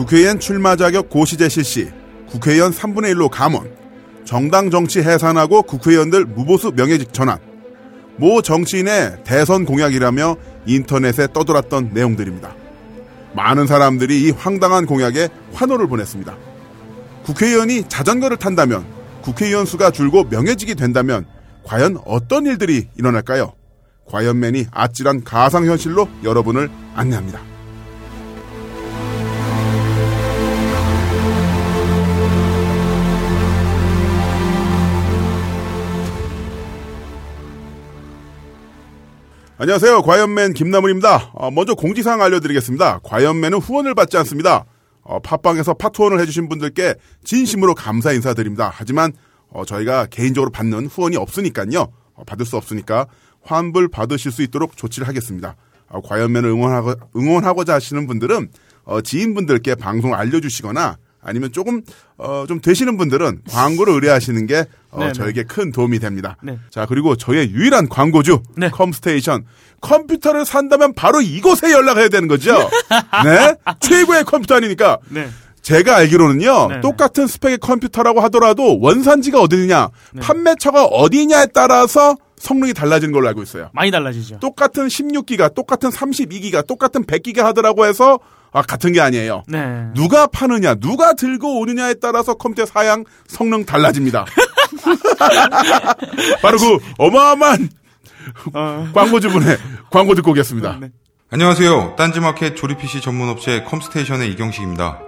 국회의원 출마 자격 고시제 실시, 국회의원 3분의 1로 감원, 정당 정치 해산하고 국회의원들 무보수 명예직 전환, 모 정치인의 대선 공약이라며 인터넷에 떠돌았던 내용들입니다. 많은 사람들이 이 황당한 공약에 환호를 보냈습니다. 국회의원이 자전거를 탄다면, 국회의원 수가 줄고 명예직이 된다면, 과연 어떤 일들이 일어날까요? 과연맨이 아찔한 가상현실로 여러분을 안내합니다. 안녕하세요. 과연맨 김나물입니다. 어, 먼저 공지사항 알려드리겠습니다. 과연맨은 후원을 받지 않습니다. 어, 팟빵에서 파트원을 해주신 분들께 진심으로 감사 인사드립니다. 하지만 어, 저희가 개인적으로 받는 후원이 없으니까요. 어, 받을 수 없으니까 환불 받으실 수 있도록 조치를 하겠습니다. 어, 과연맨을 응원하고, 응원하고자 하시는 분들은 어, 지인분들께 방송을 알려주시거나 아니면 조금 어, 좀 되시는 분들은 광고를 의뢰하시는 게 어, 네네. 저에게 큰 도움이 됩니다. 네. 자 그리고 저의 유일한 광고주 네. 컴스테이션 컴퓨터를 산다면 바로 이곳에 연락해야 되는 거죠. 네 최고의 컴퓨터 아니니까 네. 제가 알기로는요 네네. 똑같은 스펙의 컴퓨터라고 하더라도 원산지가 어디냐 네. 판매처가 어디냐에 따라서 성능이 달라지는 걸로 알고 있어요. 많이 달라지죠. 똑같은 16기가, 똑같은 32기가, 똑같은 100기가 하더라고 해서 아, 같은 게 아니에요. 네. 누가 파느냐, 누가 들고 오느냐에 따라서 컴퓨터 사양 성능 달라집니다. 바로 그 어마어마한 어, 광고주분의 광고 듣고 오겠습니다. 네. 안녕하세요. 딴지마켓 조립 PC 전문 업체 컴스테이션의 이경식입니다.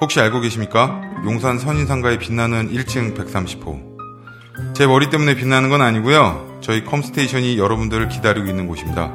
혹시 알고 계십니까? 용산 선인상가에 빛나는 1층 130호. 제 머리 때문에 빛나는 건 아니고요. 저희 컴스테이션이 여러분들을 기다리고 있는 곳입니다.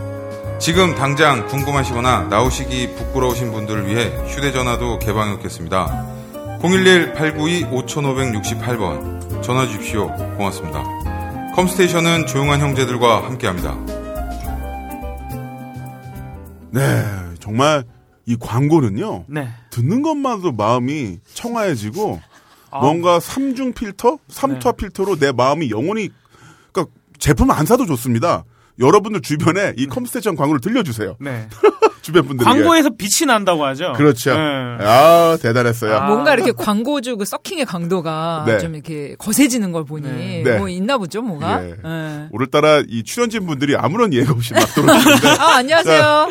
지금 당장 궁금하시거나 나오시기 부끄러우신 분들을 위해 휴대전화도 개방해 놓겠습니다. 011-892-5568번 전화 주십시오. 고맙습니다. 컴스테이션은 조용한 형제들과 함께합니다. 네, 정말 이 광고는요. 네. 듣는 것만으로 마음이 청아해지고 아. 뭔가 삼중 필터, 삼투압 필터로 내 마음이 영원히 그러니까 제품 안 사도 좋습니다. 여러분들 주변에 이 컴스테이션 광고를 들려주세요. 네. 주변 분들에게. 광고에서 빛이 난다고 하죠. 그렇죠. 네. 아 대단했어요. 아. 뭔가 이렇게 광고주 그 서킹의 강도가 네. 좀 이렇게 거세지는 걸 보니 네. 네. 뭐 있나 보죠, 뭐가? 예. 예. 오늘따라 이 출연진 분들이 아무런 예가 없이 막 들어오시는데 아, 안녕하세요.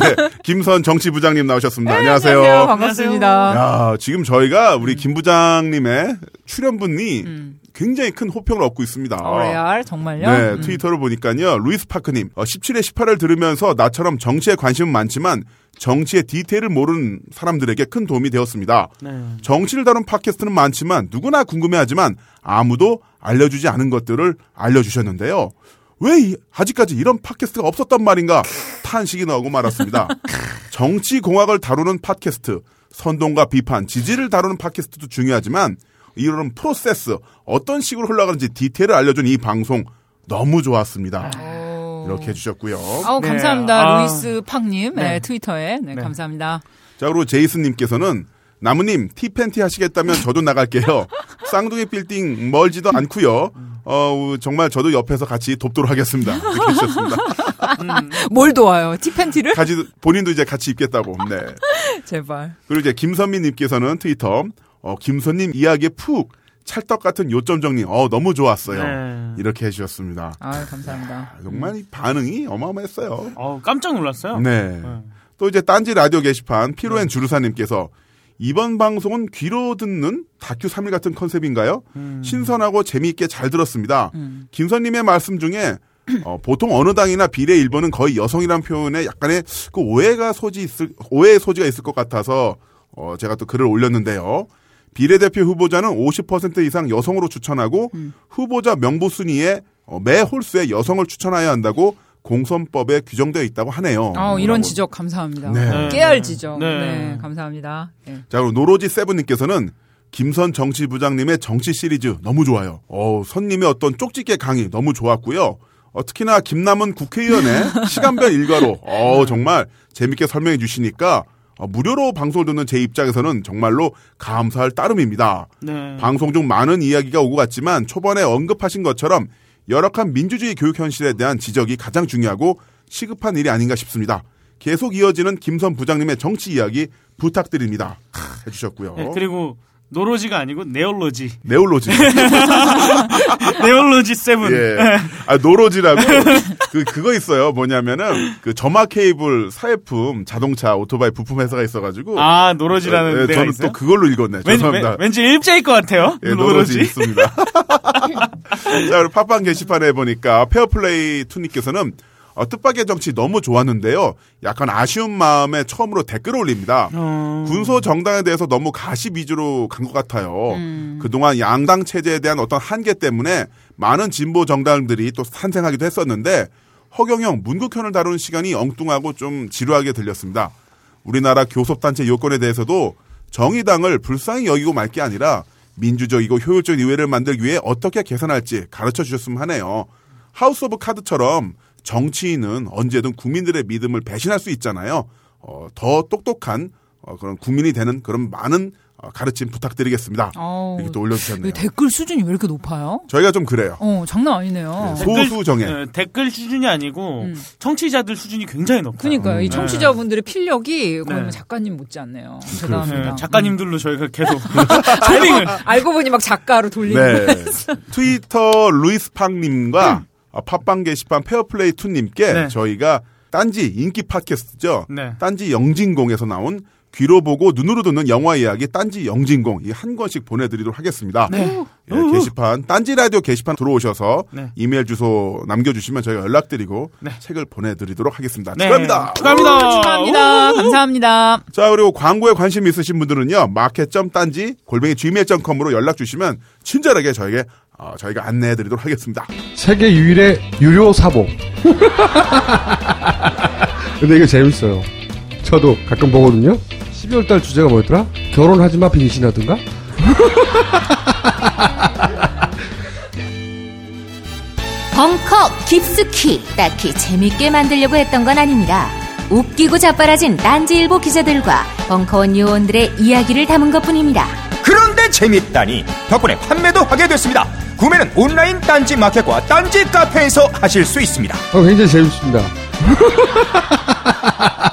네, 김선 정치 부장님 나오셨습니다. 네, 안녕하세요. 안녕하세요. 반갑습니다. 야, 지금 저희가 우리 김 부장님의 출연분이 음. 굉장히 큰 호평을 얻고 있습니다. 어, 레알 정말요? 네, 음. 트위터를 보니까요. 루이스 파크님, 어, 17회 18을 들으면서 나처럼 정치에 관심은 많지만 정치의 디테일을 모르는 사람들에게 큰 도움이 되었습니다. 네. 정치를 다룬 팟캐스트는 많지만 누구나 궁금해하지만 아무도 알려주지 않은 것들을 알려주셨는데요. 왜 이- 아직까지 이런 팟캐스트가 없었단 말인가 탄식이 나오고 말았습니다. 정치 공학을 다루는 팟캐스트, 선동과 비판, 지지를 다루는 팟캐스트도 중요하지만 이런 프로세스 어떤 식으로 흘러가는지 디테일을 알려준 이 방송 너무 좋았습니다. 오. 이렇게 해주셨고요. 아우, 네. 감사합니다. 아. 루이스 팡님. 네. 네. 트위터에. 네, 네. 감사합니다. 자, 그리고 제이슨님께서는 나무님 티팬티 하시겠다면 저도 나갈게요. 쌍둥이 빌딩 멀지도 않고요. 어 정말 저도 옆에서 같이 돕도록 하겠습니다. 이렇게 해주셨습니다. 뭘 도와요? 티팬티를? 같이 본인도 이제 같이 입겠다고. 네. 제발. 그리고 이제 김선미님께서는 트위터 어 김선님 이야기에 푹 찰떡 같은 요점 정리. 어 너무 좋았어요. 네. 이렇게 해주셨습니다. 아, 감사합니다. 정말 이 반응이 어마어마했어요. 어, 깜짝 놀랐어요. 네. 또 이제 딴지 라디오 게시판 피로앤 주루사님께서 이번 방송은 귀로 듣는 다큐 3일 같은 컨셉인가요? 신선하고 재미있게 잘 들었습니다. 음. 김선님의 말씀 중에 어, 보통 어느 당이나 비례 일본은 거의 여성이란 표현에 약간의 그 오해가 소지 있을 오해의 소지가 있을 것 같아서 어, 제가 또 글을 올렸는데요. 비례대표 후보자는 50% 이상 여성으로 추천하고 후보자 명부 순위에 어, 매 홀수에 여성을 추천해야 한다고 공선법에 규정되어 있다고 하네요. 어, 이런. 지적 감사합니다. 네. 깨알 지적. 네. 네. 감사합니다. 네. 자, 그리고 노로지 세븐님께서는 김선 정치 부장님의 정치 시리즈 너무 좋아요. 어, 선님의 어떤 쪽집게 강의 너무 좋았고요. 어, 특히나 김남은 국회의원의 시간별 일과로 어, 정말 재밌게 설명해 주시니까 어, 무료로 방송을 듣는 제 입장에서는 정말로 감사할 따름입니다. 네. 방송 중 많은 이야기가 오고 갔지만 초반에 언급하신 것처럼 열악한 민주주의 교육 현실에 대한 지적이 가장 중요하고 시급한 일이 아닌가 싶습니다. 계속 이어지는 김선 부장님의 정치 이야기 부탁드립니다. 해주셨고요. 네, 그리고 노로지가 아니고 네올로지. 네올로지. 네올로지 세븐. 예. 아, 노로지라고 그 그거 있어요. 뭐냐면은 그 점화 케이블 사회품 자동차 오토바이 부품 회사가 있어 가지고 아, 노로지라는 예, 데가 저는 있어요? 또 그걸로 읽었네. 왠지, 죄송합니다. 왠- 왠지 일자일 것 같아요. 예, 노로지 노로지. 있습니다. 자, 그리고 팟빵 게시판에 보니까 페어플레이 투님께서는 어, 뜻밖의 정치 너무 좋았는데요. 약간 아쉬운 마음에 처음으로 댓글을 올립니다. 어, 군소 정당에 대해서 너무 가십 위주로 간 것 같아요. 그동안 양당 체제에 대한 어떤 한계 때문에 많은 진보 정당들이 또 탄생하기도 했었는데 허경영, 문국현을 다루는 시간이 엉뚱하고 좀 지루하게 들렸습니다. 우리나라 교섭단체 요건에 대해서도 정의당을 불쌍히 여기고 말 게 아니라 민주적이고 효율적인 의회를 만들기 위해 어떻게 개선할지 가르쳐 주셨으면 하네요. 하우스 오브 카드처럼 정치인은 언제든 국민들의 믿음을 배신할 수 있잖아요. 어, 더 똑똑한 어, 그런 국민이 되는 그런 많은 어, 가르침 부탁드리겠습니다. 어우, 이렇게 또 올려주셨네요. 이 댓글 수준이 왜 이렇게 높아요? 저희가 좀 그래요. 어, 장난 아니네요. 소- 소수 정예. 어, 댓글 수준이 아니고 음. 청취자들 수준이 굉장히 높아요. 그러니까요. 이 네. 청취자분들의 필력이 네. 뭐 작가님 못지않네요. 네, 대단합니다. 작가님들로 저희가 계속 알고, 알고 보니 막 작가로 돌리는. 네. 트위터 루이스 팡님과 어, 팟빵 게시판 페어플레이 투님께 네. 저희가 딴지 인기 팟캐스트죠. 네. 딴지 영진공에서 나온 귀로 보고 눈으로 듣는 영화 이야기 딴지 영진공 이 한 권씩 보내드리도록 하겠습니다. 네. 예, 게시판 딴지 라디오 게시판 들어오셔서 네. 이메일 주소 남겨주시면 저희가 연락드리고 네. 책을 보내드리도록 하겠습니다. 네. 축하합니다. 축하합니다. 축하합니다. 감사합니다. 자 그리고 광고에 관심 있으신 분들은요 마켓.딴지 골뱅이 gmail.com으로 연락 주시면 친절하게 저에게 어, 저희가 안내해드리도록 하겠습니다. 세계 유일의 유료 사복. 근데 이거 재밌어요. 저도 가끔 보거든요. 12월 달 주제가 뭐였더라? 결혼하지 마 빙신하든가? 벙커 깊숙이 딱히 재밌게 만들려고 했던 건 아닙니다. 웃기고 자빠라진 딴지일보 기자들과 벙커원 요원들의 이야기를 담은 것뿐입니다. 그런데 재밌다니 덕분에 판매도 하게 됐습니다. 구매는 온라인 딴지 마켓과 딴지 카페에서 하실 수 있습니다. 어, 굉장히 재밌습니다.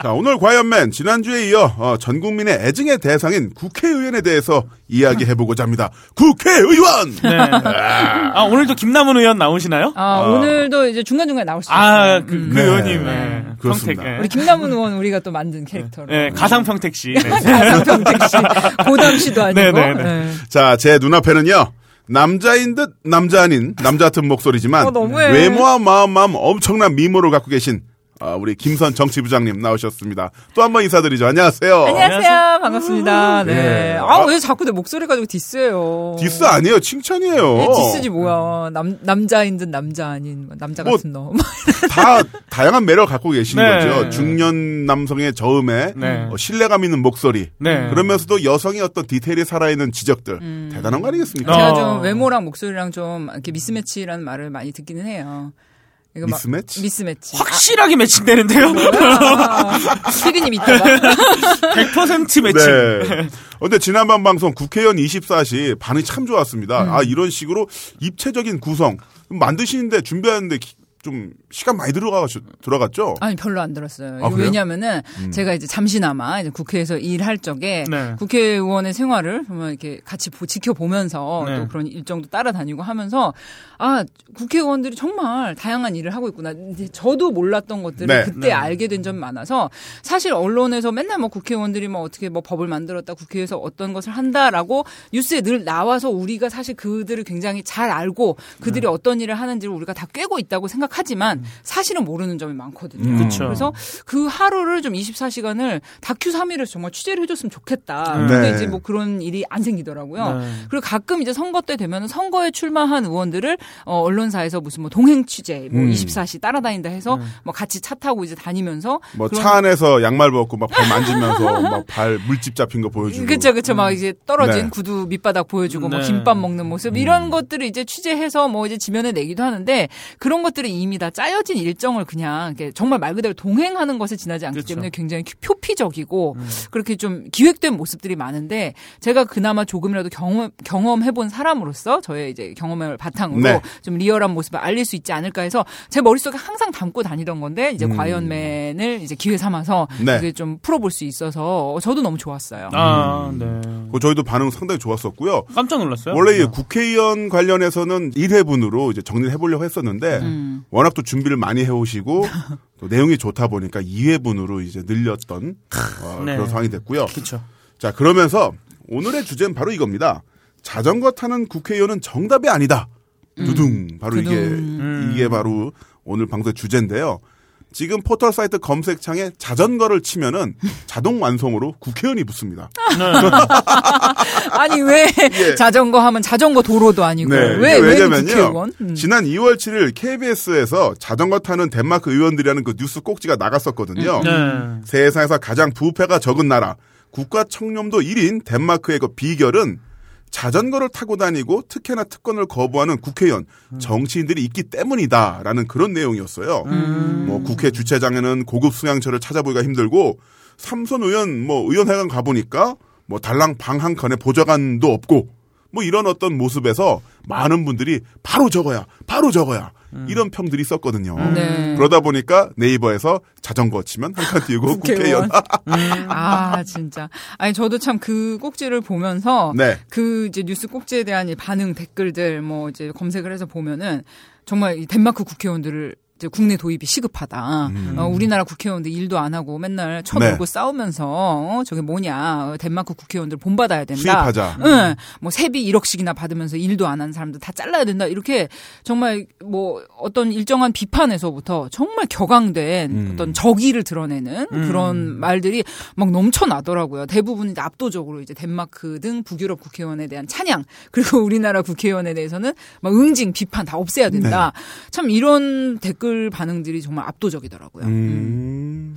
자 오늘 과연맨 지난주에 이어 어, 전 국민의 애증의 대상인 국회의원에 대해서 이야기해보고자 합니다. 국회의원. 네. 아 오늘도 김남은 의원 나오시나요? 아, 오늘도 이제 중간중간에 나올 수 있어요. 아, 그, 음. 그 네. 의원님. 네. 그렇습니다. 평택, 네. 우리 김남은 의원 우리가 또 만든 캐릭터로. 네, 가상평택 씨. 네. 가상평택 씨. 고담 씨도 아니고. 네, 네, 네. 네. 자, 제 눈앞에는요. 남자인 듯 남자 아닌 남자 같은 목소리지만 어. 외모와 마음 마음 엄청난 미모를 갖고 계신 아, 우리 김선 정치부장님 나오셨습니다. 또 한 번 인사드리죠. 안녕하세요. 안녕하세요. 반갑습니다. 네. 네. 아, 왜 자꾸 내 목소리 가지고 디스해요? 디스 아니에요. 칭찬이에요. 예, 디스지 뭐야. 남, 남자인 듯 남자 아닌, 남자 뭐, 같은 너. 다 다양한 매력을 갖고 계시는 네. 거죠. 중년 남성의 저음에 네. 어, 신뢰감 있는 목소리. 네. 그러면서도 여성의 어떤 디테일이 살아있는 지적들. 음. 대단한 거 아니겠습니까? 제가 어. 좀 외모랑 목소리랑 좀 이렇게 미스매치라는 말을 많이 듣기는 해요. 미스매치? 미스매치. 확실하게 매칭되는데요? 아, 피디님 이따가. 100% 매칭. 네. 근데 지난번 방송 국회의원 24시 반응이 참 좋았습니다. 음. 아, 이런 식으로 입체적인 구성 만드시는데 준비하는데 기- 좀 시간 많이 들어가 들어갔죠? 아니 별로 안 들었어요. 아? 왜냐면은 제가 이제 잠시나마 이제 국회에서 일할 적에 네. 국회의원의 생활을 정말 이렇게 같이 보- 지켜보면서 네. 또 그런 일정도 따라다니고 하면서 아 국회의원들이 정말 다양한 일을 하고 있구나. 이제 저도 몰랐던 것들을 네. 그때 네. 알게 된 점이 많아서 사실 언론에서 맨날 뭐 국회의원들이 뭐 어떻게 뭐 법을 만들었다 국회에서 어떤 것을 한다라고 뉴스에 늘 나와서 우리가 사실 그들을 굉장히 잘 알고 그들이 네. 어떤 일을 하는지를 우리가 다 꿰고 있다고 생각. 생 각하지만 사실은 모르는 점이 많거든요. 음. 그래서 그 하루를 좀 24시간을 다큐 3일에서 정말 취재를 해줬으면 좋겠다. 네. 근데 이제 뭐 그런 일이 안 생기더라고요. 네. 그리고 가끔 이제 선거 때 되면 선거에 출마한 의원들을 어, 언론사에서 무슨 뭐 동행 취재, 뭐 음. 24시 따라다닌다 해서 뭐 같이 차 타고 이제 다니면서 뭐 그런- 차 안에서 양말 벗고 막 발 만지면서 막 발 물집 잡힌 거 보여주고. 그쵸, 그쵸. 막 이제 떨어진 네. 구두 밑바닥 보여주고, 뭐 네. 김밥 먹는 모습, 이런 것들을 이제 취재해서 뭐 이제 지면에 내기도 하는데, 그런 것들이 이미 다 짜 여진 일정을 그냥 정말 말 그대로 동행하는 것에 지나지 않기 그쵸. 때문에 굉장히 표피적이고, 그렇게 좀 기획된 모습들이 많은데, 제가 그나마 조금이라도 경험, 경험해본 사람으로서 저의 이제 경험을 바탕으로 네. 좀 리얼한 모습을 알릴 수 있지 않을까 해서 제 머릿속에 항상 담고 다니던 건데, 이제 과연맨을 이제 기회 삼아서 네. 이게 좀 풀어볼 수 있어서 저도 너무 좋았어요. 아, 네. 그 저희도 반응 상당히 좋았었고요. 깜짝 놀랐어요. 원래 이 네. 국회의원 관련해서는 1회분으로 이제 정리를 해보려고 했었는데 음. 워낙 또 준 비를 많이 해오시고 또 내용이 좋다 보니까 2회분으로 이제 늘렸던 어, 네. 그런 상황이 됐고요. 그쵸. 자 그러면서 오늘의 주제는 바로 이겁니다. 자전거 타는 국회의원은 정답이 아니다. 두둥 바로 이게 음. 이게 바로 오늘 방송의 주제인데요. 지금 포털 사이트 검색창에 자전거를 치면은 자동 완성으로 국회의원이 붙습니다. 아니 왜 자전거 하면 자전거 도로도 아니고 네, 왜 왜냐면요. 국회의원? 음. 지난 2월 7일 KBS에서 자전거 타는 덴마크 의원들이라는 그 뉴스 꼭지가 나갔었거든요. 네. 세상에서 가장 부패가 적은 나라, 국가 청렴도 1인 덴마크의 그 비결은 자전거를 타고 다니고 특혜나 특권을 거부하는 국회의원, 정치인들이 있기 때문이다라는 그런 내용이었어요. 뭐 국회 주차장에는 고급 수양처를 찾아보기가 힘들고 삼선 의원 뭐 의원회관 가보니까 뭐 달랑 방 한 칸에 보좌관도 없고 뭐 이런 어떤 모습에서 많은 분들이 바로 저거야, 바로 저거야 이런 평들이 있었거든요. 네. 그러다 보니까 네이버에서 자전거 치면 한 칸 띄우고 국회의원. 아 진짜. 아니 저도 참 그 꼭지를 보면서 네. 그 이제 뉴스 꼭지에 대한 이 반응 댓글들 뭐 이제 검색을 해서 보면은 정말 이 덴마크 국회의원들을 이제 국내 도입이 시급하다. 어, 우리나라 국회의원들 일도 안 하고 맨날 쳐물고 음. 네. 싸우면서 어, 저게 뭐냐. 어, 덴마크 국회의원들 본받아야 된다. 수입하자. 응. 뭐 세비 1억씩이나 받으면서 일도 안 하는 사람들 다 잘라야 된다. 이렇게 정말 뭐 어떤 일정한 비판에서부터 정말 격앙된 음. 어떤 적의를 드러내는 그런 말들이 막 넘쳐나더라고요. 대부분 이제 압도적으로 이제 덴마크 등 북유럽 국회의원에 대한 찬양 그리고 우리나라 국회의원에 대해서는 막 응징 비판 다 없애야 된다. 네. 참 이런 댓글 반응들이 정말 압도적이더라고요. 음.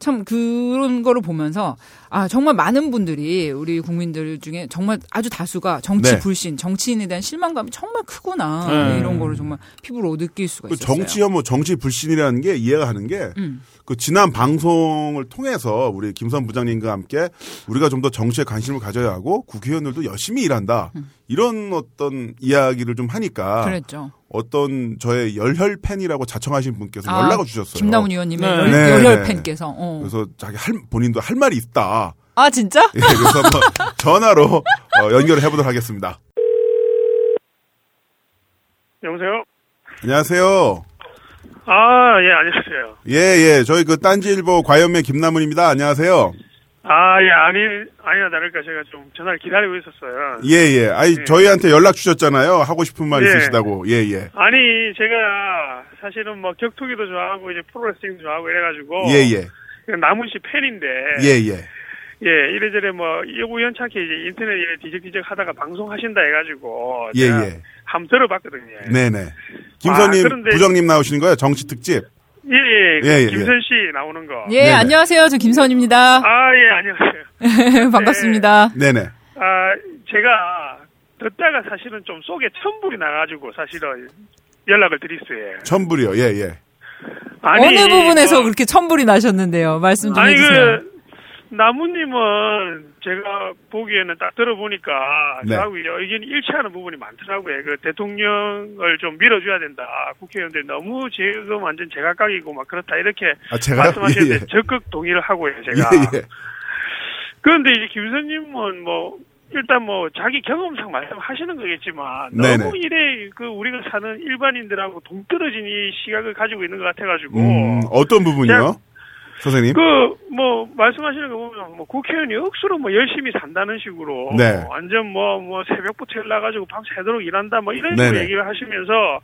참 그런 거를 보면서 아 정말 많은 분들이 우리 국민들 중에 정말 아주 다수가 정치 네. 불신, 정치인에 대한 실망감이 정말 크구나 네. 이런 거를 정말 피부로 느낄 수가 그 있었어요. 정치 혐오, 정치 불신이라는 게 이해가 가는 게, 음. 그 지난 방송을 통해서 우리 김선 부장님과 함께 우리가 좀 더 정치에 관심을 가져야 하고 국회의원들도 열심히 일한다. 이런 어떤 이야기를 좀 하니까 음. 그랬죠. 어떤 저의 열혈 팬이라고 자청하신 분께서 아, 연락을 주셨어요. 김남훈 의원님의 네. 열, 네. 열혈 팬께서. 어. 그래서 자기 할, 본인도 할 말이 있다. 아 진짜? 예, 그래서 한번 전화로 어, 연결을 해보도록 하겠습니다. 여보세요? 안녕하세요. 아, 예, 안녕하세요. 예, 예. 저희 그 딴지일보 과연맨 김남훈입니다. 안녕하세요. 아, 예, 아니, 아니야, 다를까. 제가 좀 전화를 기다리고 있었어요. 예, 예. 아니, 예. 저희한테 연락 주셨잖아요. 하고 싶은 말 예. 있으시다고. 예, 예. 아니, 제가 사실은 뭐 격투기도 좋아하고, 이제 프로레슬링도 좋아하고 이래가지고. 예, 예. 그 남훈 씨 팬인데. 예, 예. 예, 이래저래 뭐, 우연찮게 이제 인터넷 에 뒤적뒤적 하다가 방송하신다 해가지고. 예, 예. 한번 들어봤거든요. 네네. 김선님, 아, 그런데- 부장님 나오시는 거예요? 정치 특집? 예, 예. 그 예, 예, 김선 씨 나오는 거. 예 네네. 안녕하세요. 저 김선입니다. 아, 예, 안녕하세요. 반갑습니다. 네네. 아, 제가 듣다가 사실은 좀 속에 천불이 나가지고 사실은 연락을 드렸어요. 천불이요. 예, 예. 아니, 어느 부분에서 뭐, 그렇게 천불이 나셨는데요? 말씀 좀 아니 해주세요. 그 나무님은 제가 보기에는 딱 들어보니까 네. 저하고 의견이 일치하는 부분이 많더라고요. 그 대통령을 좀 밀어줘야 된다. 국회의원들 너무 지금 완전 제각각이고 막 그렇다 이렇게 아? 말씀하셨는데 예, 예. 적극 동의를 하고요. 제가. 예, 예. 그런데 이제 김선님은 뭐 일단 뭐 자기 경험상 말씀하시는 거겠지만 네네. 너무 이래 그 우리가 사는 일반인들하고 동떨어진 이 시각을 가지고 있는 것 같아가지고 음, 어떤 부분이요? 선생님. 그, 뭐, 말씀하시는 거 보면, 뭐, 국회의원이 억수로 뭐, 열심히 산다는 식으로. 네. 완전 뭐, 뭐, 새벽부터 일나가지고 밤새도록 일한다, 뭐, 이런 식으로. 얘기를 하시면서,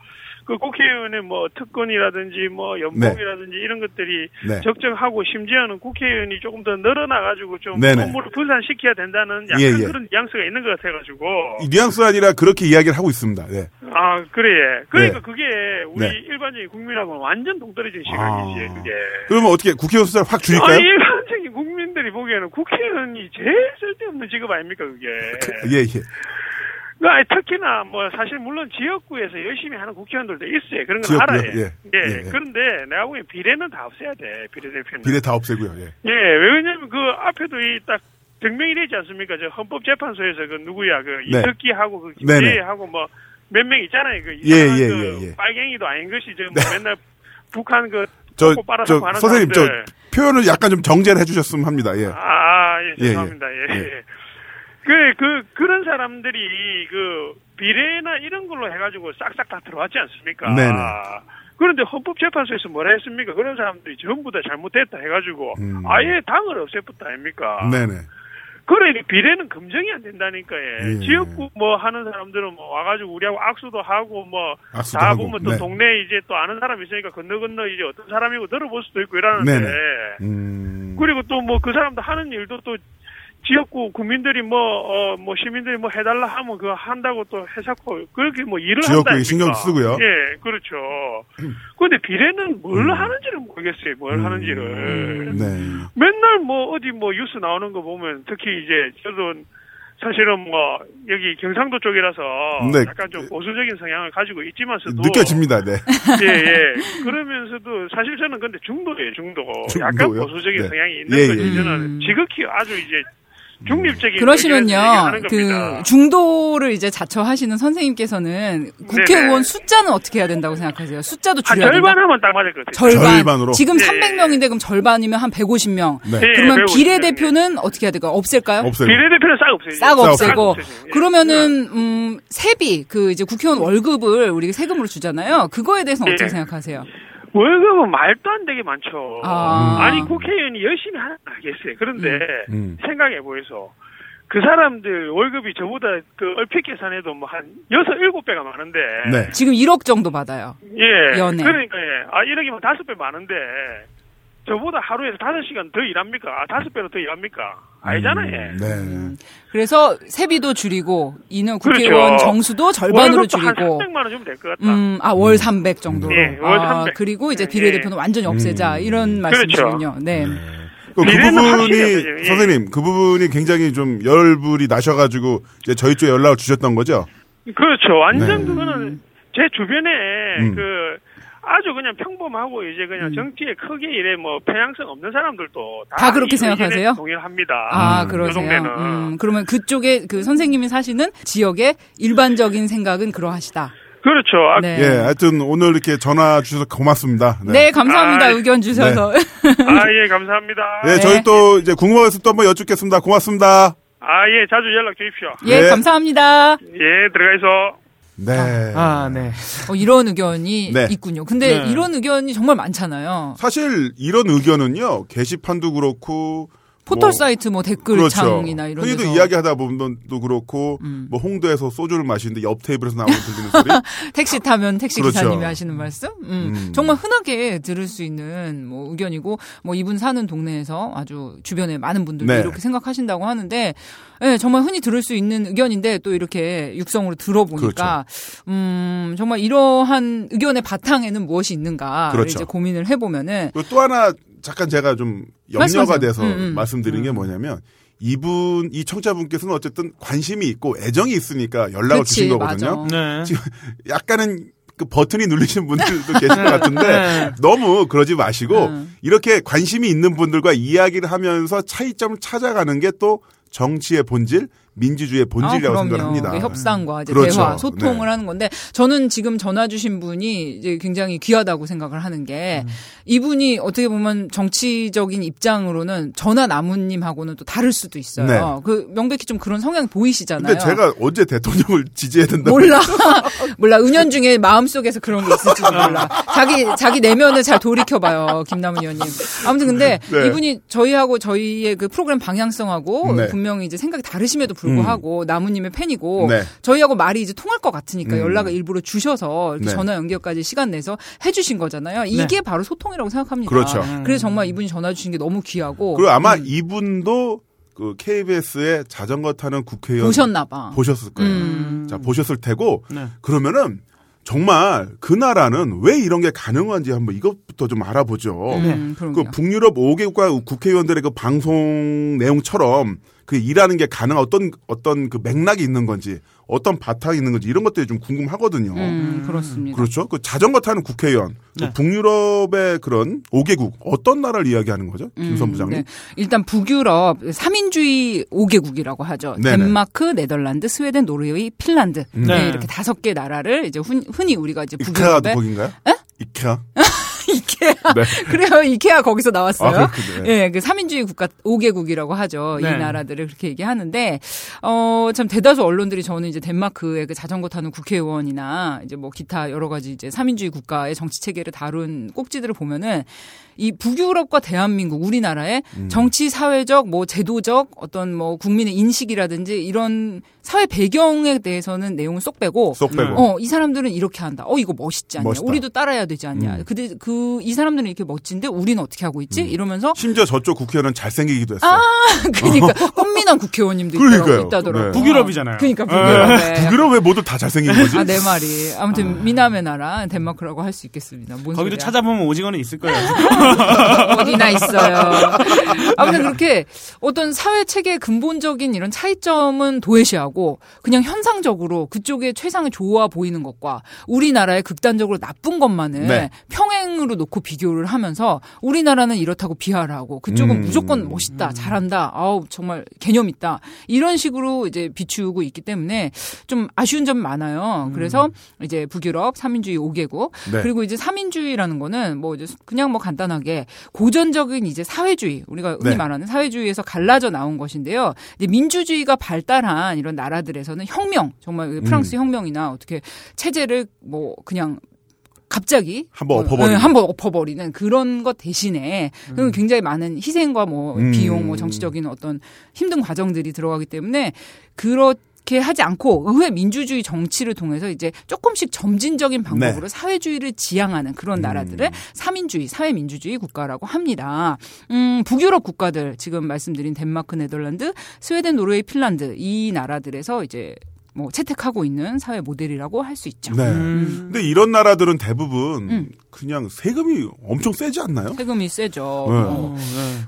그 국회의원의 뭐, 특권이라든지, 뭐, 연봉이라든지, 이런 것들이 네. 적정하고, 심지어는 국회의원이 조금 더 늘어나가지고, 좀, 네네. 업무를 분산시켜야 된다는 약간 예, 예. 그런 뉘앙스가 있는 것 같아가지고. 이 뉘앙스 아니라 그렇게 이야기를 하고 있습니다. 네. 아, 그래. 그러니까 네. 그게, 우리 네. 일반적인 국민하고는 완전 동떨어진 아. 시각이지, 그게. 그러면 어떻게 국회의원 숫자를 확 줄일까요? 아니, 일반적인 국민들이 보기에는 국회의원이 제일 쓸데없는 직업 아닙니까, 그게. 예, 예. 그 아니, 특히나 뭐 사실 물론 지역구에서 열심히 하는 국회의원들도 있어요. 그런 건? 알아요. 예. 예, 예. 그런데 내가 보기엔 비례는 다 없애야 돼, 비례대표는. 비례 다 없애고요. 예. 예, 왜냐면 그 앞에도 이 딱 증명이 되지 않습니까? 저 헌법재판소에서 그 누구야, 그 네. 이석기하고 그 네네. 김재하고 뭐 몇 명 있잖아요. 그 예, 이상한 예, 그 예, 예. 빨갱이도 아닌 것이 저뭐 맨날 북한 그 저, 저, 선생님, 사람들. 저, 표현을 약간 좀 정제를 해주셨으면 합니다. 예. 아, 예, 예, 죄송합니다. 예. 예. 그, 그, 그런 사람들이 그 비례나 이런 걸로 해가지고 싹싹 다 들어왔지 않습니까? 네네. 그런데 헌법재판소에서 뭐라 했습니까? 그런 사람들이 전부 다 잘못됐다 해가지고 음. 아예 당을 없애버렸다 아닙니까? 네네. 그래, 비례는 검증이 안 된다니까, 예. 예. 지역구 뭐 하는 사람들은 뭐 와가지고 우리하고 악수도 하고 뭐, 다 보면 또 네. 동네에 이제 또 아는 사람이 있으니까 건너 건너 이제 어떤 사람이고 들어볼 수도 있고 이러는데. 음. 그리고 또 뭐 그 사람도 하는 일도 또 지역구 국민들이 뭐, 어, 뭐 시민들이 뭐 해달라 하면 그거 한다고 또 해석하고 그렇게 뭐 일을 지역구에. 신경 쓰고요. 예, 그렇죠. 근데 비례는 뭘 음. 하는지를 모르겠어요. 뭘 하는지를. 네. 맨날 뭐 어디 뭐 뉴스 나오는 거 보면 특히 이제 저도 사실은 뭐 여기 경상도 쪽이라서 네. 약간 좀 보수적인 성향을 가지고 있지만서도 느껴집니다. 네. 예, 예. 그러면서도 사실 저는 근데 중도예요, 중도. 약간 중도요? 보수적인 네. 성향이 있는 예, 거지. 예. 저는 지극히 아주 이제 중립적인 그러시면요, 그. 중도를 이제 자처하시는 선생님께서는 국회의원 네네. 숫자는 어떻게 해야 된다고 생각하세요? 숫자도 한 줄여야 된다. 절반 하면 딱 맞을 것 같아요. 절반. 절반으로? 지금 예. 300명인데 그럼 절반이면 한 150명. 네. 예, 그러면 150 비례대표는 어떻게 해야 될까요? 없앨까요? 없어요. 비례대표는 싹 없어요. 싹 없애고. 예. 그러면은 음 세비 그 이제 국회의원 월급을 우리가 세금으로 주잖아요. 그거에 대해서 는 어떻게 예. 생각하세요? 월급은 말도 안 되게 많죠. 아. 니 국회의원이 열심히 하는 건 알겠어요. 그런데 음. 생각해 보이소. 그 사람들 월급이 저보다 그 얼핏 계산해도 뭐 한 여섯 일곱 배가 많은데. 네. 지금 1억 정도 받아요. 예. 연애. 그러니까 예. 아 1억이면 다섯 배 많은데 저보다 하루에서 다섯 시간 더 일합니까? 아 다섯 배로 더 일합니까? 아니잖아요. 예. 네. 그래서 세비도 줄이고 이는 그렇죠. 국회의원 정수도 절반으로 월급도 한 줄이고 300만 원 주면 될 것 같다. 음, 아, 월 300 정도로. 예, 월 아, 300. 그리고 이제 예. 비례대표는 완전히 없애자. 이런 말씀이시군요. 네. 그, 그 부분이. 예. 선생님 그 부분이 굉장히 좀 열불이 나셔가지고 이제 저희 쪽에 연락을 주셨던 거죠. 그렇죠. 완전 네. 그거는 제 주변에 음. 그 아주 그냥 평범하고 이제 그냥 정치에 크게 이래 뭐 편향성 없는 사람들도 다, 다 그렇게 생각하세요? 동의합니다. 아, 음. 그러세요. 그 동네는. 음, 그러면 그쪽에 그 선생님이 사시는 지역의 일반적인 생각은 그러하시다. 그렇죠. 아, 네. 예, 하여튼 오늘 이렇게 전화 주셔서 고맙습니다. 네, 감사합니다. 아, 의견 주셔서. 아, 예, 감사합니다. 예, 네. 저희 또 이제 궁금한 것또 한번 여쭙겠습니다. 고맙습니다. 아, 예, 자주 연락 주십시오. 예, 네. 감사합니다. 예, 들어가서. 네. 아, 네. 어, 이런 의견이 네. 있군요. 근데 네. 이런 의견이 정말 많잖아요. 사실 이런 의견은요 게시판도 그렇고 포털 뭐, 사이트 뭐 그렇죠. 댓글창이나 이런 흔히도 데서 이야기하다 보면도 그렇고 음. 뭐 홍대에서 소주를 마시는데 옆 테이블에서 나오는 들리는 소리. 택시 타면 택시 그렇죠. 기사님이 하시는 말씀? 음, 음. 정말 흔하게 들을 수 있는 뭐 의견이고 뭐 이분 사는 동네에서 아주 주변에 많은 분들이 네. 이렇게 생각하신다고 하는데 예, 정말 흔히 들을 수 있는 의견인데 또 이렇게 육성으로 들어보니까 그렇죠. 음, 정말 이러한 의견의 바탕에는 무엇이 있는가 를 그렇죠. 이제 고민을 해보면은 또 하나 잠깐 제가 좀 염려가 말씀하세요. 돼서 음, 음. 말씀드린 게 뭐냐면 이분 이 청자분께서는 어쨌든 관심이 있고 애정이 있으니까 연락을 그렇지, 주신 거거든요. 네. 지금 약간은 그 버튼이 눌리시는 분들도 계실 것 같은데 네. 너무 그러지 마시고 음. 이렇게 관심이 있는 분들과 이야기를 하면서 차이점을 찾아가는 게 또 정치의 본질, 민주주의의 본질이라고 아, 생각을 그럼요. 합니다. 그 협상과 이제 그렇죠. 대화, 소통을 네. 하는 건데 저는 지금 전화 주신 분이 이제 굉장히 귀하다고 생각을 하는 게 음. 이분이 어떻게 보면 정치적인 입장으로는 전화 나무님하고는 또 다를 수도 있어요. 네. 그 명백히 좀 그런 성향 보이시잖아요. 근데 제가 언제 대통령을 지지해야 된다. 몰라. 몰라. 은연 중에 마음속에서 그런 게 있을지도 몰라. 자기, 자기 내면을 잘 돌이켜 봐요. 김남은 의원님. 아무튼 근데 네. 이분이 저희하고 저희의 그 프로그램 방향성하고 네. 분명히 이제 생각이 다르심에도 불구하고 나무님의 팬이고 네. 저희하고 말이 이제 통할 것 같으니까 음. 연락을 일부러 주셔서 이렇게 네. 전화 연결까지 시간 내서 해주신 거잖아요. 이게 바로 소통이라고 생각합니다. 그렇죠. 그래서 정말 이분이 전화 주신 게 너무 귀하고. 그리고 아마 음, 이분도 그 KBS의 자전거 타는 국회의원 보셨나봐. 보셨을 거예요. 음. 자 보셨을 테고 네. 그러면은 정말 그 나라는 왜 이런 게 가능한지 한번 이것부터 좀 알아보죠. 음, 그 그럼요. 북유럽 5개국가 국회의원들의 그 방송 내용처럼 그 일하는 게 가능 어떤 어떤 그 맥락이 있는 건지 어떤 바탕이 있는 건지 이런 것들이 좀 궁금하거든요. 음, 그렇습니다. 그렇죠. 그 자전거 타는 국회의원, 그 네. 북유럽의 그런 5개국 어떤 나라를 이야기하는 거죠, 김선 부장님? 네. 일단 북유럽 3인주의 5개국이라고 하죠. 네네. 덴마크, 네덜란드, 스웨덴, 노르웨이, 핀란드. 음. 네. 네. 이렇게 다섯 개 나라를 이제 흔, 흔히 우리가 이제 이케아도 북유럽에 거긴가요? 이케아. 이케아. 네. 그래요. 이케아 거기서 나왔어요. 아. 예, 그 3인주의 국가 5개국이라고 하죠. 네. 이 나라들을 그렇게 얘기하는데 어, 참 대다수 언론들이 저는 이제 덴마크의 그 자전거 타는 국회의원이나 이제 뭐 기타 여러 가지 이제 3인주의 국가의 정치 체계를 다룬 꼭지들을 보면은 이 북유럽과 대한민국 우리나라의 음. 정치 사회적 뭐 제도적 어떤 뭐 국민의 인식이라든지 이런 사회 배경에 대해서는 내용을 쏙 빼고 쏙 빼고. 어, 이 사람들은 이렇게 한다. 어, 이거 멋있지 않냐. 멋있다. 우리도 따라야 되지 않냐. 음. 근데 그, 이 사람들은 이렇게 멋진데 우리는 어떻게 하고 있지? 이러면서 심지어 저쪽 국회의원은 잘생기기도 했어요. 아, 그러니까 꽃미남 국회의원님도 있더라고, 그러니까요. 있다더라고. 네. 북유럽이잖아요. 그러니까 네. 북유럽에. 북유럽 왜 모두 다 잘생긴 거지? 아, 내 말이. 아무튼 미남의 나라 덴마크라고 할 수 있겠습니다. 뭔 거기도 소리야. 찾아보면 오징어는 있을 거예요. 어디나 있어요. 아무튼 그렇게 어떤 사회 체계의 근본적인 이런 차이점은 도외시하고 그냥 현상적으로 그쪽의 최상의 좋아 보이는 것과 우리나라의 극단적으로 나쁜 것만을 네. 평행으로 놓고 비교를 하면서 우리나라는 이렇다고 비하를 하고 그쪽은 음. 무조건 멋있다, 잘한다, 아우 정말 개념 있다 이런 식으로 이제 비추고 있기 때문에 좀 아쉬운 점 많아요. 그래서 이제 북유럽 3인주의 5개국 네. 그리고 이제 3인주의라는 거는 뭐 이제 그냥 뭐 간단 하게 고전적인 이제 사회주의 우리가 흔히 네. 말하는 사회주의에서 갈라져 나온 것인데요. 이제 민주주의가 발달한 이런 나라들에서는 혁명 정말 그 프랑스 음. 혁명이나 어떻게 체제를 뭐 그냥 갑자기 한번 뭐, 엎어버리는. 네, 한번 엎어버리는 그런 것 대신에 그건 굉장히 많은 희생과 뭐 음. 비용, 뭐 정치적인 어떤 힘든 과정들이 들어가기 때문에 그렇 게 하지 않고 의회 민주주의 정치를 통해서 이제 조금씩 점진적인 방법으로 사회주의를 지향하는 그런 나라들을 삼인주의, 사회민주주의 국가라고 합니다. 음, 북유럽 국가들 지금 말씀드린 덴마크, 네덜란드, 스웨덴, 노르웨이, 핀란드 이 나라들에서 이제 뭐 채택하고 있는 사회 모델이라고 할 수 있죠. 네. 음. 근데 이런 나라들은 대부분 음. 그냥 세금이 엄청 세지 않나요? 세금이 세죠. 네. 어,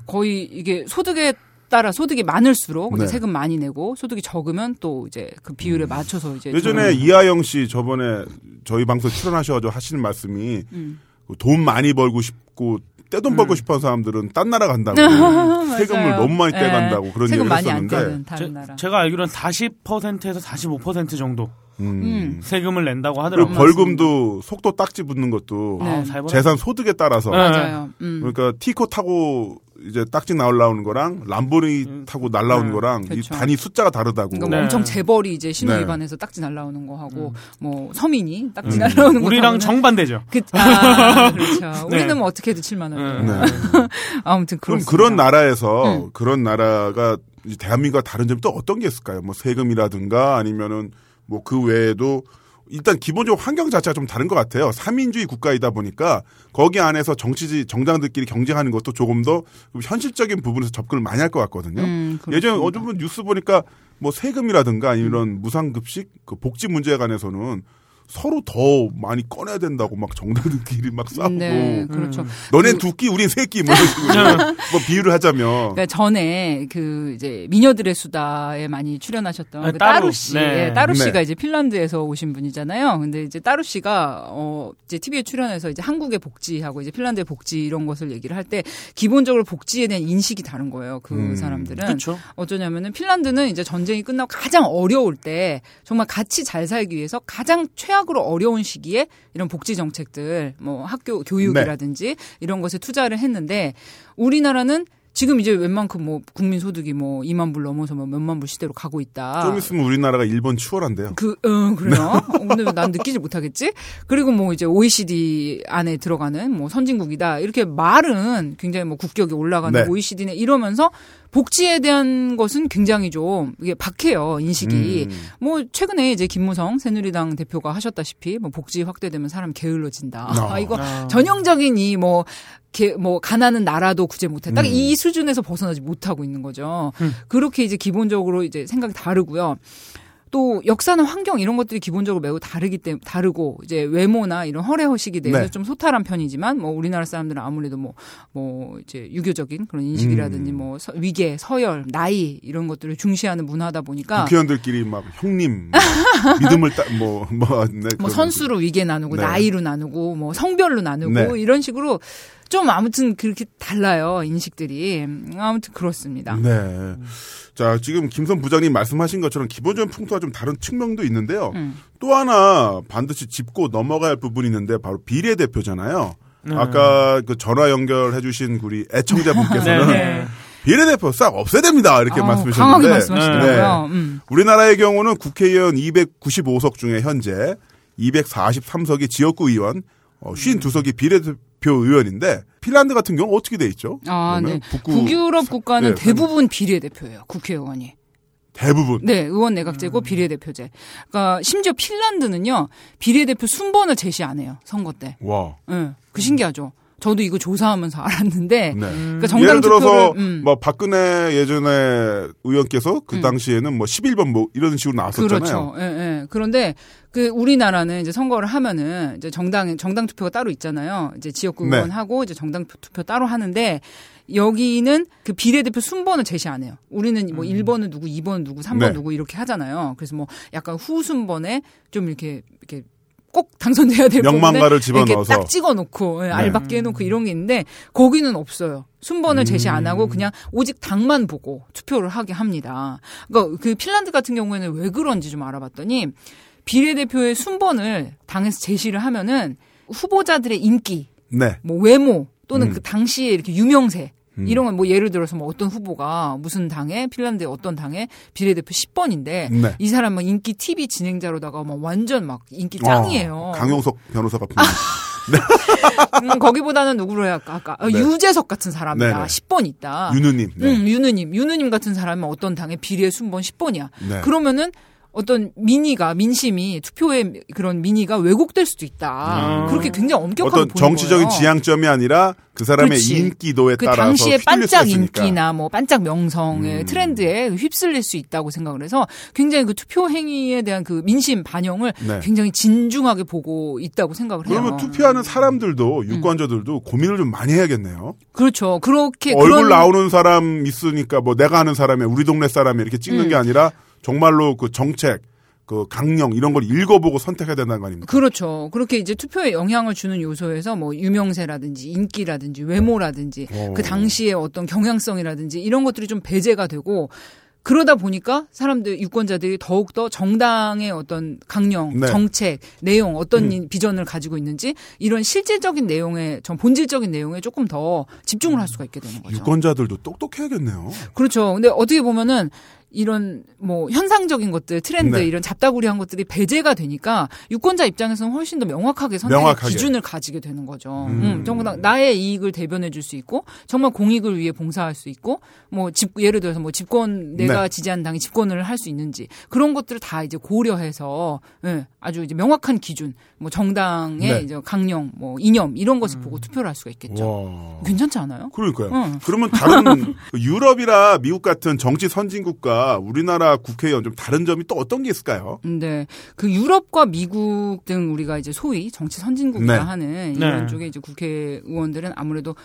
거의 이게 소득에 따라 소득이 많을수록 이제 네. 세금 많이 내고 소득이 적으면 또 이제 그 비율에 맞춰서 이제 예전에 좀- 이하영 씨 저번에 저희 방송 출연하셔가지고 하시는 말씀이 음. 돈 많이 벌고 싶고 떼돈 벌고 싶은 사람들은 딴 나라 간다고 세금을. 너무 많이 네. 떼간다고 그런 세금 얘기를 했었는데 제, 나라. 제가 알기로는 40%에서 45% 정도 음. 음. 세금을 낸다고 하더라고요. 벌금도 속도 딱지 붙는 것도 네. 아, 재산 소득에 따라서 네. 맞아요. 음. 그러니까 티코 타고 이제 딱지 날라오는 거랑 람보르니 타고 날라오는 네. 거랑 이 그렇죠. 단위 숫자가 다르다고. 그러니까 뭐 네. 엄청 재벌이 이제 신호 네. 위반해서 딱지 날라오는 거 하고 뭐 서민이 딱지 음. 날라오는 거 우리랑 정반대죠. 그, 아, 그렇죠. 네. 우리는 뭐 어떻게든 7만 원. 네. 네. 아무튼 그럼. 그런 나라에서 음. 그런 나라가 이제 대한민국과 다른 점이 또 어떤 게 있을까요? 뭐 세금이라든가 아니면은 뭐 그 외에도 일단 기본적으로 환경 자체가 좀 다른 것 같아요. 삼인주의 국가이다 보니까 거기 안에서 정치지 정당들끼리 경쟁하는 것도 조금 더 현실적인 부분에서 접근을 많이 할 것 같거든요. 음, 예전에 분 뉴스 보니까 뭐 세금이라든가 이런 무상급식 그 복지 문제에 관해서는 서로 더 많이 꺼내야 된다고 막 정당들끼리 막 싸우고 네, 그렇죠. 너넨 두 끼, 우린 세 끼, 뭐 이런 식으로 뭐 비유를 하자면 그러니까 전에 그 이제 미녀들의 수다에 많이 출연하셨던 아, 그 따루. 따루 씨, 네. 예, 따루 네. 씨가 이제 핀란드에서 오신 분이잖아요. 근데 이제 따루 씨가 어 이제 TV에 출연해서 이제 한국의 복지하고 이제 핀란드의 복지 이런 것을 얘기를 할 때 기본적으로 복지에 대한 인식이 다른 거예요. 그 음, 사람들은 그렇죠. 어쩌냐면은 핀란드는 이제 전쟁이 끝나고 가장 어려울 때 정말 같이 잘 살기 위해서 가장 최악 으로 어려운 시기에 이런 복지 정책들 뭐 학교 교육이라든지 이런 것에 투자를 했는데 우리나라는 지금 이제 웬만큼 뭐 국민 소득이 뭐 2만 불 넘어서 뭐 몇만 불 시대로 가고 있다. 좀 있으면 우리나라가 일본 추월한대요. 그, 어, 그래요? 어, 근데 왜난 느끼지 못하겠지? 그리고 뭐 이제 OECD 안에 들어가는 뭐 선진국이다. 이렇게 말은 굉장히 뭐 국격이 올라가는 네. OECD네 이러면서 복지에 대한 것은 굉장히 좀 이게 박해요, 인식이. 음. 뭐 최근에 이제 김무성 새누리당 대표가 하셨다시피 뭐 복지 확대되면 사람 게을러진다. 아. 아, 이거 아. 전형적인 이 뭐, 게, 뭐, 가난은 나라도 구제 못해. 딱 음. 이 수준에서 벗어나지 못하고 있는 거죠. 음. 그렇게 이제 기본적으로 이제 생각이 다르고요. 또 역사나 환경 이런 것들이 기본적으로 매우 다르기 때문에 다르고 이제 외모나 이런 허례허식에 대해서 네. 좀 소탈한 편이지만 뭐 우리나라 사람들은 아무래도 뭐뭐 이제 유교적인 그런 인식이라든지 음. 뭐 서- 위계, 서열, 나이 이런 것들을 중시하는 문화다 보니까 국회의원들끼리 막 형님 뭐, 믿음을 따뭐뭐 네, 뭐 선수로 위계 나누고 네. 나이로 나누고 뭐 성별로 나누고 네. 이런 식으로 좀 아무튼 그렇게 달라요 인식들이 음, 아무튼 그렇습니다. 네. 자, 지금 김선 부장님 말씀하신 것처럼 기본적인 풍토와 좀 다른 측면도 있는데요. 음. 또 하나 반드시 짚고 넘어갈 부분이 있는데 바로 비례 대표잖아요. 네. 아까 그 전화 연결해 주신 우리 애청자분께서는 네, 네. 비례대표 싹 없애야 됩니다. 이렇게 아우, 말씀하셨는데 강하게 말씀하시더라고요. 네. 음. 우리나라의 경우는 국회의원 295석 중에 현재 243석이 지역구 의원, 어, 52석이 비례 대표 의원인데 핀란드 같은 경우 는 어떻게 돼 있죠? 아, 네. 북구 북유럽 국가는 네, 대부분 비례대표예요. 국회의원이. 대부분 네, 의원 내각제고 비례대표제. 그러니까 심지어 핀란드는요 비례대표 순번을 제시 안 해요 선거 때. 와. 예, 그 신기하죠. 저도 이거 조사하면서 알았는데. 네. 그러니까 정당 예를 들어서 투표를 음. 뭐 박근혜 예전에 의원께서 그 당시에는 뭐 11번 뭐 이런 식으로 나왔었잖아요. 그렇죠. 예, 예. 그런데 그 우리나라는 이제 선거를 하면은 이제 정당 정당 투표가 따로 있잖아요. 이제 지역구 네. 의원하고 이제 정당 투표 따로 하는데 여기는 그 비례대표 순번을 제시 안 해요. 우리는 뭐 1번은 누구, 2번은 누구, 3번 음. 네. 누구 이렇게 하잖아요. 그래서 뭐 약간 후순번에 좀 이렇게 이렇게 꼭 당선돼야 될 명망가를 집어넣어서. 딱 찍어놓고 예, 네. 알박기 해놓고 이런 게 있는데 거기는 없어요. 순번을 제시 안 음. 하고 그냥 오직 당만 보고 투표를 하게 합니다. 그러니까 그 핀란드 같은 경우에는 왜 그런지 좀 알아봤더니 비례대표의 순번을 당에서 제시를 하면은 후보자들의 인기, 네. 뭐 외모 또는 음. 그 당시에 이렇게 유명세 음. 이런 건 뭐 예를 들어서 뭐 어떤 후보가 무슨 당에 핀란드의 어떤 당에 비례대표 10번인데 네. 이 사람은 인기 TV 진행자로다가 막 완전 막 인기 짱이에요. 어, 강용석 변호사가 음, 거기보다는 누구로 해야 할까? 아까 어, 네. 유재석 같은 사람이다. 네네. 10번 있다. 윤우님. 네. 음, 윤우님, 윤우님 같은 사람은 어떤 당의 비례 순번 10번이야. 네. 그러면은 어떤 민의가 민심이 투표의 그런 민의가 왜곡될 수도 있다. 음. 그렇게 굉장히 엄격하게 어떤 보는 정치적인 거예요. 지향점이 아니라 그 사람의 그렇지. 인기도에 그 따라서 당시에 반짝 있으니까. 인기나 뭐 반짝 명성의 음. 트렌드에 휩쓸릴 수 있다고 생각을 해서 굉장히 그 투표 행위에 대한 그 민심 반영을 네. 굉장히 진중하게 보고 있다고 생각을 해요. 그러면 투표하는 사람들도 유권자들도 고민을 좀 많이 해야겠네요. 그렇죠. 그렇게 얼굴 그런 나오는 사람 있으니까 뭐 내가 아는 사람이 우리 동네 사람이 이렇게 찍는 음. 게 아니라 정말로 그 정책, 그 강령 이런 걸 읽어보고 선택해야 된다는 거 아닙니까? 그렇죠. 그렇게 이제 투표에 영향을 주는 요소에서 뭐 유명세라든지 인기라든지 외모라든지 오. 그 당시의 어떤 경향성이라든지 이런 것들이 좀 배제가 되고 그러다 보니까 사람들 유권자들이 더욱더 정당의 어떤 강령, 네. 정책, 내용 어떤 이- 비전을 가지고 있는지 이런 실질적인 내용에 전 본질적인 내용에 조금 더 집중을 할 수가 있게 되는 거죠. 유권자들도 똑똑해야겠네요. 그렇죠. 근데 어떻게 보면은 이런 뭐 현상적인 것들, 트렌드 네. 이런 잡다구리한 것들이 배제가 되니까 유권자 입장에서는 훨씬 더 명확하게 선택의 명확하게. 기준을 가지게 되는 거죠. 음. 음. 정말 나의 이익을 대변해 줄 수 있고 정말 공익을 위해 봉사할 수 있고 뭐 집 예를 들어서 뭐 집권 내가 네. 지지한 당이 집권을 할 수 있는지 그런 것들을 다 이제 고려해서 예, 아주 이제 명확한 기준, 뭐 정당의 네. 이제 강령, 뭐 이념 이런 것을 보고 투표를 할 수가 있겠죠. 와. 괜찮지 않아요? 그러니까요. 응. 그러면 다른 그 유럽이나 미국 같은 정치 선진국과 우리나라 국회의원 좀 다른 점이 또 어떤 게 있을까요? 네. 그 유럽과 미국 등 우리가 이제 소위 정치 선진국이라 네. 하는 이런 네. 쪽에 이제 국회의원들은 아무래도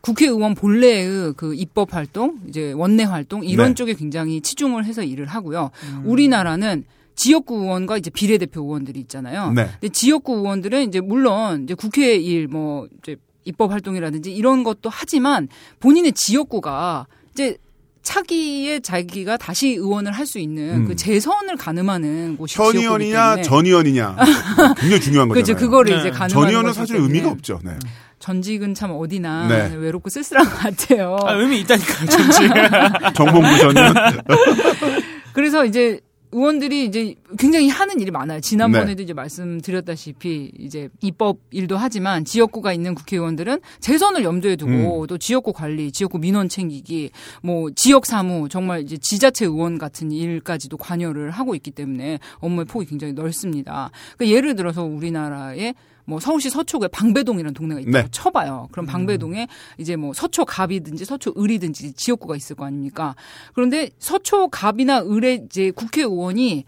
국회의원 본래의 그 입법 활동, 이제 원내 활동 이런 네. 쪽에 굉장히 치중을 해서 일을 하고요. 우리나라는 지역구 의원과 이제 비례대표 의원들이 있잖아요. 네. 근데 지역구 의원들은 이제 물론 이제 국회 일 뭐 이제 입법 활동이라든지 이런 것도 하지만 본인의 지역구가 이제 차기에 자기가 다시 의원을 할 수 있는 음. 그 재선을 가늠하는 곳이 현 의원이냐 전 의원이냐 굉장히 중요한 거잖아요. 그렇죠. 그거를 네. 이제 가늠하는 전 의원은 사실 때문에 의미가 없죠. 네. 전직은 참 어디나 네. 외롭고 쓸쓸한 것 같아요. 아, 의미 있다니까요, 전지. 정봉구 전 의원. 그래서 이제 의원들이 이제 굉장히 하는 일이 많아요. 지난번에도 네. 이제 말씀드렸다시피 이제 입법 일도 하지만 지역구가 있는 국회의원들은 재선을 염두에 두고 음. 또 지역구 관리, 지역구 민원 챙기기, 뭐 지역 사무 정말 이제 지자체 의원 같은 일까지도 관여를 하고 있기 때문에 업무의 폭이 굉장히 넓습니다. 그러니까 예를 들어서 우리나라에 뭐 서울시 서초구에 방배동이라는 동네가 있다고 네. 쳐봐요. 그럼 방배동에 이제 뭐 서초갑이든지 서초을이든지 지역구가 있을 거 아닙니까? 그런데 서초갑이나 을의 이제 국회의원이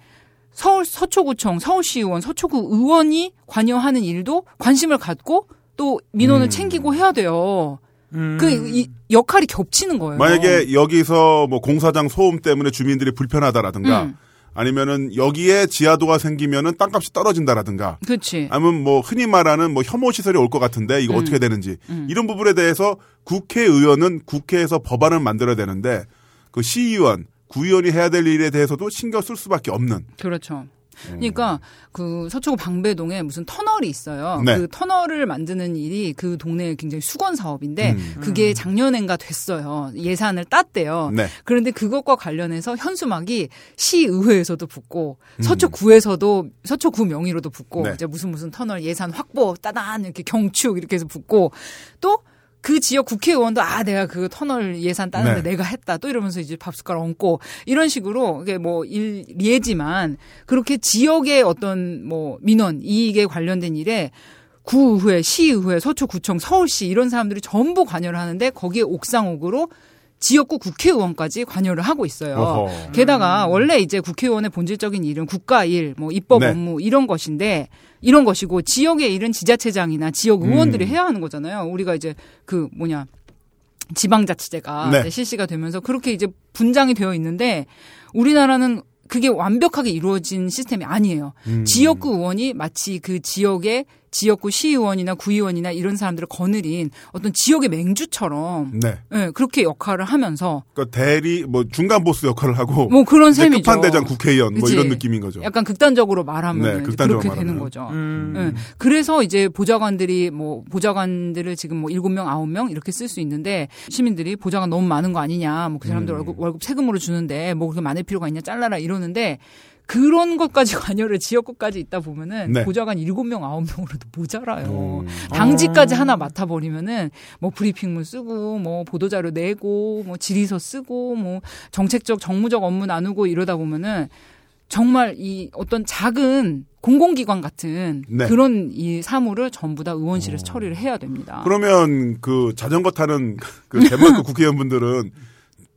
서울 서초구청, 서울시의원, 서초구 의원이 관여하는 일도 관심을 갖고 또 민원을 음. 챙기고 해야 돼요. 음. 그 이 역할이 겹치는 거예요. 만약에 여기서 뭐 공사장 소음 때문에 주민들이 불편하다라든가 음. 아니면은 여기에 지하도가 생기면은 땅값이 떨어진다라든가 그렇지. 아니면 뭐 흔히 말하는 뭐 혐오 시설이 올 것 같은데 이거 음. 어떻게 되는지 음. 이런 부분에 대해서 국회의원은 국회에서 법안을 만들어야 되는데 그 시의원, 구의원이 해야 될 일에 대해서도 신경 쓸 수밖에 없는. 그렇죠. 그러니까 그 서초구 방배동에 무슨 터널이 있어요. 네. 그 터널을 만드는 일이 그 동네의 굉장히 수건 사업인데 음. 그게 작년엔가 됐어요. 예산을 땄대요. 네. 그런데 그것과 관련해서 현수막이 시의회에서도 붙고 음. 서초구에서도 서초구 명의로도 붙고 네. 이제 무슨 무슨 터널 예산 확보 따단 이렇게 경축 이렇게 해서 붙고 또 그 지역 국회의원도 아 내가 그 터널 예산 따는데 네. 내가 했다 또 이러면서 이제 밥숟가락 얹고 이런 식으로 이게 뭐 일리지만 그렇게 지역의 어떤 뭐 민원 이익에 관련된 일에 구의회, 시의회, 서초구청, 서울시 이런 사람들이 전부 관여를 하는데 거기에 옥상옥으로 지역구 국회의원까지 관여를 하고 있어요. 어허. 게다가 원래 이제 국회의원의 본질적인 일은 국가 일, 뭐 입법 네. 업무 이런 것인데 이런 것이고 지역의 일은 지자체장이나 지역 의원들이 음. 해야 하는 거잖아요. 우리가 이제 그 뭐냐 지방자치제가 네. 실시가 되면서 그렇게 이제 분장이 되어 있는데 우리나라는 그게 완벽하게 이루어진 시스템이 아니에요. 음. 지역구 의원이 마치 그 지역의 지역구 시의원이나 구의원이나 이런 사람들을 거느린 어떤 지역의 맹주처럼 네. 예, 그렇게 역할을 하면서 그 대리 뭐 중간 보스 역할을 하고 뭐 그런 셈이죠. 끝판대장 국회의원 뭐 그치? 이런 느낌인 거죠. 약간 극단적으로 말하면 네, 극단적으로 그렇게 되는 말하면. 거죠. 음. 예. 그래서 이제 보좌관들이 뭐 보좌관들을 지금 뭐 7명, 9명 이렇게 쓸 수 있는데 시민들이 보좌관 너무 많은 거 아니냐. 뭐 그 사람들 음. 월급, 월급 세금으로 주는데 뭐 그렇게 많을 필요가 있냐. 잘라라 이러는데 그런 것까지 관여를 지역구까지 있다 보면은 네. 보좌관 7명, 9명으로도 모자라요. 음. 당직까지 하나 맡아 버리면은 뭐 브리핑문 쓰고 뭐 보도자료 내고 뭐 질의서 쓰고 뭐 정책적 정무적 업무 나누고 이러다 보면은 정말 이 어떤 작은 공공기관 같은 네. 그런 이 사무를 전부 다 의원실에서 처리를 해야 됩니다. 그러면 그 자전거 타는 그 덴마크 국회의원분들은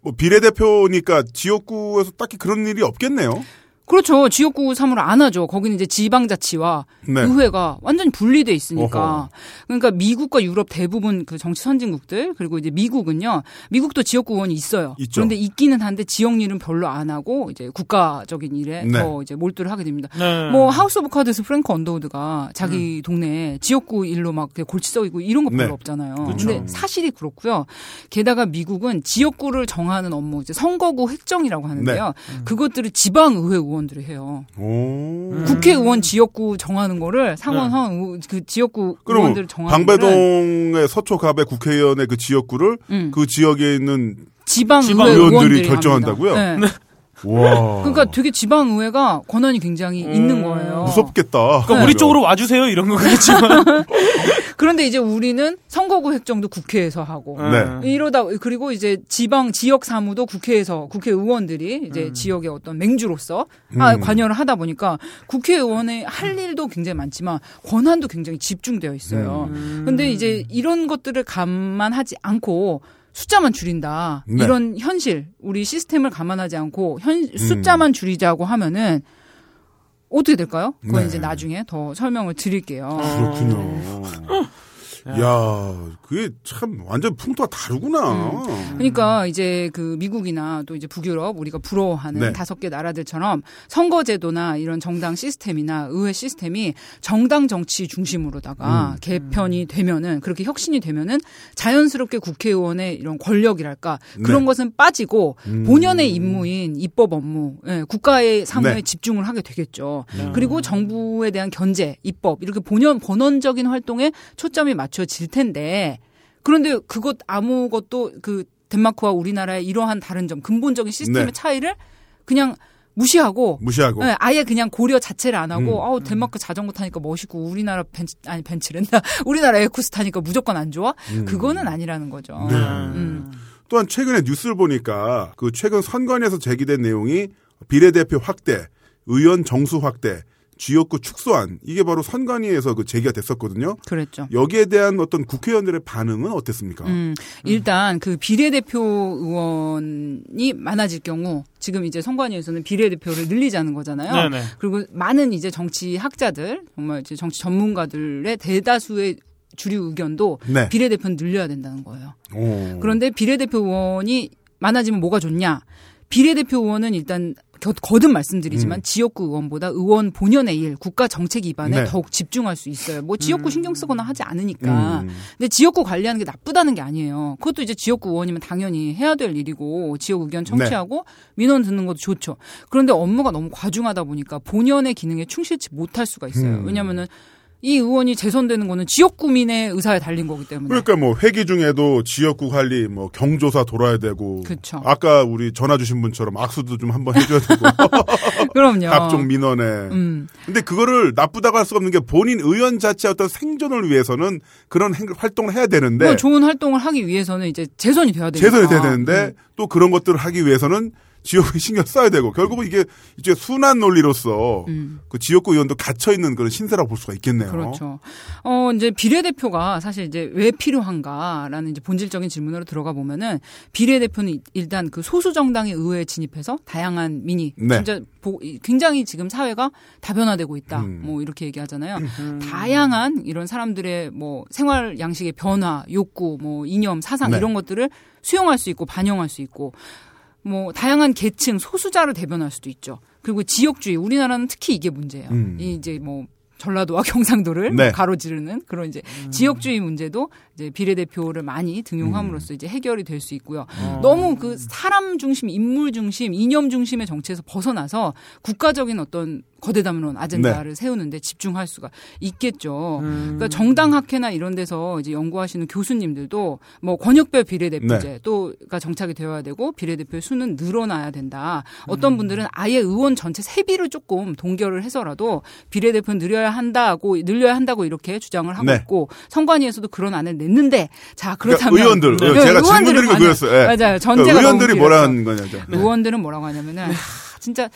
뭐 비례대표니까 지역구에서 딱히 그런 일이 없겠네요. 그렇죠. 지역구 사무를 안 하죠. 거기는 이제 지방자치와 네. 의회가 완전히 분리돼 있으니까. 어허. 그러니까 미국과 유럽 대부분 그 정치 선진국들 그리고 이제 미국은요. 미국도 지역구 의원이 있어요. 있죠. 그런데 있기는 한데 지역 일은 별로 안 하고 이제 국가적인 일에 네. 더 이제 몰두를 하게 됩니다. 네. 뭐 하우스 오브 카드에서 프랭크 언더우드가 자기 동네에 지역구 일로 막 골치 썩이고 이런 거 별로 네. 없잖아요. 그렇죠. 근데 사실이 그렇고요. 게다가 미국은 지역구를 정하는 업무 이제 선거구 획정이라고 하는데요. 네. 그것들을 지방 의회 의원 들이 해요. 오. 국회의원 지역구 정하는 거를 상원 하원 의- 그 지역구 의원들 정하는 방배동의 서초갑의 국회의원의 그 지역구를 음. 그 지역에 있는 지방, 지방 의회 의원들이 의원들이 결정한다고요? 네. 와. 그러니까 되게 지방 의회가 권한이 굉장히 있는 거예요. 무섭겠다. 그러니까 우리 쪽으로 와주세요 이런 거겠지만. 그런데 이제 우리는 선거구 획정도 국회에서 하고 네. 이러다 그리고 이제 지방 지역 사무도 국회에서 국회의원들이 이제 지역의 어떤 맹주로서 아, 음. 관여를 하다 보니까 국회의원의 할 일도 굉장히 많지만 권한도 굉장히 집중되어 있어요. 근데 이제 이런 것들을 감안하지 않고 숫자만 줄인다. 네. 이런 현실, 우리 시스템을 감안하지 않고 현 숫자만 줄이자고 하면은 어떻게 될까요? 그건 네. 이제 나중에 더 설명을 드릴게요. 그렇군요. 야, 그게 참 완전 풍토가 다르구나. 그러니까 이제 그 미국이나 또 이제 북유럽 우리가 부러워하는 네. 다섯 개 나라들처럼 선거제도나 이런 정당 시스템이나 의회 시스템이 정당 정치 중심으로다가 음. 개편이 되면은 그렇게 혁신이 되면은 자연스럽게 국회의원의 이런 권력이랄까 그런 네. 것은 빠지고 음. 본연의 임무인 입법 업무, 예, 국가의 사무에 네. 집중을 하게 되겠죠. 그리고 정부에 대한 견제, 입법 이렇게 본연 본원적인 활동에 초점이 맞춰 질 텐데 그런데 그것 아무것도 그 덴마크와 우리나라의 이러한 다른 점 근본적인 시스템의 네. 차이를 그냥 무시하고 무시하고. 네, 아예 그냥 고려 자체를 안 하고 음. 아우 덴마크 자전거 타니까 멋있고 우리나라 벤치 아니 벤츠랜다 우리나라 에쿠스 타니까 무조건 안 좋아 그거는 아니라는 거죠. 네. 음. 또한 최근에 뉴스를 보니까 그 최근 선관위에서 제기된 내용이 비례대표 확대, 의원 정수 확대, 지역구 축소안 이게 바로 선관위에서 그 제기가 됐었거든요. 그랬죠. 여기에 대한 어떤 국회의원들의 반응은 어땠습니까? 음, 일단 그 비례대표 의원이 많아질 경우 지금 이제 선관위에서는 비례대표를 늘리자는 거잖아요. 네네. 그리고 많은 이제 정치 학자들 정말 이제 정치 전문가들의 대다수의 주류 의견도 네. 비례대표는 늘려야 된다는 거예요. 오. 그런데 비례대표 의원이 많아지면 뭐가 좋냐? 비례대표 의원은 일단 겨- 거듭 말씀드리지만 지역구 의원보다 의원 본연의 일, 국가 정책 입안에 네. 더욱 집중할 수 있어요. 뭐 지역구 신경 쓰거나 하지 않으니까. 음. 근데 지역구 관리하는 게 나쁘다는 게 아니에요. 그것도 이제 지역구 의원이면 당연히 해야 될 일이고 지역 의견 청취하고 민원 듣는 것도 좋죠. 그런데 업무가 너무 과중하다 보니까 본연의 기능에 충실치 못할 수가 있어요. 음. 왜냐면은 이 의원이 재선되는 거는 지역 구민의 의사에 달린 거기 때문에. 그러니까 뭐 회기 중에도 지역구 관리 뭐 경조사 돌아야 되고 그쵸. 아까 우리 전화 주신 분처럼 악수도 좀 한번 해줘야 되고 그럼요. 각종 민원에 음. 근데 그거를 나쁘다고 할 수가 없는 게 본인 의원 자체 어떤 생존을 위해서는 그런 행- 활동을 해야 되는데 뭐 좋은 활동을 하기 위해서는 이제 재선이 돼야 되니까. 재선이 돼야 되는데 음. 또 그런 것들을 하기 위해서는 지역에 신경 써야 되고 결국은 이게 이제 순환 논리로서 음. 그 지역구 의원도 갇혀 있는 그런 신세라고 볼 수가 있겠네요. 그렇죠. 어, 이제 비례대표가 사실 이제 왜 필요한가라는 이제 본질적인 질문으로 들어가 보면은 비례대표는 일단 그 소수 정당의 의회에 진입해서 다양한 민의, 네. 진짜 보- 굉장히 지금 사회가 다변화되고 있다. 음. 뭐 이렇게 얘기하잖아요. 다양한 이런 사람들의 뭐 생활 양식의 변화, 욕구, 뭐 이념, 사상 네. 이런 것들을 수용할 수 있고 반영할 수 있고 뭐 다양한 계층 소수자를 대변할 수도 있죠. 그리고 지역주의 우리나라는 특히 이게 문제예요. 음. 이 이제 뭐 전라도와 경상도를 네. 가로지르는 그런 이제 지역주의 문제도 이제 비례대표를 많이 등용함으로써 이제 해결이 될 수 있고요. 너무 그 사람 중심, 인물 중심, 이념 중심의 정치에서 벗어나서 국가적인 어떤 거대 담론 아젠다를 세우는데 집중할 수가 있겠죠. 그러니까 정당 학회나 이런 데서 이제 연구하시는 교수님들도 뭐 권역별 비례대표제 또가 정착이 되어야 되고 비례대표의 수는 늘어나야 된다. 어떤 분들은 아예 의원 전체 세비를 조금 동결을 해서라도 비례대표는 늘려야 한다고 늘려야 한다고 이렇게 주장을 하고 네. 있고 선관위에서도 그런 안을 냈는데 자 그러니까 그렇다면 의원들 네, 제가 질문 의원들은 드린 거 그랬어요. 예. 맞아요. 전제가 그러니까 의원들이 뭐라. 하는 거냐죠. 네. 의원들은 뭐라고 하냐면은 하, 진짜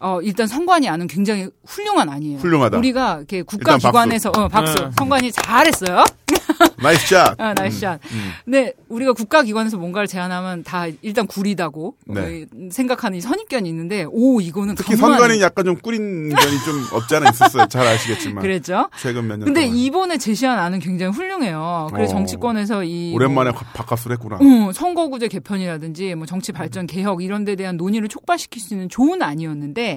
어 일단 선관위 안은 굉장히 훌륭한 아니에요. 훌륭하다. 우리가 이렇게 국가기관에서 어 박수. 선관위 잘했어요. nice shot. 아, nice shot. 근데 우리가 국가기관에서 뭔가를 제안하면 다 일단 구리다고 네. 어, 생각하는 이 선입견이 있는데 오 이거는 특히 강무하네. 선관위 약간 좀 꾸린 면이 좀 없지 않아 있었어요. 잘 아시겠지만. 그랬죠. 최근 몇 년 근데 동안. 이번에 제시한 안은 굉장히 훌륭해요. 그래서 어. 정치권에서 이 오랜만에 뭐, 바깥으로 했구나. 어, 선거구제 개편이라든지 뭐 정치 발전 개혁 이런 데 대한 논의를 촉발시킬 수 있는 좋은 안이었는데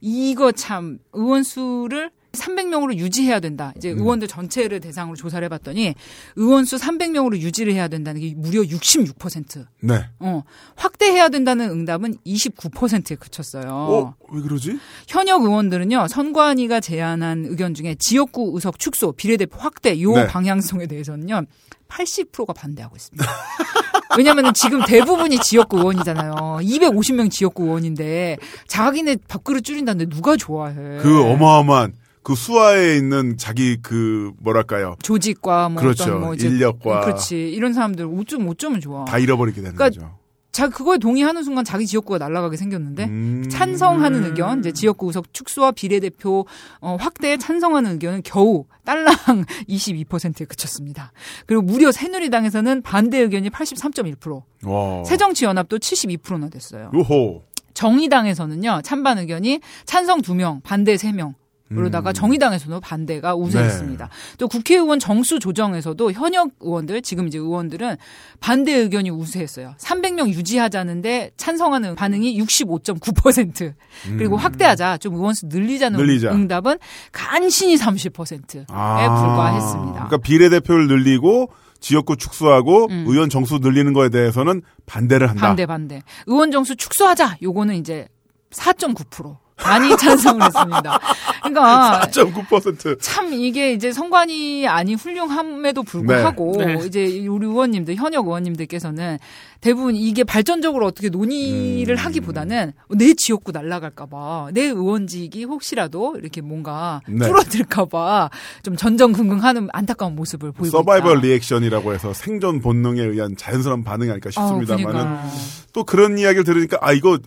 이거 참 의원 수를 300명으로 유지해야 된다. 이제 의원들 전체를 대상으로 조사를 해봤더니 의원 수 300명으로 유지를 해야 된다는 게 무려 66%. 네. 어, 확대해야 된다는 응답은 29%에 그쳤어요. 어? 왜 그러지? 현역 의원들은요 선관위가 제안한 의견 중에 지역구 의석 축소, 비례대표 확대 요 네. 방향성에 대해서는요 80%가 반대하고 있습니다. 왜냐하면 지금 대부분이 지역구 의원이잖아요. 250명 지역구 의원인데 자기네 밥그릇 줄인다는데 누가 좋아해? 그 어마어마한 그 수하에 있는 자기 그 뭐랄까요? 조직과 뭐 그렇죠. 어떤 뭐 인력과. 그렇지 이런 사람들 어쩜 어쩌면 좋아. 다 잃어버리게 되는 그러니까 거죠. 자 그거에 동의하는 순간 자기 지역구가 날아가게 생겼는데 음. 찬성하는 의견, 이제 지역구 의석 축소와 비례대표 어, 확대에 찬성하는 의견은 겨우 딸랑 22%에 그쳤습니다. 그리고 무려 새누리당에서는 반대 의견이 83.1%, 와. 새정치연합도 72%나 됐어요. 요호. 정의당에서는요 찬반 의견이 찬성 2명, 반대 3명. 그러다가 음. 정의당에서도 반대가 우세했습니다. 또 국회의원 정수 조정에서도 현역 의원들 지금 이제 의원들은 반대 의견이 우세했어요. 300명 유지하자는데 찬성하는 반응이 65.9% 그리고 확대하자 좀 의원 수 늘리자는 음. 늘리자. 응답은 간신히 30%에 불과했습니다. 그러니까 비례대표를 늘리고 지역구 축소하고 음. 의원 정수 늘리는 거에 대해서는 반대를 한다. 반대 반대. 의원 정수 축소하자. 요거는 이제 4.9% 많이 찬성을 했습니다. 그러니까 4.9%. 참 이게 이제 선관위 아니 훌륭함에도 불구하고 네. 네. 이제 우리 의원님들 현역 의원님들께서는 대부분 이게 발전적으로 어떻게 논의를 음. 하기보다는 내 지역구 날라갈까봐 내 의원직이 혹시라도 이렇게 뭔가 네. 줄어들까봐 좀 전전긍긍하는 안타까운 모습을 보이고 서바이벌 있다. 리액션이라고 해서 생존 본능에 의한 자연스러운 반응이 아닐까 싶습니다만은 아, 그러니까. 또 그런 이야기를 들으니까 아 이거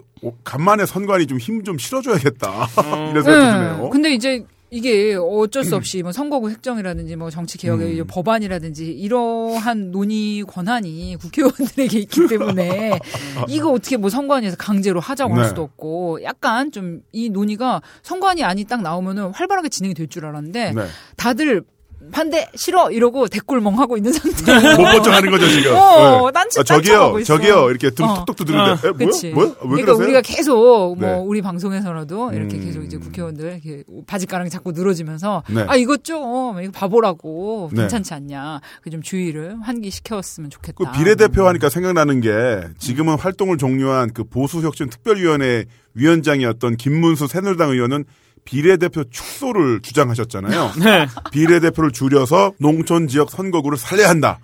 간만에 선관위 좀힘좀 실어줘야겠다 이런 생각이 네. 드네요. 근데 이제 이게 어쩔 수 없이 뭐 선거구 획정이라든지 뭐 정치 개혁의 음. 법안이라든지 이러한 논의 권한이 국회의원들에게 있기 때문에 이거 어떻게 뭐 선관위에서 강제로 하자고 할 네. 수도 없고 약간 좀 이 논의가 선관위 안이 딱 나오면은 활발하게 진행이 될 줄 알았는데 네. 다들 반대 싫어 이러고 대꿀멍 하고 있는 상태. 못 번쩍하는 거죠 지금. 어, 네. 딴짓 아, 저기요. 저기요 이렇게 등 어. 톡톡 두드는데 에, 뭐야? 뭐야? 왜 그러니까 그러세요? 우리가 계속 뭐 네. 우리 방송에서라도 이렇게 음. 계속 이제 국회의원들 이렇게 바지가랑이 자꾸 늘어지면서 네. 아 이것 좀 이거 바보라고 네. 괜찮지 않냐 그 좀 주의를 환기시켰으면 좋겠다. 그 비례대표 하니까 생각나는 게 지금은 활동을 종료한 그 보수혁신 특별위원회 위원장이었던 김문수 새누리당 의원은 비례대표 축소를 주장하셨잖아요. 네. 비례대표를 줄여서 농촌 지역 선거구를 살려야 한다.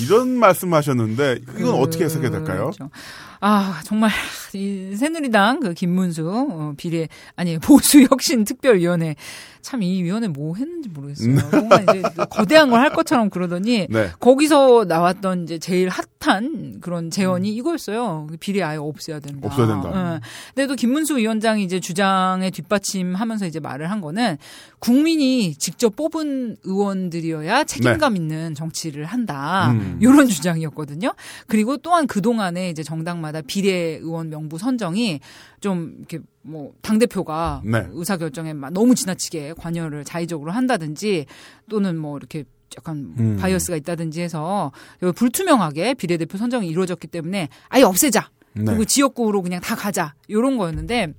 이런 말씀하셨는데 이건 어떻게 해석해야 될까요? 그렇죠. 아 정말 이 새누리당 그 김문수 어, 비례 아니 보수혁신특별위원회 참 이 위원회 뭐 했는지 모르겠어요. 뭔가 이제 거대한 걸 할 것처럼 그러더니 네. 거기서 나왔던 이제 제일 핫한 그런 제언이 이거였어요. 비례 아예 없애야 된다. 없애야 된다. 예. 근데 또 김문수 위원장이 이제 주장에 뒷받침 하면서 이제 말을 한 거는 국민이 직접 뽑은 의원들이어야 책임감 있는 정치를 한다. 네. 음. 이런 주장이었거든요. 그리고 또한 그 동안에 이제 정당마다 비례 의원 명부 선정이 좀 이렇게 뭐 당 대표가 네. 의사 결정에 막 너무 지나치게 관여를 자의적으로 한다든지 또는 뭐 이렇게 약간 음. 바이어스가 있다든지 해서 불투명하게 비례대표 선정이 이루어졌기 때문에 아예 없애자. 네. 그리고 지역구로 그냥 다 가자. 요런 거였는데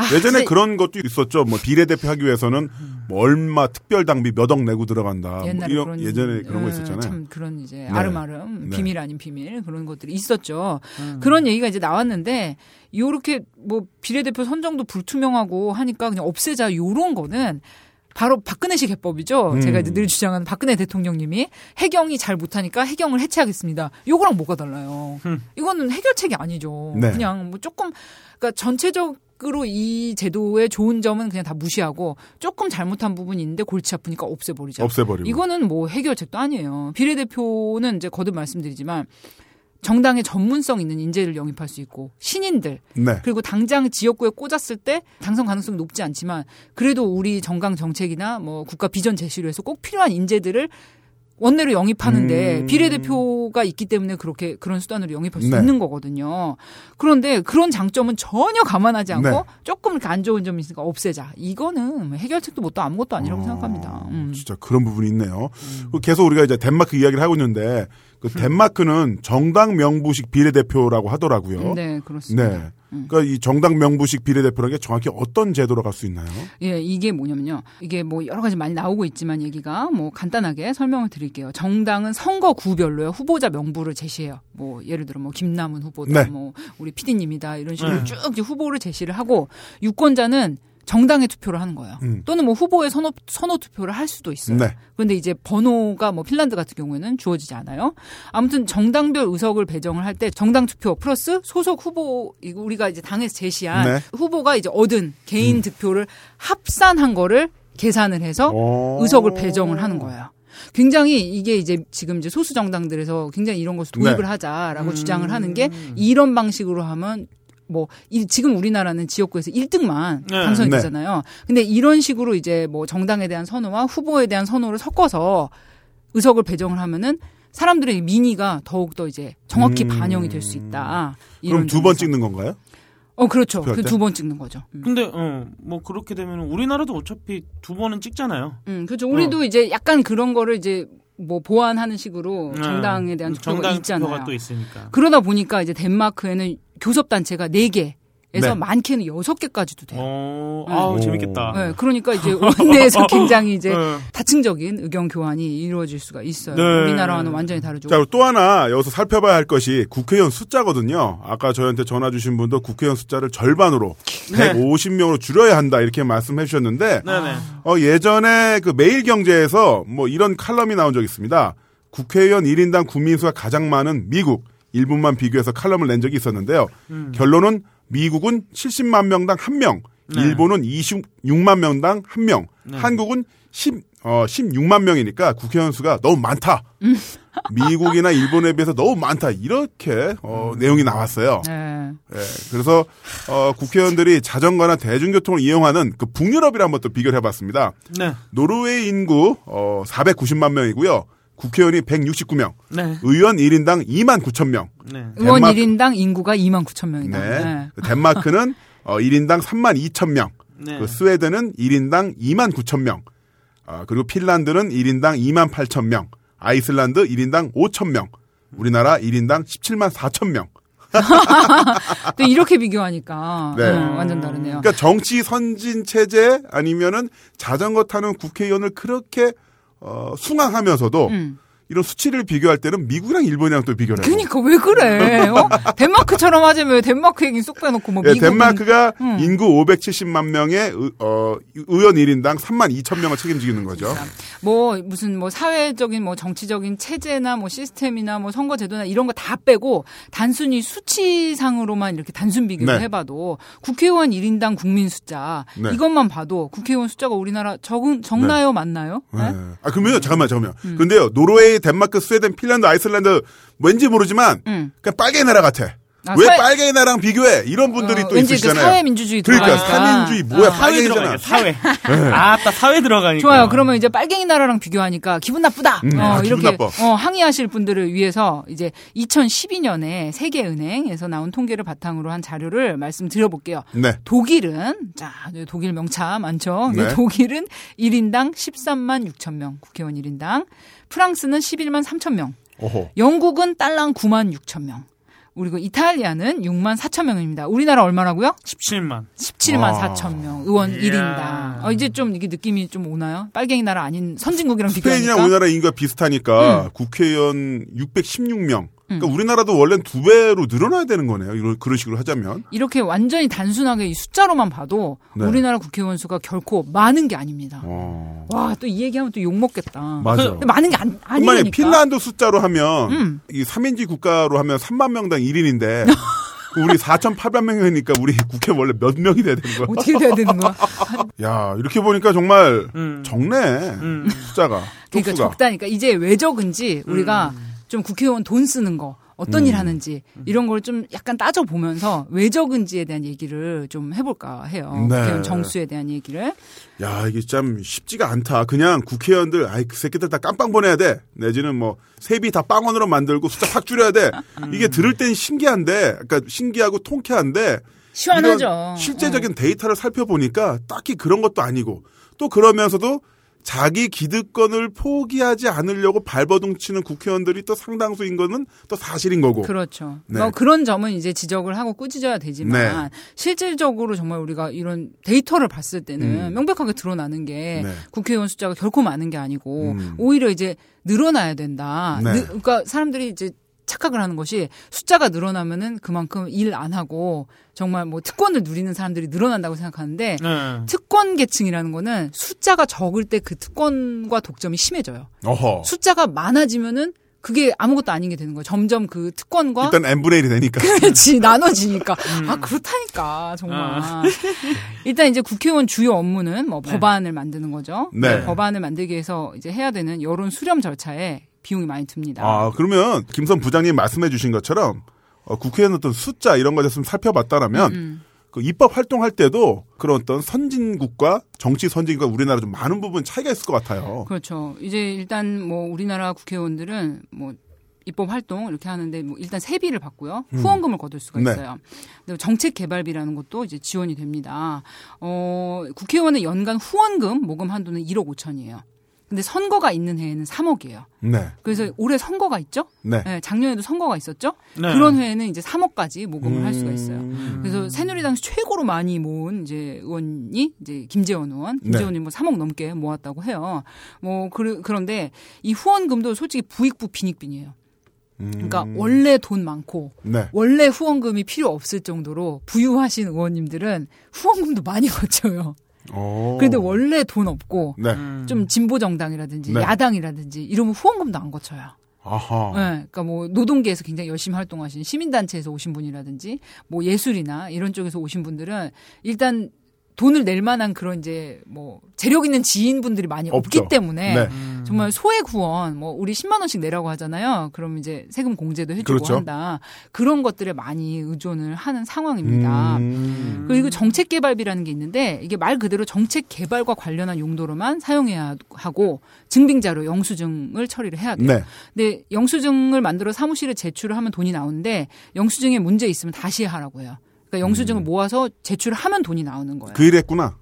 아, 예전에 사실 그런 것도 있었죠. 뭐 비례대표 하기 위해서는 뭐 얼마 특별 당비 몇 억 내고 들어간다. 뭐 옛날에 이런- 그런 예전에 그런 거 음, 있었잖아요. 참 그런 이제 아름아름 네. 비밀 아닌 비밀 그런 것들이 있었죠. 그런 얘기가 이제 나왔는데 요렇게 뭐 비례대표 선정도 불투명하고 하니까 그냥 없애자 요런 거는 바로 박근혜식 해법이죠. 음. 제가 늘 주장하는 박근혜 대통령님이 해경이 잘 못하니까 해경을 해체하겠습니다. 요거랑 뭐가 달라요? 이거는 해결책이 아니죠. 네. 그냥 뭐 조금 그러니까 전체적 으로 이 제도의 좋은 점은 그냥 다 무시하고 조금 잘못한 부분이 있는데 골치 아프니까 없애버리자. 없애버리고. 이거는 뭐 해결책도 아니에요. 비례대표는 이제 거듭 말씀드리지만 정당의 전문성 있는 인재를 영입할 수 있고 신인들 네. 그리고 당장 지역구에 꽂았을 때 당선 가능성이 높지 않지만 그래도 우리 정강 정책이나 뭐 국가 비전 제시를 해서 꼭 필요한 인재들을 원내로 영입하는데 음. 비례대표가 있기 때문에 그렇게 그런 수단으로 영입할 수 네. 있는 거거든요. 그런데 그런 장점은 전혀 감안하지 않고 네. 조금 이렇게 안 좋은 점이 있으니까 없애자. 이거는 뭐 해결책도 뭣도 아무것도 아니라고 어, 생각합니다. 음. 진짜 그런 부분이 있네요. 그리고 계속 우리가 이제 덴마크 이야기를 하고 있는데 그 덴마크는 정당 명부식 비례대표라고 하더라고요. 네, 그렇습니다. 네. 그러니까 이 정당 명부식 비례대표라는 게 정확히 어떤 제도로 갈 수 있나요? 예, 이게 뭐냐면요. 이게 뭐 여러 가지 많이 나오고 있지만 얘기가 뭐 간단하게 설명을 드릴게요. 정당은 선거 구별로요. 후보자 명부를 제시해요. 뭐 예를 들어 뭐 김남은 후보다, 네. 뭐 우리 피디님이다 이런 식으로 쭉 이제 후보를 제시를 하고 유권자는 정당에 투표를 하는 거예요. 음. 또는 뭐 후보의 선호, 선호 투표를 할 수도 있어요. 네. 그런데 이제 번호가 뭐 핀란드 같은 경우에는 주어지지 않아요. 아무튼 정당별 의석을 배정을 할 때 정당 투표 플러스 소속 후보 이거 우리가 이제 당에서 제시한 네. 후보가 이제 얻은 개인 득표를 합산한 거를 계산을 해서 어. 의석을 배정을 하는 거예요. 굉장히 이게 이제 지금 이제 소수 정당들에서 굉장히 이런 것을 도입을 네. 하자라고 주장을 하는 게 이런 방식으로 하면 뭐 이- 지금 우리나라는 지역구에서 1등만 네. 당선이 네. 되잖아요. 근데 이런 식으로 이제 뭐 정당에 대한 선호와 후보에 대한 선호를 섞어서 의석을 배정을 하면은 사람들의 민의가 더욱 더 이제 정확히 음. 반영이 될 수 있다. 그럼 두 번. 찍는 건가요? 어 그렇죠. 그 때? 두번 찍는 거죠. 음. 근데 어, 뭐 그렇게 되면 우리나라도 어차피 두 번은 찍잖아요. 음, 그렇죠. 우리도 이제 약간 그런 거를 이제 뭐 보완하는 식으로 네. 정당에 대한 투표가 정당 있잖아요. 투표가 또 있으니까. 그러다 보니까 이제 덴마크에는 교섭단체가 4개 에서 네. 많게는 6개까지도 돼요. 어, 네. 아우 오. 재밌겠다. 네, 그러니까 이제 원내에서 굉장히 이제 네. 다층적인 의견 교환이 이루어질 수가 있어요. 네. 우리나라와는 완전히 다르죠. 자, 그리고 또 하나 여기서 살펴봐야 할 것이 국회의원 숫자거든요. 아까 저희한테 전화 주신 분도 국회의원 숫자를 절반으로 네. 150명으로 줄여야 한다 이렇게 말씀해 주셨는데 네네. 어, 예전에 그 매일경제에서 뭐 이런 칼럼이 나온 적이 있습니다. 국회의원 1인당 국민수가 가장 많은 미국, 일본만 비교해서 칼럼을 낸 적이 있었는데요. 결론은 미국은 70만 명당 1명, 네. 일본은 26만 명당 1명, 한국은 10, 어, 16만 명이니까 국회의원 수가 너무 많다. 미국이나 일본에 비해서 너무 많다. 이렇게 어, 내용이 나왔어요. 네. 예, 그래서 어, 국회의원들이 자전거나 대중교통을 이용하는 그 북유럽이랑 한번 또 비교를 해봤습니다. 네. 노르웨이 인구 어, 490만 명이고요. 국회의원이 169명, 네. 의원 1인당 2만 9천 명. 네. 의원 덴마크- 1인당 인구가 2만 9천 명이다. 네. 네. 덴마크는 어, 1인당 3만 2천 명. 네. 그 스웨덴은 1인당 2만 9천 명. 아, 그리고 핀란드는 1인당 2만 8천 명. 아이슬란드 1인당 5천 명. 우리나라 1인당 17만 4천 명. 또 이렇게 비교하니까 네. 네, 완전 다르네요. 그러니까 정치 선진 체제 아니면은 자전거 타는 국회의원을 그렇게 어, 숭앙하면서도 음. 이런 수치를 비교할 때는 미국이랑 일본이랑 또 비교를 해요. 그니까 왜 그래? 어? 덴마크처럼 하자면 왜 덴마크 얘기 쏙 빼놓고 뭐 예, 미국은 덴마크가 음. 인구 570만 명의 의, 어, 의원 1인당 3만 2천 명을 책임지는 거죠. 뭐 무슨 뭐 사회적인 뭐 정치적인 체제나 뭐 시스템이나 뭐 선거 제도나 이런 거 다 빼고 단순히 수치상으로만 이렇게 단순 비교를 네. 해봐도 국회의원 1인당 국민 숫자 네. 이것만 봐도 국회의원 숫자가 우리나라 적은 적나요 맞나요? 네. 네? 아, 그러면 잠깐만, 잠깐만. 음. 근데요, 노르웨이, 덴마크, 스웨덴, 핀란드, 아이슬란드 왠지 모르지만 음. 그냥 빨갱이 나라 같아. 아, 왜 사회- 빨갱이 나라랑 비교해? 이런 분들이 어, 또 왠지 그 있으시잖아요. 사회민주주의 그러니까. 사민주의 뭐야? 어. 사회. 들어가니까 사회. 네. 아따 사회 들어가니까. 좋아요. 그러면 이제 빨갱이 나라랑 비교하니까 기분 나쁘다. 음, 어, 아, 기분 이렇게 나빠. 어, 항의하실 분들을 위해서 이제 2012년에 세계은행에서 나온 통계를 바탕으로 한 자료를 말씀드려볼게요. 네. 독일은 자 독일 명차 많죠. 네. 독일은 1인당 13만 6천 명 국회의원 1인당. 프랑스는 11만 3천 명. 오호. 영국은 딸랑 9만 6천 명. 그리고 이탈리아는 6만 4천 명입니다. 우리나라 얼마라고요? 17만. 17만 와. 4천 명 의원 이야. 1인당. 어, 이제 좀 이게 느낌이 좀 오나요? 빨갱이 나라 아닌 선진국이랑 스페인이랑 비교하니까. 우리나라 인구가 비슷하니까 음. 국회의원 616명. 그러니까 우리나라도 원래는 두 배로 늘어나야 되는 거네요. 이런 그런 식으로 하자면. 이렇게 완전히 단순하게 이 숫자로만 봐도 네. 우리나라 국회의원 수가 결코 많은 게 아닙니다. 어. 와, 또 이 얘기하면 또 욕 먹겠다. 맞아. 근데 많은 게 안, 만약에 아니니까. 핀란드 숫자로 하면 음. 이 3인지 국가로 하면 3만 명당 1인인데 우리 4,800명이니까 우리 국회 원래 몇 명이 돼야 되는 거야? 어떻게 돼야 되는 거야? 야, 이렇게 보니까 정말 음. 적네. 음. 숫자가. 그러니까 쪽수가. 적다니까 이제 왜 적은지 우리가 좀 국회의원 돈 쓰는 거 어떤 음. 일 하는지 이런 걸 좀 약간 따져 보면서 왜 적은지에 대한 얘기를 좀 해볼까 해요. 네. 국회의원 정수에 대한 얘기를. 야, 이게 참 쉽지가 않다. 그냥 국회의원들, 아이, 그 새끼들 다 깜빵 보내야 돼. 내지는 뭐, 세비 다 빵원으로 만들고 숫자 확 줄여야 돼. 이게 들을 땐 신기한데, 그러니까 신기하고 통쾌한데, 시원하죠. 실제적인 데이터를 살펴보니까 딱히 그런 것도 아니고, 또 그러면서도 자기 기득권을 포기하지 않으려고 발버둥 치는 국회의원들이 또 상당수인 거는 또 사실인 거고. 그렇죠. 네. 뭐 그런 점은 이제 지적을 하고 꾸짖어야 되지만 실질적으로 정말 우리가 이런 데이터를 봤을 때는 음. 명백하게 드러나는 게 네. 국회의원 숫자가 결코 많은 게 아니고 음. 오히려 이제 늘어나야 된다. 네. 느- 그러니까 사람들이 이제 착각을 하는 것이 숫자가 늘어나면은 그만큼 일 안 하고 정말 뭐 특권을 누리는 사람들이 늘어난다고 생각하는데 네. 특권 계층이라는 거는 숫자가 적을 때 그 특권과 독점이 심해져요. 어허. 숫자가 많아지면은 그게 아무것도 아닌 게 되는 거예요. 점점 그 특권과 일단 1이 되니까. 그렇지 나눠지니까 아 그렇다니까 정말 아. 일단 이제 국회의원 주요 업무는 뭐 네. 법안을 만드는 거죠. 네. 법안을 만들기 위해서 이제 해야 되는 여론 수렴 절차에 비용이 많이 듭니다. 아, 그러면 김선 부장님 말씀해 주신 것처럼 어, 국회의원 어떤 숫자 이런 것에 좀 살펴봤다라면 음. 그 입법 활동할 때도 그런 어떤 선진국과 정치 선진국과 우리나라 좀 많은 부분 차이가 있을 것 같아요. 그렇죠. 이제 일단 뭐 우리나라 국회의원들은 뭐 입법 활동 이렇게 하는데 뭐 일단 세비를 받고요. 후원금을 거둘 수가 네. 있어요. 근데 정책 개발비라는 것도 이제 지원이 됩니다. 어, 국회의원의 연간 후원금 모금 한도는 1억 5천이에요. 근데 선거가 있는 해에는 3억이에요. 네. 그래서 올해 선거가 있죠? 네. 네, 작년에도 선거가 있었죠? 네. 그런 해에는 이제 3억까지 모금을 할 수가 있어요. 음. 그래서 새누리당 최고로 많이 모은 이제 의원이 이제 김재원 의원, 김재원 네. 의원이 뭐 3억 넘게 모았다고 해요. 뭐 그, 그런데 이 후원금도 솔직히 부익부 빈익빈이에요. 그러니까 원래 돈 많고 음. 네. 원래 후원금이 필요 없을 정도로 부유하신 의원님들은 후원금도 많이 거쳐요. 오. 그런데 원래 돈 없고 네. 좀 진보 정당이라든지 네. 야당이라든지 이러면 후원금도 안 거쳐요. 아하. 네, 그러니까 뭐 노동계에서 굉장히 열심히 활동하신 시민단체에서 오신 분이라든지 뭐 예술이나 이런 쪽에서 오신 분들은 일단 돈을 낼 만한 그런 이제 뭐 재력 있는 지인분들이 많이 없기 없죠. 때문에 네. 정말 소액 후원 뭐 우리 10만 원씩 내라고 하잖아요. 그럼 이제 세금 공제도 해주고 그렇죠. 한다. 그런 것들에 많이 의존을 하는 상황입니다. 음. 그리고 정책 개발비라는 게 있는데 이게 말 그대로 정책 개발과 관련한 용도로만 사용해야 하고 증빙 자료 영수증을 처리를 해야 돼요. 네. 근데 영수증을 만들어 사무실에 제출을 하면 돈이 나오는데 영수증에 문제 있으면 다시 하라고 해요. 그러니까 영수증을 모아서 제출을 하면 돈이 나오는 거예요. 음. 그일 했구나.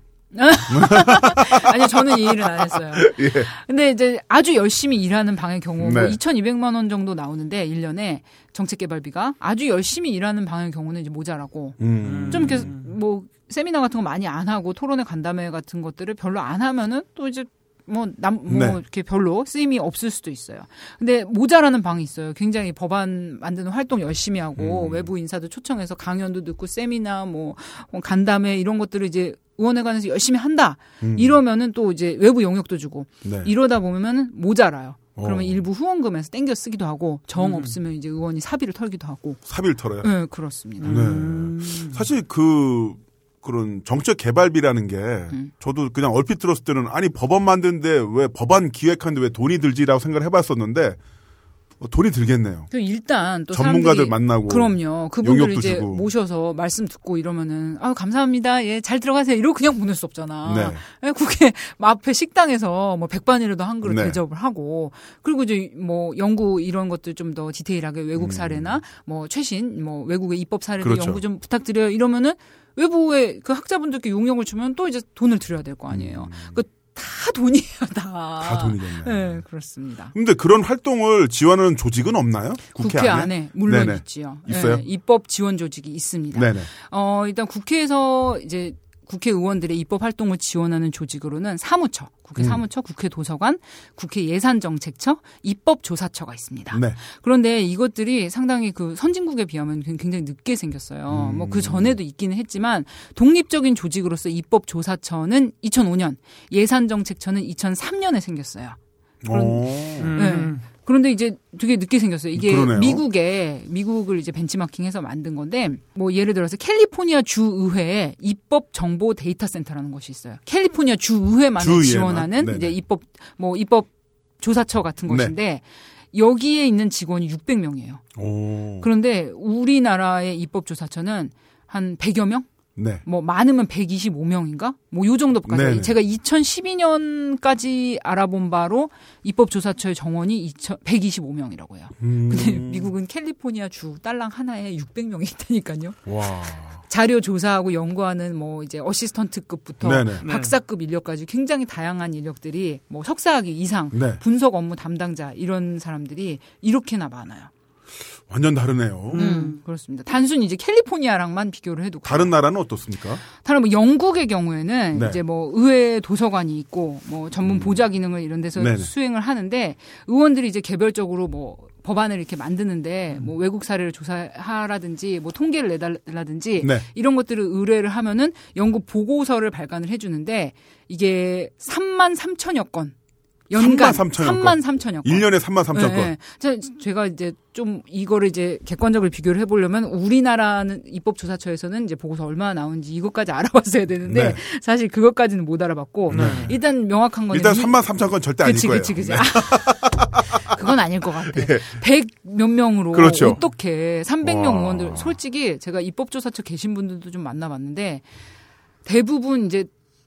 아니 저는 이 일은 안 했어요. 예. 근데 이제 아주 열심히 일하는 방의 경우 뭐 네. 2,200만 원 정도 나오는데 1년에 정책 개발비가 아주 열심히 일하는 방의 경우는 이제 모자라고 음. 좀 이렇게 뭐 세미나 같은 거 많이 안 하고 토론회 간담회 같은 것들을 별로 안 하면은 또 이제 뭐남뭐 네. 이렇게 별로 쓰임이 없을 수도 있어요. 근데 모자라는 방이 있어요. 굉장히 법안 만드는 활동 열심히 하고 음. 외부 인사도 초청해서 강연도 듣고 세미나 뭐, 뭐 간담회 이런 것들을 이제 의원회관에서 열심히 한다. 음. 이러면은 또 이제 외부 영역도 주고 네. 이러다 보면은 모자라요. 그러면 어. 일부 후원금에서 땡겨 쓰기도 하고 정 음. 없으면 이제 의원이 사비를 털기도 하고. 사비를 털어요. 네, 그렇습니다. 네. 사실 그 그런 정책 개발비라는 게 음. 저도 그냥 얼핏 들었을 때는 아니 법안 만드는데 왜 법안 기획하는데 왜 돈이 들지라고 생각을 해봤었는데 어, 돈이 들겠네요. 그 일단 또 전문가들 만나고 그럼요. 그분들 이제 주고. 모셔서 말씀 듣고 이러면은 아 감사합니다. 예, 잘 들어가세요. 이러고 그냥 보낼 수 없잖아. 네. 예, 국회 앞에 식당에서 뭐 백반이라도 한 그릇 네. 대접을 하고 그리고 이제 뭐 연구 이런 것들 좀더 디테일하게 외국 사례나 뭐 최신 뭐 외국의 입법 사례도 음. 그렇죠. 연구 좀 부탁드려요. 이러면은 외부의 그 학자분들께 용역을 주면 또 이제 돈을 들여야 될 거 아니에요. 그다 돈이에요, 다. 음. 다 돈이겠네. 네, 그렇습니다. 근데 그런 활동을 지원하는 조직은 없나요? 국회, 안에? 물론 네네. 있지요. 있어요? 네, 입법 지원 조직이 있습니다. 네네. 어, 일단 국회에서 이제 국회의원들의 입법 활동을 지원하는 조직으로는 사무처, 국회 음. 사무처, 국회 도서관, 국회 예산정책처, 입법조사처가 있습니다. 네. 그런데 이것들이 상당히 그 선진국에 비하면 굉장히 늦게 생겼어요. 음. 뭐그 전에도 있기는 했지만 독립적인 조직으로서 입법조사처는 2005년, 예산정책처는 2003년에 생겼어요. 그런- 오. 음. 그런데 이제 되게 늦게 생겼어요. 이게 그러네요. 미국에 미국을 이제 벤치마킹해서 만든 건데 뭐 예를 들어서 캘리포니아 주 의회에 입법 정보 데이터 센터라는 것이 있어요. 캘리포니아 주 의회만을 주의회만? 지원하는 네네. 이제 입법 뭐 입법 조사처 같은 네. 것인데 여기에 있는 직원이 600명이에요. 오. 그런데 우리나라의 입법 조사처는 한 100여 명? 네. 뭐 많으면 125명인가? 뭐 요 정도까지. 네네. 제가 2012년까지 알아본 바로 입법조사처의 정원이 125명이라고 해요. 음. 근데 미국은 캘리포니아 주 딸랑 하나에 600명이 있다니까요. 와. 자료 조사하고 연구하는 뭐 이제 어시스턴트급부터 네네. 박사급 인력까지 굉장히 다양한 인력들이 뭐 석사학위 이상 네. 분석 업무 담당자 이런 사람들이 이렇게나 많아요. 완전 다르네요. 음, 그렇습니다. 단순히 이제 캘리포니아랑만 비교를 해도 다른 나라는 어떻습니까? 다른 뭐 영국의 경우에는 네. 이제 뭐 의회 도서관이 있고 뭐 전문 음. 보좌 기능을 이런 데서 네네. 수행을 하는데 의원들이 이제 개별적으로 뭐 법안을 이렇게 만드는데 음. 뭐 외국 사례를 조사하라든지 뭐 통계를 내달라든지 네. 이런 것들을 의뢰를 하면은 연구 보고서를 발간을 해주는데 이게 3만 3천여 건 연간 3만 3천여 3만 3천여 건. 1년에 3만 3천 건. 네, 네. 제- 제가 이제 좀 이거를 이제 객관적으로 비교를 해보려면 우리나라는 입법조사처에서는 이제 보고서 얼마나 나오는지 이것까지 알아봤어야 되는데 네. 사실 그것까지는 못 알아봤고 일단 명확한 거는 일단 이- 3만 3천 건 절대 아닐 그치, 거예요. 그치, 그치. 네. 아, 그건 아닐 것 같아. 백몇 명으로 그렇죠. 어떻게 300명 와. 의원들 솔직히 제가 입법조사처 계신 분들도 좀 만나봤는데 대부분 이제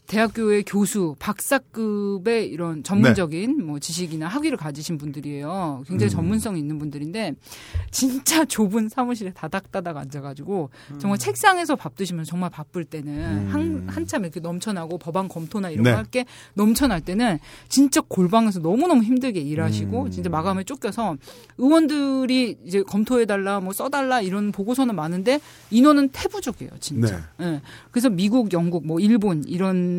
대학교의 교수, 박사급의 이런 전문적인 뭐 지식이나 학위를 가지신 분들이에요. 굉장히 음. 전문성이 있는 분들인데 진짜 좁은 사무실에 다닥다닥 앉아가지고 정말 책상에서 밥 드시면 정말 바쁠 때는 한, 한참 이렇게 넘쳐나고 법안 검토나 이런 음. 네. 거할게 넘쳐날 때는 진짜 골방에서 너무너무 힘들게 일하시고 음. 진짜 마감에 쫓겨서 의원들이 이제 검토해달라 뭐 써달라 이런 보고서는 많은데 인원은 태부족이에요 진짜. 네. 예. 그래서 미국, 영국, 뭐 일본 이런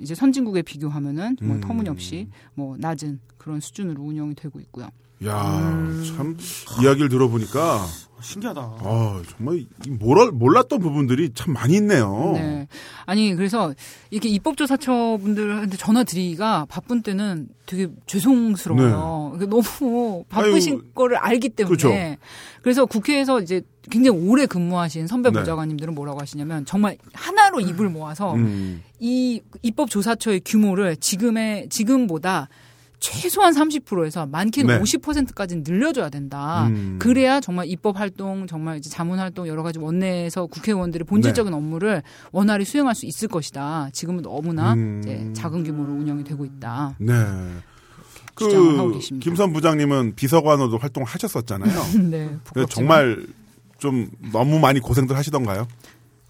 이제 선진국에 비교하면은 정말 음. 터무니없이 뭐 낮은 그런 수준으로 운영이 되고 있고요. 야, 음. 참 이야기를 들어보니까 신기하다. 아, 정말 이 몰라, 몰랐던 부분들이 참 많이 있네요. 네. 아니 그래서 이렇게 입법조사처 분들한테 전화 드리기가 바쁜 때는 되게 죄송스러워요. 그러니까 너무 바쁘신 네. 아유, 거를 알기 때문에. 그렇죠. 그래서 국회에서 이제 굉장히 오래 근무하신 선배 네. 보좌관님들은 뭐라고 하시냐면 정말 하나로 입을 모아서 음, 이 입법조사처의 규모를 지금의 지금보다 최소한 30%에서 많게는 네. 50%까지는 늘려줘야 된다. 음. 그래야 정말 입법 활동, 정말 이제 자문 활동 여러 가지 원내에서 국회의원들의 본질적인 네. 업무를 원활히 수행할 수 있을 것이다. 지금은 너무나 음. 이제 작은 규모로 운영이 되고 있다. 네. 그. 김선 부장님은 비서관으로 활동하셨었잖아요. 네, 부끄럽지만. 정말 좀 너무 많이 고생들 하시던가요?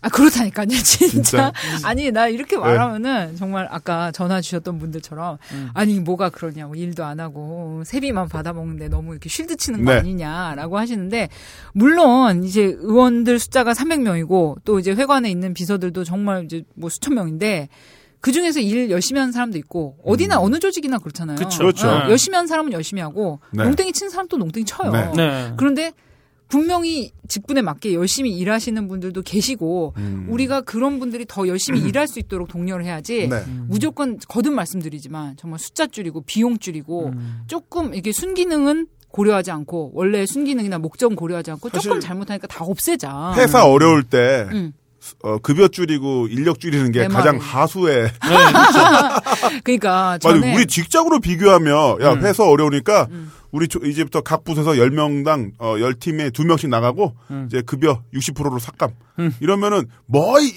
아 그렇다니까요, 진짜. 진짜? 아니 나 이렇게 네. 말하면은 정말 아까 전화 주셨던 분들처럼 음. 아니 뭐가 그러냐고 일도 안 하고 세비만 받아 먹는데 너무 이렇게 쉴드 치는 거 네. 아니냐라고 하시는데 물론 이제 의원들 숫자가 300명이고 또 이제 회관에 있는 비서들도 정말 이제 뭐 수천 명인데 그 중에서 일 열심히 하는 사람도 있고 어디나 어느 조직이나 그렇잖아요. 그렇죠. 어, 열심히 하는 사람은 열심히 하고 네. 농땡이 치는 사람 또 농땡이 쳐요. 네. 네. 그런데 분명히 직분에 맞게 열심히 일하시는 분들도 계시고 음. 우리가 그런 분들이 더 열심히 일할 수 있도록 독려를 해야지 네. 무조건 거듭 말씀드리지만 정말 숫자 줄이고 비용 줄이고 음. 조금 이게 순기능은 고려하지 않고 원래 순기능이나 목적 고려하지 않고 조금 잘못하니까 다 없애자. 회사 어려울 때 음. 어, 급여 줄이고 인력 줄이는 게내 가장 말이. 하수의 그러니까 맞아 전에 우리 직장으로 비교하면 야 음. 회사 어려우니까 음. 우리 조- 이제부터 각 부서에서 10명당 어, 10팀에 2명씩 나가고 음. 이제 급여 60%로 삭감 음. 이러면은 뭐 이,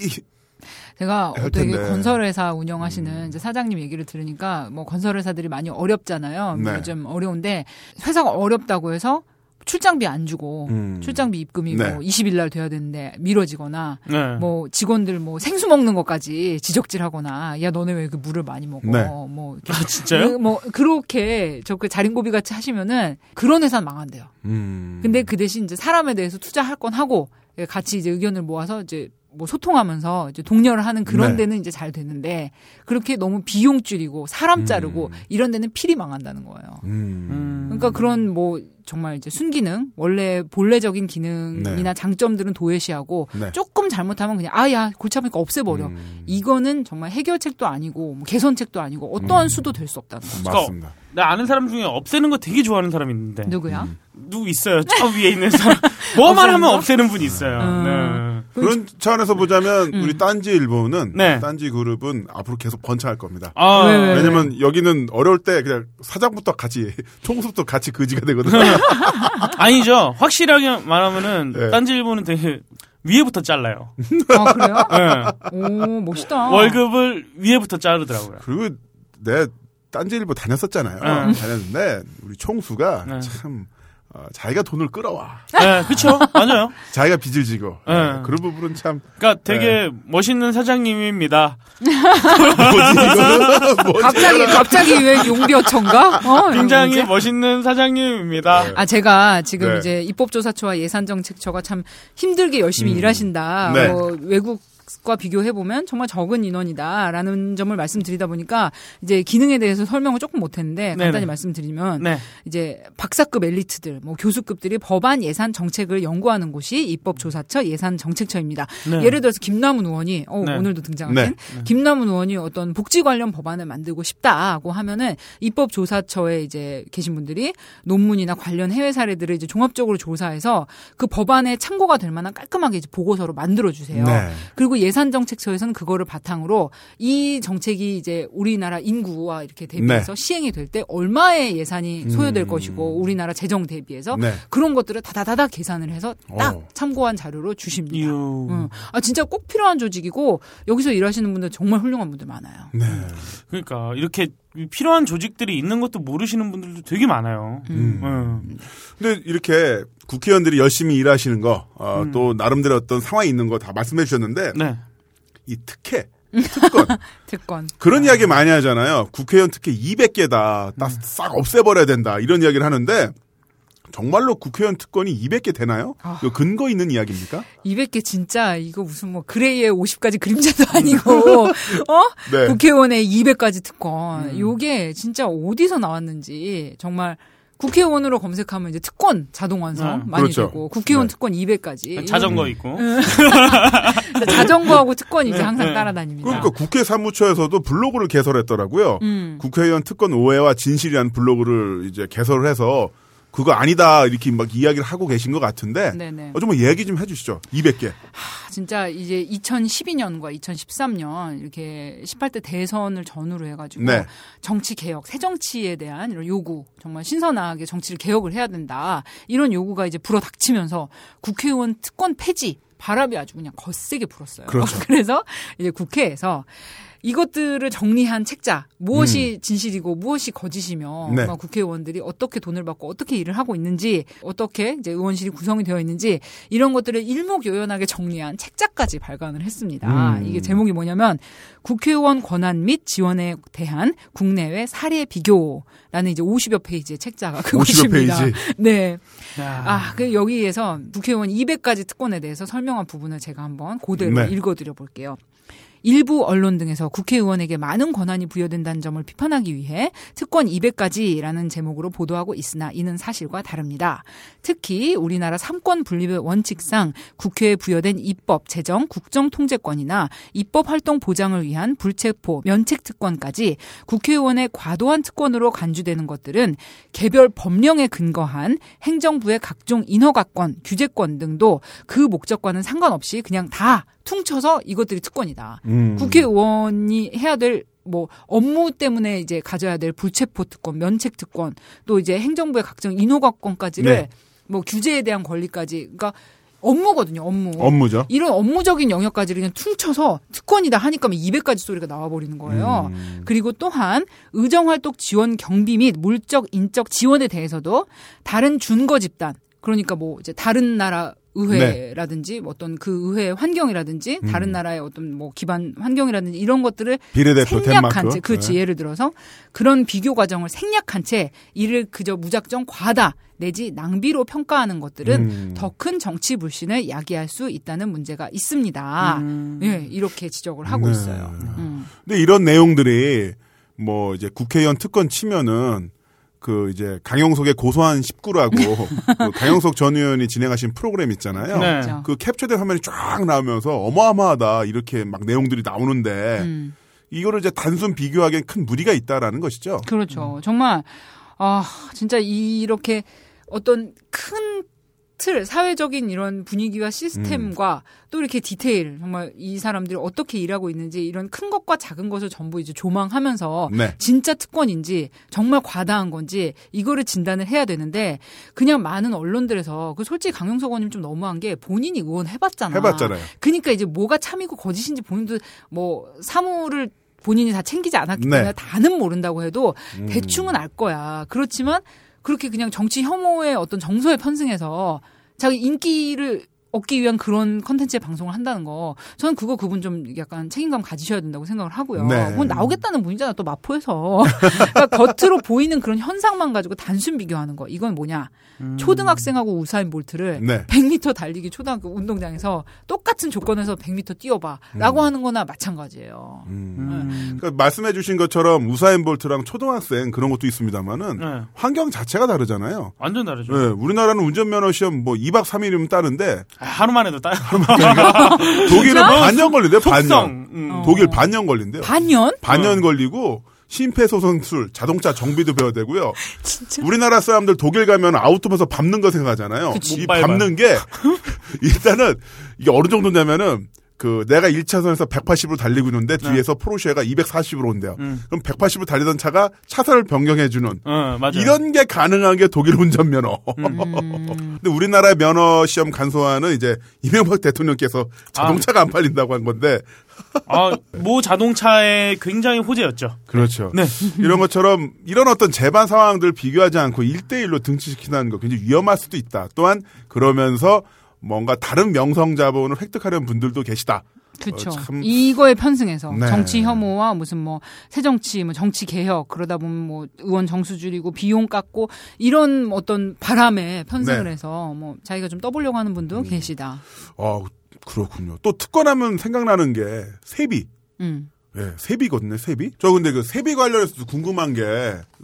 제가 할 되게. 건설회사 운영하시는 이제 사장님 얘기를 들으니까 뭐 건설회사들이 많이 어렵잖아요. 뭐 네. 요즘 어려운데 회사가 어렵다고 해서 출장비 안 주고 음. 출장비 입금이고 네. 20일 날 돼야 되는데 미뤄지거나 네. 뭐 직원들 뭐 생수 먹는 것까지 지적질하거나 야 너네 왜 그 물을 많이 먹어 네. 뭐 이렇게 아, 진짜요? 그 뭐 그렇게 저 그 자린고비 같이 하시면은 그런 회사는 망한대요. 음. 근데 그 대신 이제 사람에 대해서 투자할 건 하고 예, 같이 이제 의견을 모아서 이제 뭐 소통하면서 이제 독려를 하는 그런 네. 데는 이제 잘 되는데 그렇게 너무 비용 줄이고 사람 자르고 음. 이런 데는 필히 망한다는 거예요. 음. 음. 그러니까 그런 뭐 정말 이제 순기능 원래 본래적인 기능이나 네. 장점들은 도외시하고 네. 조금 잘못하면 그냥 아야 골치 아프니까 없애버려. 음. 이거는 정말 해결책도 아니고 뭐 개선책도 아니고 어떠한 음. 수도 될 수 없다는 거죠. 맞습니다. 나 아는 사람 중에 없애는 거 되게 좋아하는 사람이 있는데 누구야? 음. 누구 있어요? 저 위에 있는 사람 뭐만 하면 거? 없애는 분이 있어요. 음. 그런 차원에서 보자면 우리 딴지 일보는 네. 딴지 그룹은 앞으로 계속 번창할 겁니다. 아, 왜, 왜, 왜? 왜냐면 여기는 어려울 때 그냥 사장부터 같이 총수부터 같이 그지가 되거든요. 아니죠. 확실하게 말하면은 네. 딴지 일보는 되게 위에부터 잘라요. 아 그래요? 네. 오 멋있다. 월급을 위에부터 자르더라고요. 그리고 내 딴지일보 다녔었잖아요. 응. 다녔는데 우리 총수가 네. 참 어, 자기가 돈을 끌어와. 네, 그쵸. 맞아요. 자기가 빚을 지고 네. 네, 그런 부분은 참 그러니까 되게 멋있는 사장님입니다. 갑자기 갑자기 왜 용비어천가? 어, 굉장히? 멋있는 사장님입니다. 네. 아 제가 지금 네. 이제 입법조사처와 예산정책처가 참 힘들게 열심히 음. 일하신다. 네. 뭐 외국 과 비교해 보면 정말 적은 인원이다라는 점을 말씀드리다 보니까 이제 기능에 대해서 설명을 조금 못했는데 간단히 네네. 말씀드리면 네. 이제 박사급 엘리트들, 뭐 교수급들이 법안 예산 정책을 연구하는 곳이 입법조사처 예산정책처입니다. 네. 예를 들어서 김남훈 의원이 어, 네. 오늘도 등장하신 네. 김남훈 의원이 어떤 복지 관련 법안을 만들고 싶다고 하면은 입법조사처에 이제 계신 분들이 논문이나 관련 해외 사례들을 이제 종합적으로 조사해서 그 법안에 참고가 될 만한 깔끔하게 이제 보고서로 만들어 주세요. 네. 그리고 예산정책처에서는 그거를 바탕으로 이 정책이 이제 우리나라 인구와 이렇게 대비해서 시행이 될 때 얼마의 예산이 소요될 네. 음. 것이고 우리나라 재정 대비해서 네. 그런 것들을 다다다다 계산을 해서 딱 어. 참고한 자료로 주십니다. 응. 아 진짜 꼭 필요한 조직이고 여기서 일하시는 분들 정말 훌륭한 분들 많아요. 네. 그러니까 이렇게 필요한 조직들이 있는 것도 모르시는 분들도 되게 많아요. 음. 음. 근데 이렇게 국회의원들이 열심히 일하시는 거, 어, 음. 또 나름대로 어떤 상황이 있는 거 다 말씀해 주셨는데 네. 이 특혜, 특권 특권. 그런 이야기 많이 하잖아요. 국회의원 특혜 200개다, 음. 싹 없애버려야 된다 이런 이야기를 하는데 정말로 국회의원 특권이 200개 되나요? 아. 근거 있는 이야기입니까? 200개 진짜 이거 무슨 뭐 그레이의 50가지 그림자도 아니고 어? 네. 국회의원의 200가지 특권. 음. 요게 진짜 어디서 나왔는지 정말 국회의원으로 검색하면 이제 특권 자동 완성 아, 많이 그렇죠. 되고 국회의원 네. 특권 200가지. 자전거 있고. 자전거하고 특권이 이제 네, 항상 네. 따라다닙니다. 그러니까 국회 사무처에서도 블로그를 개설했더라고요. 음. 국회의원 특권 오해와 진실이라는 블로그를 이제 개설을 해서 그거 아니다 이렇게 막 이야기를 하고 계신 것 같은데 네네. 어, 좀 얘기 좀 해주시죠. 200개. 진짜 이제 2012년과 2013년 이렇게 18대 대선을 전후로 해가지고 네. 정치 개혁, 새 정치에 대한 이런 요구, 정말 신선하게 정치를 개혁을 해야 된다 이런 요구가 이제 불어닥치면서 국회의원 특권 폐지 바람이 아주 그냥 거세게 불었어요. 그렇죠. 그래서 이제 국회에서 이것들을 정리한 책자 무엇이 진실이고 무엇이 거짓이며 음. 네. 막 국회의원들이 어떻게 돈을 받고 어떻게 일을 하고 있는지 어떻게 이제 의원실이 구성이 되어 있는지 이런 것들을 일목요연하게 정리한 책자까지 발간을 했습니다. 음. 이게 제목이 뭐냐면 국회의원 권한 및 지원에 대한 국내외 사례 비교라는 이제 50여 페이지의 책자가 50여 그것입니다. 페이지. 네. 야. 아, 그 여기에서 국회의원 200가지 특권에 대해서 설명한 부분을 제가 한번 그대로 네. 읽어드려 볼게요. 일부 언론 등에서 국회의원에게 많은 권한이 부여된다는 점을 비판하기 위해 특권 200가지라는 제목으로 보도하고 있으나 이는 사실과 다릅니다. 특히 우리나라 삼권 분립의 원칙상 국회에 부여된 입법, 재정, 국정 통제권이나 입법 활동 보장을 위한 불체포, 면책 특권까지 국회의원의 과도한 특권으로 간주되는 것들은 개별 법령에 근거한 행정부의 각종 인허가권, 규제권 등도 그 목적과는 상관없이 그냥 다 퉁쳐서 이것들이 특권이다. 음. 국회의원이 해야 될 뭐 업무 때문에 이제 가져야 될 불체포 특권, 면책 특권, 또 이제 행정부의 각종 인허가권까지를 네. 뭐 규제에 대한 권리까지, 그러니까 업무거든요, 업무. 업무죠. 이런 업무적인 영역까지를 그냥 퉁쳐서 특권이다 하니까 200가지 소리가 나와버리는 거예요. 음. 그리고 또한 의정활동 지원 경비 및 물적 인적 지원에 대해서도 다른 준거 집단 그러니까 뭐 이제 다른 나라 의회라든지 뭐 어떤 그 의회 환경이라든지 다른 음. 나라의 어떤 뭐 기반 환경이라든지 이런 것들을 비례대표 생략한. 채 그렇지 네. 예를 들어서 그런 비교 과정을 생략한 채 이를 그저 무작정 과다 내지 낭비로 평가하는 것들은 음. 더큰 정치 불신을 야기할 수 있다는 문제가 있습니다. 음. 예, 이렇게 지적을 하고 네. 있어요. 음. 근데 이런 내용들이 뭐 이제 국회의원 특권 치면은 그 이제 강용석의 고소한 19라고 그 강용석 전 의원이 진행하신 프로그램 있잖아요. 네. 그 캡처된 화면이 쫙 나오면서 어마어마하다 이렇게 막 내용들이 나오는데 음. 이거를 이제 단순 비교하기엔 큰 무리가 있다라는 것이죠. 그렇죠. 정말 아 진짜 이렇게 어떤 큰 틀, 사회적인 이런 분위기와 시스템과 또 이렇게 디테일, 정말 이 사람들이 어떻게 일하고 있는지 이런 큰 것과 작은 것을 전부 이제 조망하면서 네. 진짜 특권인지 정말 과다한 건지 이거를 진단을 해야 되는데 그냥 많은 언론들에서 그 솔직히 강용석 의원님 좀 너무한 게 본인이 의원 해봤잖아. 해봤잖아요. 그러니까 이제 뭐가 참이고 거짓인지 본인도 뭐 사무를 본인이 다 챙기지 않았기 네. 때문에 다는 모른다고 해도 음. 대충은 알 거야. 그렇지만 그렇게 그냥 정치 혐오의 어떤 정서에 편승해서 자기 인기를 얻기 위한 그런 컨텐츠의 방송을 한다는 거 저는 그거 그분 좀 약간 책임감 가지셔야 된다고 생각을 하고요. 네. 그건 나오겠다는 분이잖아 또 마포에서 그러니까 겉으로 보이는 그런 현상만 가지고 단순 비교하는 거 이건 뭐냐 초등학생하고 우사인 볼트를 음. 네. 100m 달리기 초등학교 운동장에서 똑같은 조건에서 100m 뛰어봐라고 음. 하는 거나 마찬가지예요. 그러니까 말씀해주신 것처럼 우사인 볼트랑 초등학생 그런 것도 있습니다만은 네. 환경 자체가 다르잖아요. 완전 다르죠. 네, 우리나라는 운전면허 시험 뭐 2박 3일이면 따는데 아, 하루만 해도 따요. 독일은 반년 걸린대요. 반년. 음. 독일 반년 걸린대요. 반년? 반년 걸리고 심폐소생술, 자동차 정비도 배워야 되고요. 우리나라 사람들 독일 가면 아우토에서 밟는 거 생각하잖아요. 그치. 이. 밟는 게 일단은 이게 어느 정도냐면은 그 내가 1차선에서 180으로 달리고 있는데 뒤에서 포르쉐가 240으로 온대요. 네. 음. 그럼 180으로 달리던 차가 차선을 변경해 주는 어. 이런 게 가능한 게 독일 운전면허. 음. 근데 우리나라 면허 시험 간소화는 이제 이명박 대통령께서 자동차가 안 팔린다고 한 건데 아, 모 자동차에 굉장히 호재였죠. 그렇죠. 네. 이런 것처럼 이런 어떤 재반 상황들 비교하지 않고 1대1로 등치시키는 거 굉장히 위험할 수도 있다. 또한 그러면서 뭔가 다른 명성 자본을 획득하려는 분들도 계시다. 그렇죠. 어, 참- 이거에 편승해서 네. 정치 혐오와 무슨 뭐 새정치, 뭐 정치 개혁 그러다 보면 뭐 의원 정수 줄이고 비용 깎고 이런 어떤 바람에 편승을 네. 음. 해서 뭐 자기가 좀 떠보려고 하는 분도 계시다. 어, 그렇군요. 또 특권하면 생각나는 게 세비. 음. 예, 세비거든요, 세비. 저 근데 그 세비 관련해서 궁금한 게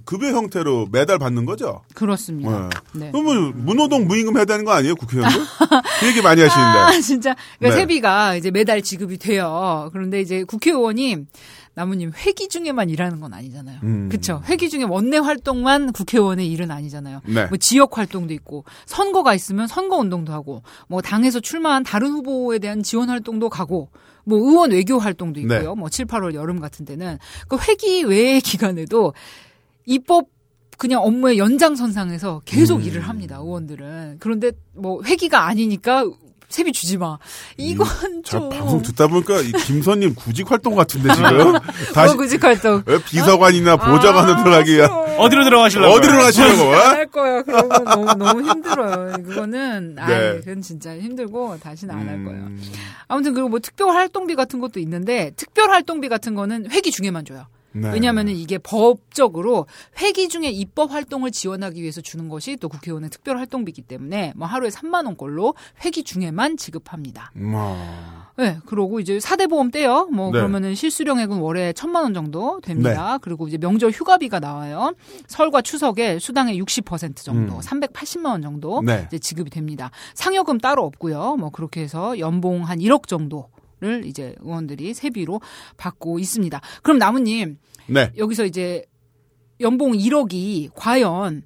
급여 형태로 매달 받는 거죠? 그렇습니다. 네. 그러면 문호동 무임금 해야 되는 거 아니에요, 국회의원들? 그 얘기 많이 하시는데. 아, 진짜. 그러니까 네. 세비가 이제 매달 지급이 돼요. 그런데 이제 국회의원이 나무님 회기 중에만 일하는 건 아니잖아요. 음. 그렇죠. 회기 중에 원내 활동만 국회의원의 일은 아니잖아요. 네. 뭐 지역 활동도 있고 선거가 있으면 선거 운동도 하고 뭐 당에서 출마한 다른 후보에 대한 지원 활동도 가고 뭐 의원 외교 활동도 있고요. 네. 뭐 7, 8월 여름 같은 때는 그 회기 외의 기간에도 입법 그냥 업무의 연장선상에서 계속 음. 일을 합니다. 의원들은. 그런데 뭐 회기가 아니니까 세비 주지 마. 이건 자, 좀 방송 듣다 보니까 이 김선님 구직 활동 같은데 지금 다시 어, 구직 활동. 왜 비서관이나 보좌관으로 들어가기 위한 어디로 들어가시려고? 어디로 가시려고? 어? 안할 거야. 그러면 너무 너무 힘들어요. 그거는 아, 네. 그건 진짜 힘들고 다시는 안할 거예요. 음, 아무튼 그리고 뭐 특별 활동비 같은 것도 있는데 특별 활동비 같은 거는 회기 중에만 줘요. 네. 왜냐하면은 이게 법적으로 회기 중에 입법 활동을 지원하기 위해서 주는 것이 또 국회의원의 특별 활동비이기 때문에 뭐 하루에 3만 원꼴로 회기 중에만 지급합니다. 음, 아, 네, 그러고 이제 사대 보험 떼요. 뭐 네. 그러면은 실수령액은 월에 천만 원 정도 됩니다. 그리고 이제 명절 휴가비가 나와요. 설과 추석에 수당의 60% 정도, 음. 380만 원 정도 네. 이제 지급이 됩니다. 상여금 따로 없고요. 뭐 그렇게 해서 연봉 한 1억 정도 를 이제 의원들이 세비로 받고 있습니다. 그럼 나무님 네. 여기서 이제 연봉 1억이 과연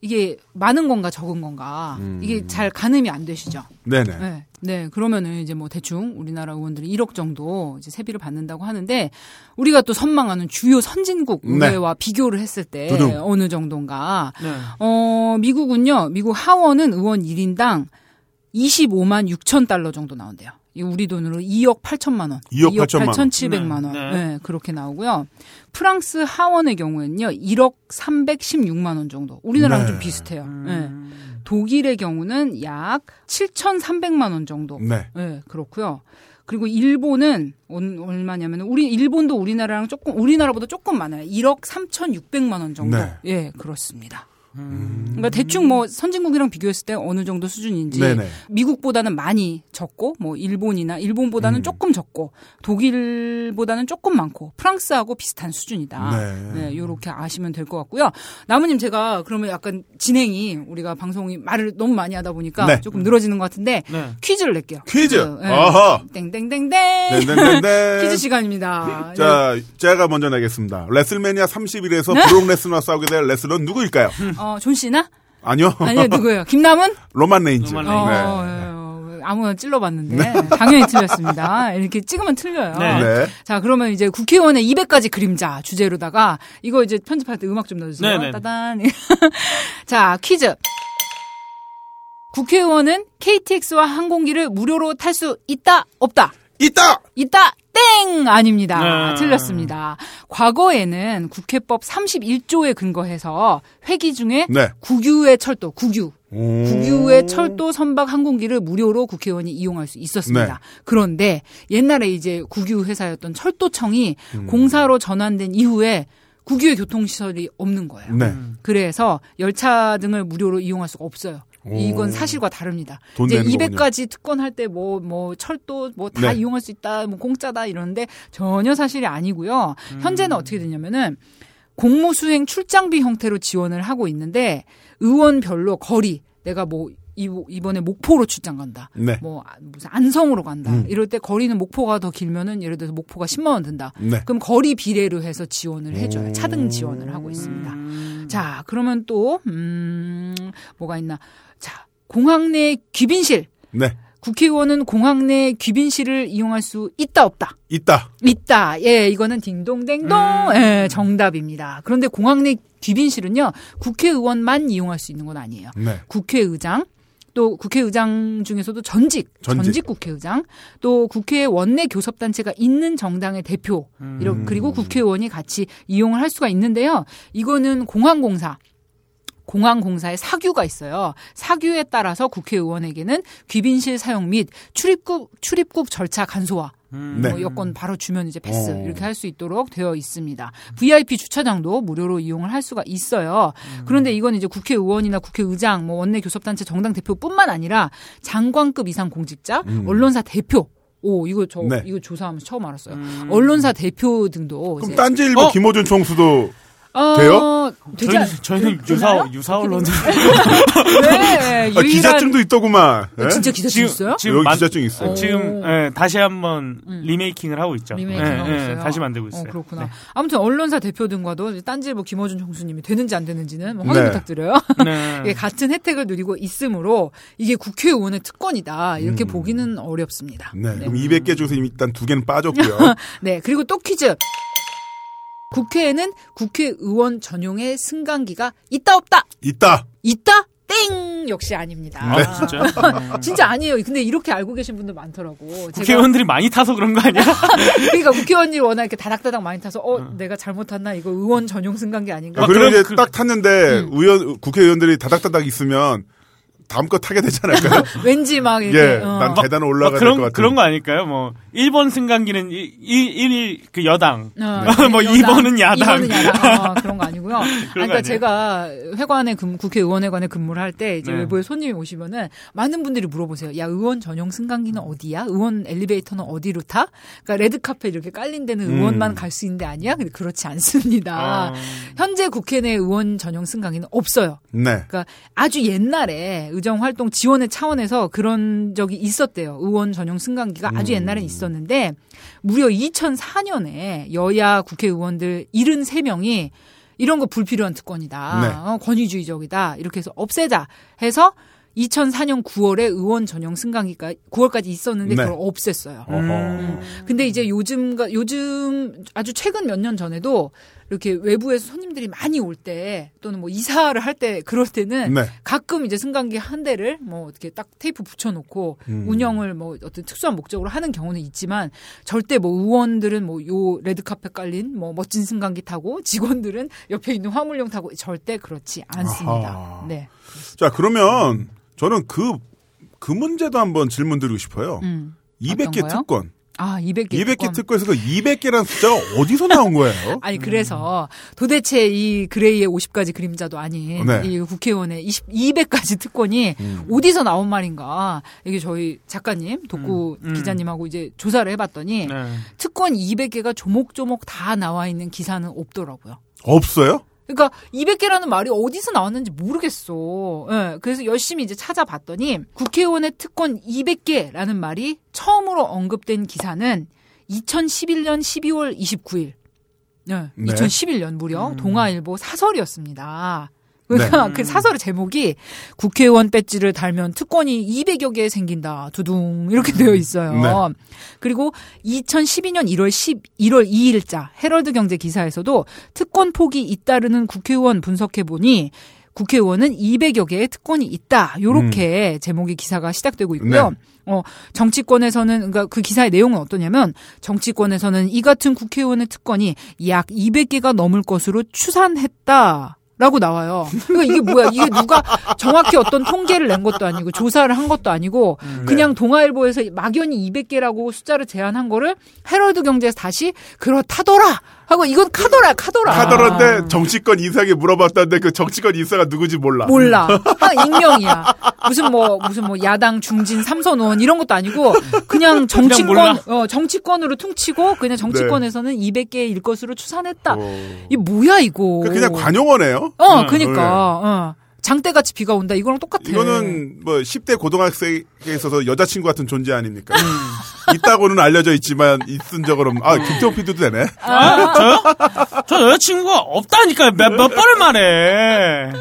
이게 많은 건가 적은 건가 이게 잘 가늠이 안 되시죠? 네네. 네. 네. 그러면은 이제 뭐 대충 우리나라 의원들이 1억 정도 이제 세비를 받는다고 하는데 우리가 또 선망하는 주요 선진국 네. 의회와 비교를 했을 때 두둥. 어느 정도인가. 네. 어, 미국은요. 미국 하원은 의원 1인당 25만 6천 달러 정도 나온대요. 이 우리 돈으로 2억 8천만 원. 2억 8천만 원. 8,700만 원. 네, 네, 네. 그렇게 나오고요. 프랑스 하원의 경우에는요. 1억 316만 원 정도. 우리나라랑 네. 좀 비슷해요. 네. 독일의 경우는 약 7,300만 원 정도. 네. 네, 그렇고요. 그리고 일본은 얼- 얼마냐면 우리 일본도 우리나라랑 조금 우리나라보다 조금 많아요. 1억 3,600만 원 정도. 네. 예, 그렇습니다. 그러니까 대충 뭐 선진국이랑 비교했을 때 어느 정도 수준인지 네네. 미국보다는 많이 적고 뭐 일본이나 일본보다는 음. 조금 적고 독일보다는 조금 많고 프랑스하고 비슷한 수준이다. 네. 네, 요렇게 아시면 될 것 같고요. 나무님 제가 그러면 약간 진행이 우리가 방송이 말을 너무 많이 하다 보니까 네. 조금 늘어지는 것 같은데 네. 퀴즈를 낼게요. 퀴즈. 네. 아하. 땡땡땡땡. 네. 퀴즈 시간입니다. 자, 제가 먼저 내겠습니다. 레슬매니아 31에서 브록 레스너와 싸우게 될 레슬러는 누구일까요? 어, 존 씨나? 아니요. 아니요, 누구예요? 김남은? 로만 레인즈. 로만 어, 네. 어, 아무나 찔러봤는데 당연히 틀렸습니다. 이렇게 찍으면 틀려요. 네. 네. 자, 그러면 이제 국회의원의 200가지 그림자 주제로다가 이거 이제 편집할 때 음악 좀 넣어주세요. 네네. 따단. 자, 퀴즈. 국회의원은 KTX와 항공기를 무료로 탈 수 있다, 없다? 있다! 있다, 땡! 아닙니다. 네. 틀렸습니다. 과거에는 국회법 31조에 근거해서 회기 중에 네. 국유의 철도, 국유. 오. 국유의 철도 선박 항공기를 무료로 국회의원이 이용할 수 있었습니다. 네. 그런데 옛날에 이제 국유 회사였던 철도청이 음. 공사로 전환된 이후에 국유의 교통시설이 없는 거예요. 네. 그래서 열차 등을 무료로 이용할 수가 없어요. 오. 이건 사실과 다릅니다. 돈 이제 내는 거군요. 200가지 특권할 때 뭐 뭐 철도 뭐다 네. 이용할 수 있다, 뭐 공짜다 이러는데 전혀 사실이 아니고요. 음. 현재는 어떻게 되냐면은 공무 수행 출장비 형태로 지원을 하고 있는데 의원별로 거리 내가 뭐 이- 이번에 목포로 출장 간다. 네. 뭐 아, 무슨 안성으로 간다. 음. 이럴 때 거리는 목포가 더 길면은 예를 들어서 목포가 10만 원 든다. 네. 그럼 거리 비례로 해서 지원을 해줘요. 차등 지원을 하고 있습니다. 자, 그러면 또, 음, 뭐가 있나. 자, 공항 내 귀빈실. 네. 국회의원은 공항 내 귀빈실을 이용할 수 있다, 없다? 있다. 있다. 예, 이거는 딩동댕동. 예, 정답입니다. 그런데 공항 내 귀빈실은요, 국회의원만 이용할 수 있는 건 아니에요. 네. 국회의장, 또 국회의장 중에서도 전직, 전직. 전직, 국회의장, 또 국회 원내 교섭단체가 있는 정당의 대표, 이런 음. 그리고 국회의원이 같이 이용을 할 수가 있는데요. 이거는 공항공사. 공항 공사의 사규가 있어요. 사규에 따라서 국회의원에게는 귀빈실 사용 및 출입국 출입국 절차 간소화 네. 뭐 여권 바로 주면 이제 패스 어. 이렇게 할 수 있도록 되어 있습니다. VIP 주차장도 무료로 이용을 할 수가 있어요. 그런데 이건 이제 국회의원이나 국회의장, 뭐 원내 교섭단체 정당 대표뿐만 아니라 장관급 이상 공직자, 언론사 대표. 오 이거 저 네. 이거 조사하면서 처음 알았어요. 언론사 대표 등도 그럼 딴지일보 어? 김호준 총수도 어, 돼요? 되지 않, 저희는, 저희는 되- 유사? 유사 언론들. 네, 아, 유일한 기자증도 있더구만. 예? 진짜 기자증 있어요? 지금 여기 만- 기자증 있어요. 오. 지금 예, 다시 한번 음. 리메이킹을 하고 있죠. 리메이킹 예, 하고 예, 있어요. 다시 만들고 있어요. 어, 그렇구나. 네. 아무튼 언론사 대표 등과도 딴지일보 김어준 총수님이 되는지 안 되는지는 뭐 확인 네. 부탁드려요. 네. 같은 혜택을 누리고 있으므로 이게 국회의원의 특권이다 이렇게 음. 보기는 어렵습니다. 네. 그럼 200개 중에서 일단 두 개는 빠졌고요. 네, 그리고 또 퀴즈. 국회에는 국회의원 전용의 승강기가 있다 없다 있다. 있다 땡 역시 아닙니다. 아, 진짜요? 음. 진짜 아니에요. 근데 이렇게 알고 계신 분들 많더라고. 국회의원들이 많이 타서 그런 거 아니야? 그러니까 국회의원들이 워낙 이렇게 다닥다닥 많이 타서 어 내가 잘못 탔나 이거 의원 전용 승강기 아닌가? 아, 그리고 그럼 이제 그- 딱 탔는데 음. 의원 국회의원들이 다닥다닥 있으면 다음 거 타게 되지 않을까요? 왠지 막 이렇게 예, 어. 난 계단 막 올라가야 될 그런 것 같은. 그런 거 아닐까요? 뭐 1번 승강기는 1, 1, 그 여당. 어, 뭐 여당, 2번은 야당. 2번은 야당. 어, 그런 거 아니고요. 아니, 거 그러니까 아니에요? 제가 회관에 근 국회의원회관에 근무를 할 때 이제 네. 외부에 손님이 오시면은 많은 분들이 물어보세요. 야 의원 전용 승강기는 어디야? 의원 엘리베이터는 어디로 타? 그러니까 레드 카펫 이렇게 깔린 데는 음. 의원만 갈수 있는 데 아니야? 근데 그렇지 않습니다. 어. 현재 국회 내 의원 전용 승강기는 없어요. 네. 그러니까 아주 옛날에 의정 활동 지원의 차원에서 그런 적이 있었대요. 의원 전용 승강기가 아주 음. 옛날엔 있었는데 무려 2004년에 여야 국회의원들 73명이 이런 거 불필요한 특권이다. 네. 어, 권위주의적이다. 이렇게 해서 없애자 해서 2004년 9월에 의원 전용 승강기가 9월까지 있었는데 네. 그걸 없앴어요. 음. 근데 이제 요즘가 요즘 아주 최근 몇 년 전에도 이렇게 외부에서 손님들이 많이 올 때 또는 뭐 이사를 할 때 그럴 때는 네. 가끔 이제 승강기 한 대를 뭐 어떻게 딱 테이프 붙여놓고 음. 운영을 뭐 어떤 특수한 목적으로 하는 경우는 있지만 절대 뭐 의원들은 뭐 요 레드카펫 깔린 뭐 멋진 승강기 타고 직원들은 옆에 있는 화물용 타고 절대 그렇지 않습니다. 아하. 네. 자, 그러면 저는 그, 그 문제도 한번 질문 드리고 싶어요. 음. 200개 어떤 거요? 특권. 아, 200개. 200개 특권에서 그 200개라는 숫자가 어디서 나온 거예요? 아니 그래서 도대체 이 그레이의 50가지 그림자도 아닌 네. 이 국회의원의 20, 200가지 특권이 음. 어디서 나온 말인가 이게 저희 작가님 독구 음, 음. 기자님하고 이제 조사를 해봤더니 네. 특권 200개가 조목조목 다 나와 있는 기사는 없더라고요. 없어요? 그러니까 200개라는 말이 어디서 나왔는지 모르겠어. 예, 그래서 열심히 이제 찾아봤더니 국회의원의 특권 200개라는 말이 처음으로 언급된 기사는 2011년 12월 29일. 예, 네. 2011년 무려 동아일보 사설이었습니다. 네. 그러니까 그 사설의 제목이 국회의원 배지를 달면 특권이 200여 개 생긴다. 두둥 이렇게 되어 있어요. 네. 그리고 2012년 1월 10 1월 2일자 헤럴드 경제 기사에서도 특권 폭이 잇따르는 국회의원 분석해 보니 국회의원은 200여 개의 특권이 있다. 요렇게 제목의 기사가 시작되고 있고요. 네. 어, 정치권에서는 그러니까 그 기사의 내용은 어떠냐면 정치권에서는 이 같은 국회의원의 특권이 약 200개가 넘을 것으로 추산했다. 라고 나와요. 그러니까 이게 뭐야? 이게 누가 정확히 어떤 통계를 낸 것도 아니고 조사를 한 것도 아니고 그냥 동아일보에서 막연히 200개라고 숫자를 제안한 거를 헤럴드 경제에서 다시 그렇다더라 하고 이건 카더라 카더라. 하더런데 정치권 인사에게 물어봤다는데 그 정치권 인사가 누구지 몰라. 몰라. 아, 익명이야. 무슨 뭐 무슨 뭐 야당 중진 삼선 의원 이런 것도 아니고 그냥 정치권 몰라. 어 정치권으로 퉁치고 그냥 정치권에서는 200개일 것으로 추산했다. 어. 이 뭐야 이거? 그 그냥 관용어네요. 어, 네. 그니까. 어. 장대같이 비가 온다. 이거랑 똑같아. 이거는 뭐 10대 고등학생에 있어서 여자친구 같은 존재 아닙니까? 있다고는 알려져 있지만 있은 없는. 아 김태호 PD도 되네. 아, 저요? 저 여자친구가 없다니까요. 몇, 몇 번을 말해.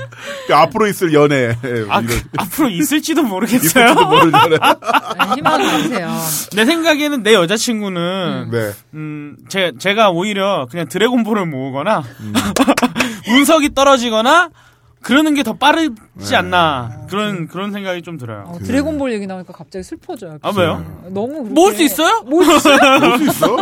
그 앞으로 있을 연애. 아, 그, 앞으로 있을지도 모르겠어요. 있을지도 연애. 네, 희망을 가세요. 내 생각에는 내 여자친구는 네. 음, 제, 제가 오히려 그냥 드래곤볼을 모으거나, 음. 운석이 떨어지거나, 그러는 게 더 빠르지 네. 않나. 그런, 그런 생각이 좀 들어요. 어, 드래곤볼 얘기 나오니까 갑자기 슬퍼져요. 아, 왜요? 너무 그렇게- 모을 수 있어요? 모을 수 있어요? 볼수 있어?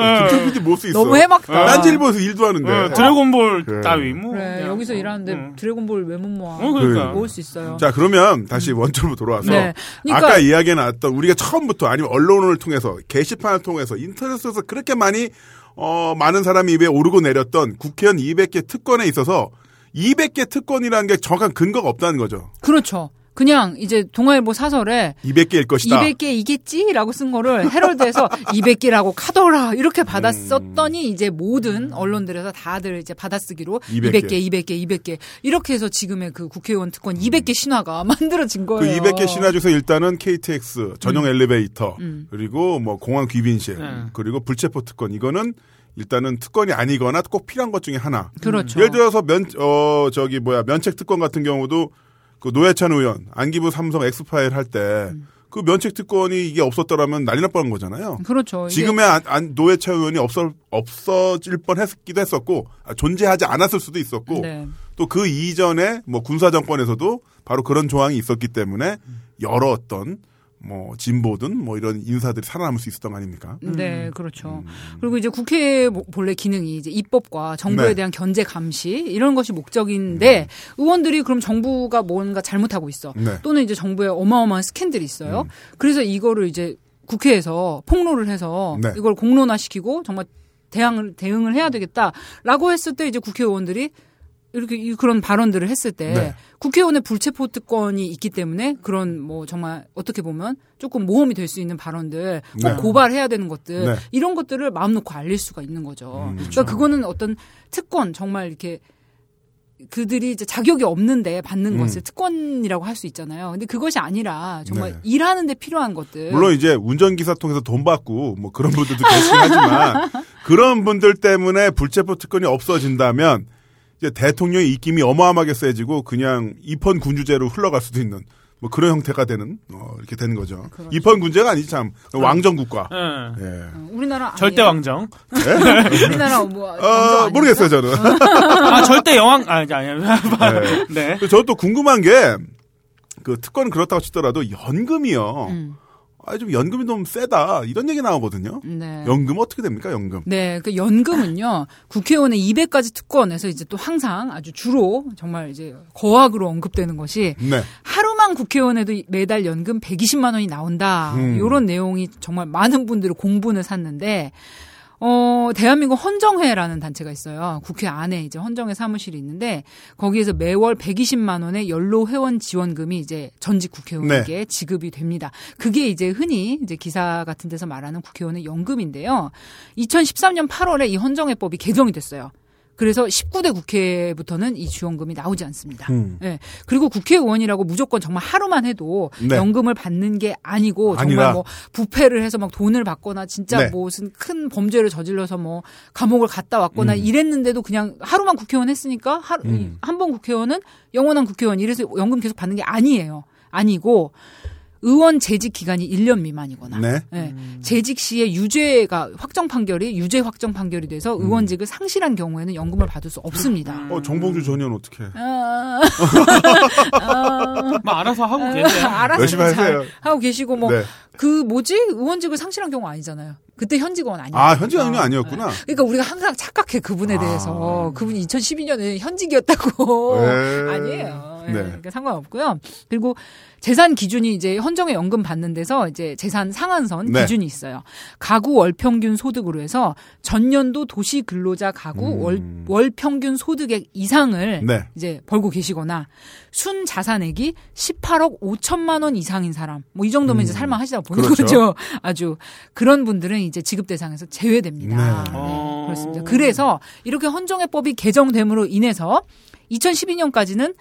PD 볼수 있어. 너무 해맑다. 딴지일보에서 일도 하는데. 어, 드래곤볼 그래. 따위, 뭐. 그래 그냥. 여기서 일하는데 응. 드래곤볼 왜 못 모아? 어, 그러니까. 모을 수 있어요. 자 그러면 다시 원점으로 돌아와서 네. 그러니까- 아까 이야기에 나왔던 우리가 처음부터 아니면 언론을 통해서 게시판을 통해서 인터넷에서 그렇게 많이 어 많은 사람이 입에 오르고 내렸던 국회의원 200개 특권에 있어서 200개 특권이라는 게 정확한 근거가 없다는 거죠. 그렇죠. 그냥 이제 동아일보 사설에 200개일 것이다. 200개이겠지라고 쓴 거를 헤럴드에서 200개라고 카더라 이렇게 받았었더니 이제 모든 언론들에서 다들 이제 받아쓰기로 200 개. 200개, 200개, 200개 이렇게 해서 지금의 그 국회의원 특권 200개 신화가 만들어진 그 거예요. 200개 신화 중에서 일단은 KTX 전용 엘리베이터 음. 그리고 뭐 공항 귀빈실 네. 그리고 불체포 특권 이거는 일단은 특권이 아니거나 꼭 필요한 것 중에 하나. 그렇죠. 예를 들어서 면, 어, 저기 뭐야, 면책 특권 같은 경우도 그 노회찬 의원, 안기부 삼성 엑스파일 할때그 면책 특권이 이게 없었더라면 난리 날 뻔한 거잖아요. 그렇죠. 지금의 안, 안- 노회찬 의원이 없어, 없어질 뻔 했기도 했었고, 아, 존재하지 않았을 수도 있었고, 네. 또그 이전에 뭐 군사 정권에서도 바로 그런 조항이 있었기 때문에 여러 어떤 뭐 진보든 뭐 이런 인사들이 살아남을 수 있었던 거 아닙니까? 네, 그렇죠. 그리고 이제 국회 본래 기능이 이제 입법과 정부에 네. 대한 견제 감시 이런 것이 목적인데 의원들이 그럼 정부가 뭔가 잘못하고 있어. 네. 또는 이제 정부에 어마어마한 스캔들이 있어요. 그래서 이거를 이제 국회에서 폭로를 해서 네. 이걸 공론화시키고 정말 대응을 대응을 해야 되겠다라고 했을 때 이제 국회의원들이 이렇게 이- 그런 발언들을 했을 때 네. 국회의원의 불체포 특권이 있기 때문에 그런 뭐 정말 어떻게 보면 조금 모험이 될 수 있는 발언들 꼭 네. 고발해야 되는 것들 네. 이런 것들을 마음 놓고 알릴 수가 있는 거죠. 음, 그러니까 그거는 어떤 특권 정말 이렇게 그들이 이제 자격이 없는데 받는 음. 것을 특권이라고 할 수 있잖아요. 근데 그것이 아니라 정말 네. 일하는데 필요한 것들. 물론 이제 운전기사 통해서 돈 받고 뭐 그런 분들도 계시긴 하지만 그런 분들 때문에 불체포 특권이 없어진다면 이제 대통령의 입김이 어마어마하게 세지고 그냥 입헌 군주제로 흘러갈 수도 있는 뭐 그런 형태가 되는 어, 이렇게 되는 거죠. 그렇죠. 입헌 군제가 아니지 참 왕정 국가. 예. 예. 어, 우리나라 절대 아니에요. 왕정. 우리나라 뭐 어, 모르겠어요 저는. 아, 절대 여왕, 아, 아니, 아니. 네. 네. 저도 또 궁금한 게 그 특권은 그렇다고 치더라도 연금이요. 음. 아, 좀 연금이 너무 세다 이런 얘기 나오거든요. 네. 연금 어떻게 됩니까 연금? 네, 그 연금은요, 국회의원의 200가지 특권에서 이제 또 항상 아주 주로 정말 이제 거학으로 언급되는 것이 네. 하루만 국회의원에도 매달 연금 120만 원이 나온다. 음. 이런 내용이 정말 많은 분들이 공분을 샀는데, 어, 대한민국 헌정회라는 단체가 있어요. 국회 안에 이제 헌정회 사무실이 있는데, 거기에서 매월 120만 원의 연로 회원 지원금이 이제 전직 국회의원에게 지급이 됩니다. 그게 이제 흔히 이제 기사 같은 데서 말하는 국회의원의 연금인데요. 2013년 8월에 이 헌정회법이 개정이 됐어요. 그래서 19대 국회부터는 이 지원금이 나오지 않습니다. 음. 예. 그리고 국회의원이라고 무조건 정말 하루만 해도 네. 연금을 받는 게 아니고 아니라. 정말 뭐 부패를 해서 막 돈을 받거나 진짜 네. 무슨 큰 범죄를 저질러서 뭐 감옥을 갔다 왔거나 이랬는데도 그냥 하루만 국회의원 했으니까 음. 한번 국회의원은 영원한 국회의원 이래서 연금 계속 받는 게 아니에요. 아니고 의원 재직 기간이 1년 미만이거나 네. 예, 재직 시에 유죄가 확정 판결이 유죄 확정 판결이 돼서 음. 의원직을 상실한 경우에는 연금을 받을 수 없습니다. 어, 정봉주 전 의원 어떻게? 아, 아, 뭐 알아서 하고 계세요. 알아서 열심히 잘 하세요. 하고 계시고 뭐 네. 그 뭐지 의원직을 상실한 경우 아니잖아요. 그때 현직원 아니에요. 아, 현직 의원이 아니었구나. 그러니까 우리가 항상 착각해 그분에 아. 대해서 그분이 2012년에 현직이었다고 네. 아니에요. 예, 네. 그러니까 상관없고요. 그리고 재산 기준이 이제 헌정에 연금 받는 데서 이제 재산 상한선 네. 기준이 있어요. 가구 월 평균 소득으로 해서 전년도 도시 근로자 가구 음. 월, 월 평균 소득액 이상을 네. 이제 벌고 계시거나 순 자산액이 18억 5천만 원 이상인 사람 뭐 이 정도면 이제 살만하시다고 보는 그렇죠. 거죠. 아주 그런 분들은 이제 지급 대상에서 제외됩니다. 네. 네, 어. 그렇습니다. 그래서 이렇게 헌정해법이 개정됨으로 인해서 2012년까지는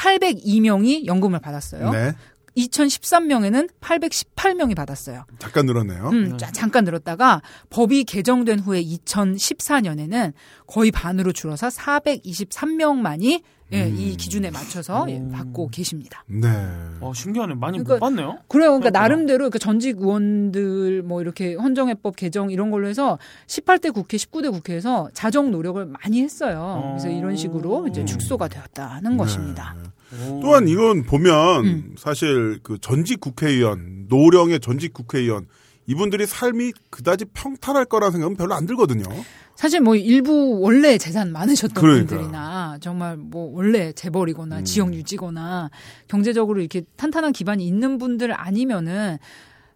802명이 연금을 받았어요. 네. 2013년에는 818명이 받았어요. 잠깐 늘었네요. 음, 자, 잠깐 늘었다가 법이 개정된 후에 2014년에는 거의 반으로 줄어서 423명만이 예, 음. 이 기준에 맞춰서 예, 받고 계십니다. 네. 어, 신기하네. 많이 못 그러니까 봤네요. 그래요. 그러니까 그렇구나. 나름대로 그 전직 의원들 뭐 이렇게 헌정해법 개정 이런 걸로 해서 18대 국회, 19대 국회에서 자정 노력을 많이 했어요. 그래서 이런 식으로 이제 축소가 되었다는 것입니다. 또한 이건 보면 음. 사실 그 전직 국회의원, 노령의 전직 국회의원 이분들이 삶이 그다지 평탄할 거라는 생각은 별로 안 들거든요. 사실 뭐 일부 원래 재산 많으셨던 그러니까. 분들이나 정말 뭐 원래 재벌이거나 음. 지역 유지거나 경제적으로 이렇게 탄탄한 기반이 있는 분들 아니면은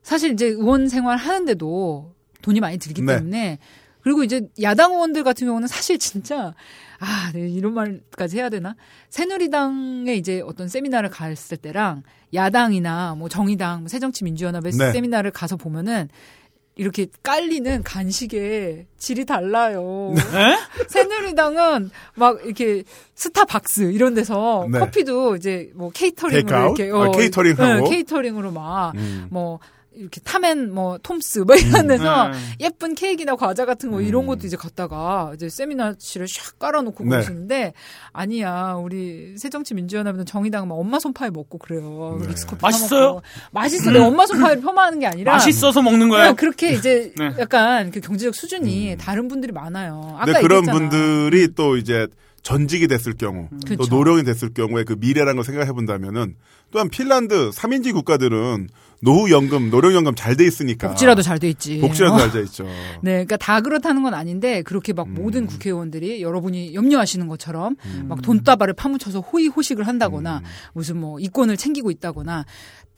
사실 이제 의원 생활 하는데도 돈이 많이 들기 네. 때문에 그리고 이제 야당 의원들 같은 경우는 사실 진짜 아, 네, 이런 말까지 해야 되나? 새누리당에 이제 어떤 세미나를 갔을 때랑 야당이나 뭐 정의당, 뭐 새정치민주연합의 네. 세미나를 가서 보면은 이렇게 깔리는 간식의 질이 달라요. 네? 새누리당은 막 이렇게 스타박스 이런 데서 네. 커피도 이제 뭐 케이터링으로? 이렇게 아, 케이터링하고? 네, 케이터링으로 막 음. 뭐 이렇게 타멘 뭐 톰스 뭐 이런 데서 네. 예쁜 케이크나 과자 같은 거 이런 것도 이제 갖다가 이제 세미나실을 샥 깔아놓고 네. 그러시는데 아니야 우리 새정치민주연합은 정의당은 막 엄마 손파이 먹고 그래요 네. 믹스커피 맛있어요? 맛있어 내가 엄마 손파이를 폄하하는 게 아니라 맛있어서 먹는 거예요. 그냥 그렇게 이제 네. 약간 그 경제적 수준이 다른 분들이 많아요. 아까 근데 음. 네, 그런 얘기했잖아. 분들이 또 이제 전직이 됐을 경우, 또 그쵸. 노령이 됐을 경우에 그 미래라는 걸 생각해 본다면은 또한 핀란드 3인지 국가들은 노후연금, 노령연금 잘 돼 있으니까. 복지라도 잘 돼 있지. 복지라도 어. 잘돼 있죠. 네, 그러니까 다 그렇다는 건 아닌데 그렇게 막 음. 모든 국회의원들이 여러분이 염려하시는 것처럼 막 돈다발을 파묻혀서 호의호식을 한다거나 음. 무슨 뭐 이권을 챙기고 있다거나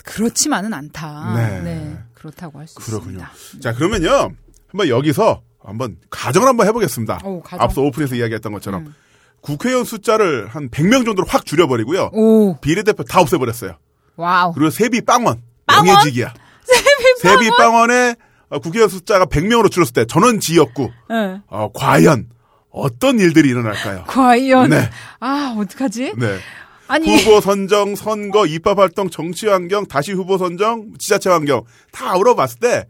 그렇지만은 않다. 네. 네, 그렇다고 할 수. 있습니다. 자, 그러면요. 한번 여기서 한번 가정을 한번 해보겠습니다. 오, 가정. 앞서 오픈에서 이야기했던 것처럼 음. 국회의원 숫자를 한 100명 정도로 확 줄여버리고요. 오, 비례대표 다 없애버렸어요. wow. 그리고 세비 빵원. 빵원? 명예직이야. 세비 빵원에 어, 국회의원 숫자가 100명으로 줄었을 때 전원 지역구. 네. 어, 과연 어떤 일들이 일어날까요? 과연 네. 아 어떡하지? 네. 아니 후보 선정, 선거, 입법 활동, 정치 환경, 다시 후보 선정, 지자체 환경 다 물어봤을 때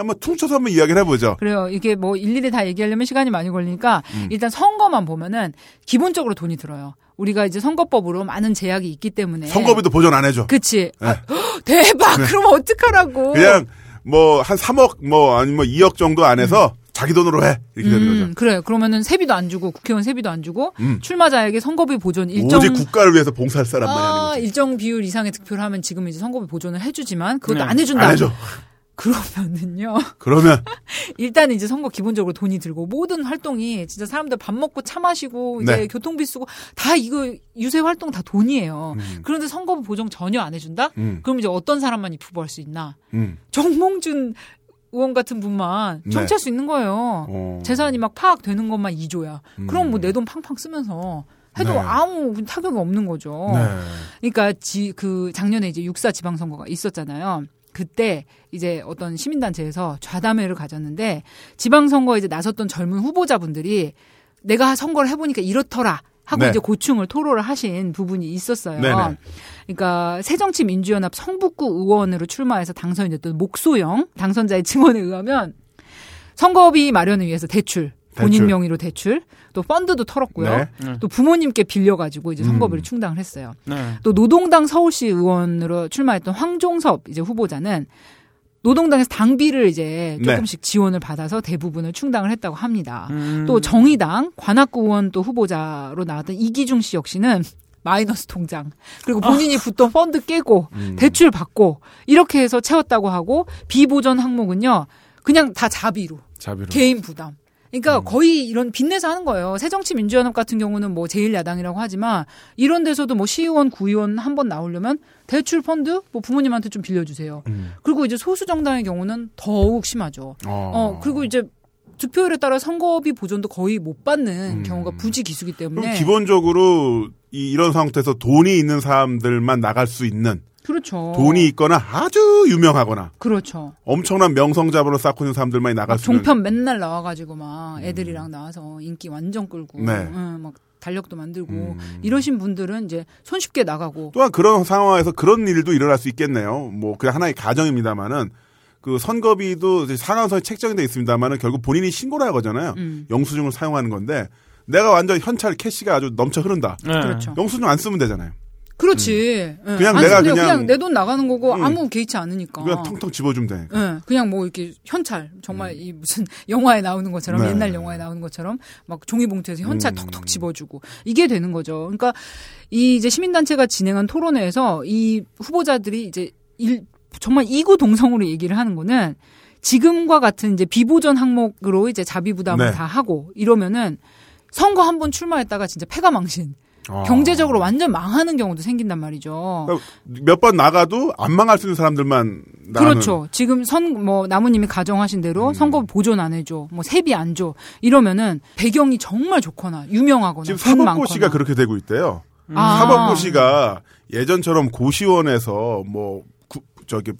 한번 퉁쳐서 한번 이야기를 해보죠. 그래요. 이게 뭐 일일이 다 얘기하려면 시간이 많이 걸리니까 음. 일단 선거만 보면은 기본적으로 돈이 들어요. 우리가 이제 선거법으로 많은 제약이 있기 때문에 선거비도 보전 안 해줘. 그치. 네. 아, 헉, 대박. 그럼 어떡하라고. 그냥 뭐 한 3억 뭐 아니면 뭐 2억 정도 안에서 자기 돈으로 해 이렇게 되는 음, 거죠. 그래요. 그러면은 세비도 안 주고 국회의원 세비도 안 주고 음. 출마자에게 선거비 보존 일정 오직 국가를 위해서 봉사할 사람만이 아, 하는 거지. 일정 비율 이상의 득표를 하면 지금 이제 선거비 보존을 해주지만 그것도 네. 안 해준다. 안 해줘. 그러면은요. 그러면 일단 이제 선거 기본적으로 돈이 들고 모든 활동이 진짜 사람들 밥 먹고 차 마시고 이제 네. 교통비 쓰고 다 이거 유세 활동 다 돈이에요. 그런데 선거비 보정 전혀 안 해준다? 음. 그럼 이제 어떤 사람만 입후보할 수 있나? 음. 정몽준 의원 같은 분만 네. 정치할 수 있는 거예요. 어. 재산이 막 파악되는 것만 2조야. 그럼 뭐 내 돈 팡팡 쓰면서 해도 네. 아무 타격이 없는 거죠. 네. 그러니까 지, 그 작년에 이제 육사 지방선거가 있었잖아요. 그때 이제 어떤 시민단체에서 좌담회를 가졌는데 지방선거에 이제 나섰던 젊은 후보자분들이 내가 선거를 해보니까 이렇더라. 하고 네. 이제 고충을 토로를 하신 부분이 있었어요. 네네. 그러니까 새정치민주연합 성북구 의원으로 출마해서 당선이 됐던 목소영 당선자의 증언에 의하면 선거비 마련을 위해서 대출 본인 대출. 명의로 대출, 또 펀드도 털었고요. 네. 또 부모님께 빌려가지고 이제 선거비를 음. 충당을 했어요. 네. 또 노동당 서울시 의원으로 출마했던 황종섭 이제 후보자는 노동당에서 당비를 이제 네. 조금씩 지원을 받아서 대부분을 충당을 했다고 합니다. 음. 또 정의당 관악구 의원 또 후보자로 나왔던 이기중 씨 역시는 마이너스 통장 그리고 본인이 붙던 펀드 깨고 음. 대출 받고 이렇게 해서 채웠다고 하고 비보전 항목은요 그냥 다 자비로 자비로. 개인 부담. 그러니까 거의 이런 빚내서 하는 거예요. 새정치민주연합 같은 경우는 뭐 제1야당이라고 하지만 이런 데서도 뭐 시의원, 구의원 한 번 나오려면 대출 펀드 뭐 부모님한테 좀 빌려주세요. 음. 그리고 이제 소수 정당의 경우는 더욱 심하죠. 어. 어 그리고 이제 득표율에 따라 선거비 보존도 거의 못 받는 음. 경우가 부지 기수기 그럼 때문에 기본적으로 이, 이런 상태에서 돈이 있는 사람들만 나갈 수 있는 그렇죠. 돈이 있거나 아주 유명하거나 그렇죠. 엄청난 명성자본을 쌓고 있는 사람들만이 나갈 수 있는 종편 맨날 나와가지고 막 애들이랑 나와서 인기 완전 끌고 네. 응, 막 달력도 만들고 음. 이러신 분들은 이제 손쉽게 나가고 또한 그런 상황에서 그런 일도 일어날 수 있겠네요. 뭐 그냥 하나의 가정입니다만은 그 선거비도 이제 상한선이 책정이 돼 있습니다만은 결국 본인이 신고를 하거잖아요. 음. 영수증을 사용하는 건데 내가 완전 현찰 캐시가 아주 넘쳐 흐른다. 네. 그렇죠. 영수증 안 쓰면 되잖아요. 그렇지. 응. 그냥 안 내가 쓰면 그냥- 내 돈 나가는 거고 응. 아무 개의치 않으니까. 그냥 텅텅 집어주면 되니까. 예, 그냥 뭐 이렇게 현찰 정말 이 무슨 영화에 나오는 것처럼 음. 네. 옛날 영화에 나오는 것처럼 막 종이봉투에서 현찰 음. 톡톡 집어주고 이게 되는 거죠. 그러니까 이 이제 시민단체가 진행한 토론회에서 이 후보자들이 이제 일, 정말 이구 동성으로 얘기를 하는 거는 지금과 같은 이제 비보전 항목으로 이제 자비 부담을 네. 다 하고 이러면은 선거 한 번 출마했다가 진짜 패가 망신 어. 경제적으로 완전 망하는 경우도 생긴단 말이죠. 몇번 나가도 안 망할 수 있는 사람들만 나가는. 그렇죠. 지금 선 뭐 나무님이 가정하신 대로 음. 선거 보존 안 해줘, 뭐 세비 안 줘, 이러면은 배경이 정말 좋거나 유명하거나 지금 돈 사법고시가. 그렇게 되고 있대요. 아. 사법고시가 예전처럼 고시원에서 뭐 구- 저기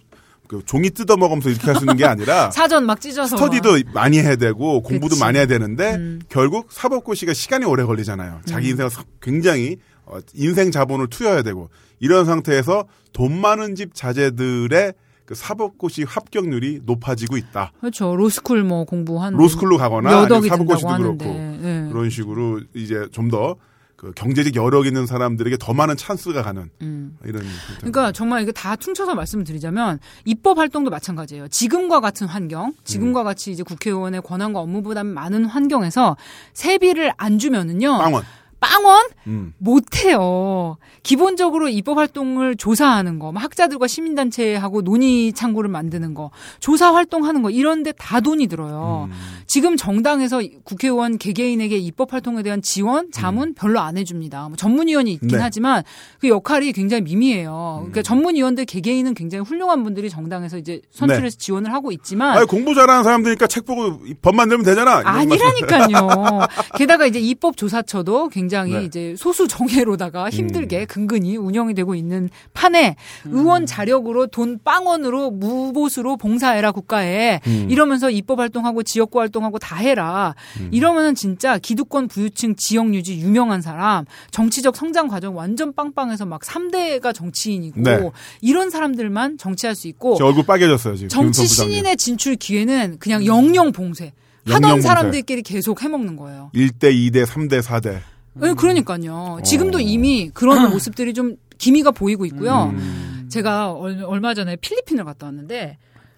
그 종이 뜯어 먹으면서 이렇게 할 수 있는 게 아니라 사전 막 찢어서 스터디도 많이 해야 되고 공부도 그치. 많이 해야 되는데 음. 결국 사법고시가 시간이 오래 걸리잖아요. 자기 인생을 사- 굉장히 어, 인생 자본을 투여해야 되고 이런 상태에서 돈 많은 집 자제들의 그 사법고시 합격률이 높아지고 있다. 그렇죠. 로스쿨 뭐 공부한 로스쿨로 가거나 사법고시도 그렇고. 예. 그런 식으로 이제 좀 더 그 경제적 여력 있는 사람들에게 더 많은 찬스가 가는 음. 이런. 그러니까 정말 이게 다 퉁쳐서 말씀을 드리자면 입법 활동도 마찬가지예요. 지금과 같은 환경, 지금과 같이 이제 국회의원의 권한과 업무 부담이 많은 환경에서 세비를 안 주면은요. 빵원. 빵원? 음. 못해요. 기본적으로 입법 활동을 조사하는 거, 뭐 학자들과 시민단체하고 논의 창구를 만드는 거, 조사 활동하는 거, 이런데 다 돈이 들어요. 음. 지금 정당에서 국회의원 개개인에게 입법 활동에 대한 지원, 자문 별로 안 해줍니다. 뭐 전문위원이 있긴 음. 네. 하지만 그 역할이 굉장히 미미해요. 그러니까 전문위원들 개개인은 굉장히 훌륭한 분들이 정당에서 이제 선출해서 지원을 하고 있지만 아니, 공부 잘하는 사람들이니까 책 보고 법 만들면 되잖아. 아니라니까요. 게다가 이제 입법 조사처도 굉장히 네. 이제 소수 정예로다가 힘들게 근근히 운영이 되고 있는 판에 의원 자력으로 돈 빵원으로 무보수로 봉사해라 국가에 이러면서 입법 활동하고 지역구 활동 하고 다 해라. 이러면은 진짜 기득권 부유층 지역 유지 유명한 사람 정치적 성장 과정 완전 빵빵해서 막 3대가 정치인이고 네. 이런 사람들만 정치할 수 있고 저 얼굴 빨개졌어요, 지금. 정치. 신인의 진출 기회는 그냥 영영 봉쇄. 하던 영영 봉쇄. 사람들끼리 계속 해먹는 거예요. 1대, 2대, 3대, 4대. 네, 그러니까요. 지금도 어. 이미 그런 모습들이 좀 기미가 보이고 있고요. 음. 제가 얼- 얼마 전에 필리핀을 갔다 왔는데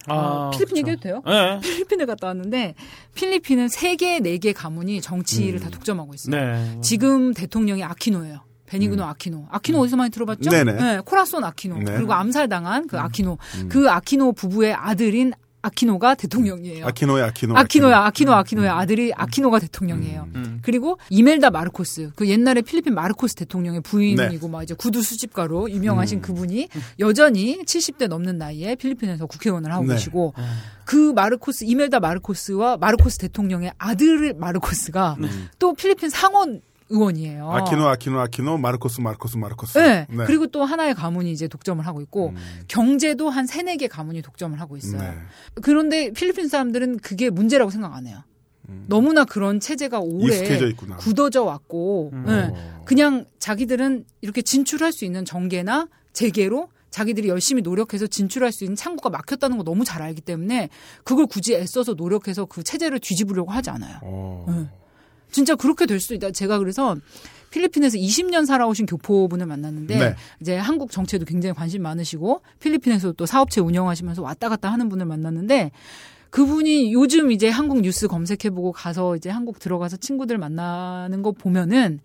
어, 필리핀 얘기해도 돼요? 네. 필리핀을 갔다 왔는데 필리핀은 세 개, 네개 가문이 정치를 다 독점하고 있어요. 네. 지금 대통령이 아키노예요. 베니그노 아키노. 아키노 어디서 많이 들어봤죠? 네네. 코라손 아키노. 네. 그리고 암살당한 그 아키노. 그 아키노 부부의 아들인 아키노가 대통령이에요. 아키노야, 아키노. 아키노야, 아키노, 아키노의 아들이 아키노가 대통령이에요. 음. 그리고 이멜다 마르코스, 그 옛날에 필리핀 마르코스 대통령의 부인이고 네. 막 이제 구두 수집가로 유명하신 음. 그분이 여전히 70대 넘는 나이에 필리핀에서 국회의원을 하고 네. 계시고 그 마르코스 이멜다 마르코스와 마르코스 대통령의 아들 마르코스가 또 필리핀 상원 의원이에요. 음. 아키노, 아키노, 아키노, 마르코스, 마르코스, 마르코스. 네. 네. 그리고 또 하나의 가문이 이제 독점을 하고 있고 음. 경제도 한 세네 개 가문이 독점을 하고 있어요. 네. 그런데 필리핀 사람들은 그게 문제라고 생각 안 해요. 너무나 그런 체제가 오래 음. 익숙해져 있구나. 굳어져 왔고 음. 예, 어. 그냥 자기들은 이렇게 진출할 수 있는 정계나 재계로 자기들이 열심히 노력해서 진출할 수 있는 창구가 막혔다는 거 너무 잘 알기 때문에 그걸 굳이 애써서 노력해서 그 체제를 뒤집으려고 하지 않아요. 어. 네. 진짜 그렇게 될 수도 있다. 제가 그래서 필리핀에서 20년 살아오신 교포분을 만났는데 네. 이제 한국 정치에도 굉장히 관심 많으시고 필리핀에서 또 사업체 운영하시면서 왔다 갔다 하는 분을 만났는데 그분이 요즘 이제 한국 뉴스 검색해보고 가서 이제 한국 들어가서 친구들 만나는 거 보면은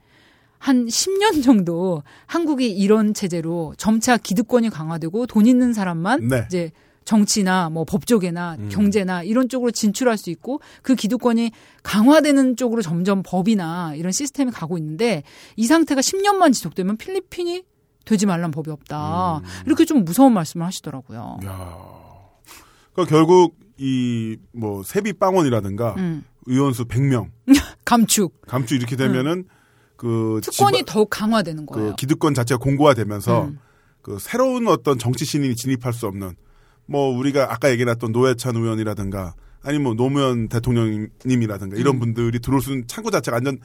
한 10년 정도 한국이 이런 체제로 점차 기득권이 강화되고 돈 있는 사람만 네. 이제 정치나 뭐 법조계나 음. 경제나 이런 쪽으로 진출할 수 있고 그 기득권이 강화되는 쪽으로 점점 법이나 이런 시스템이 가고 있는데 이 상태가 10년만 지속되면 필리핀이 되지 말란 법이 없다. 음. 이렇게 좀 무서운 말씀을 하시더라고요. 야. 그러니까 결국 이 뭐 세비 빵원이라든가 음. 의원수 100명 감축. 감축 이렇게 되면은 그 특권이 지방- 더욱 강화되는 거예요. 그 기득권 자체가 공고화되면서 음. 그 새로운 어떤 정치 신인이 진입할 수 없는 뭐 우리가 아까 얘기했던 노회찬 의원이라든가 아니면 뭐 노무현 대통령님이라든가 이런 음. 분들이 들어올 수 있는 창구 자체가 완전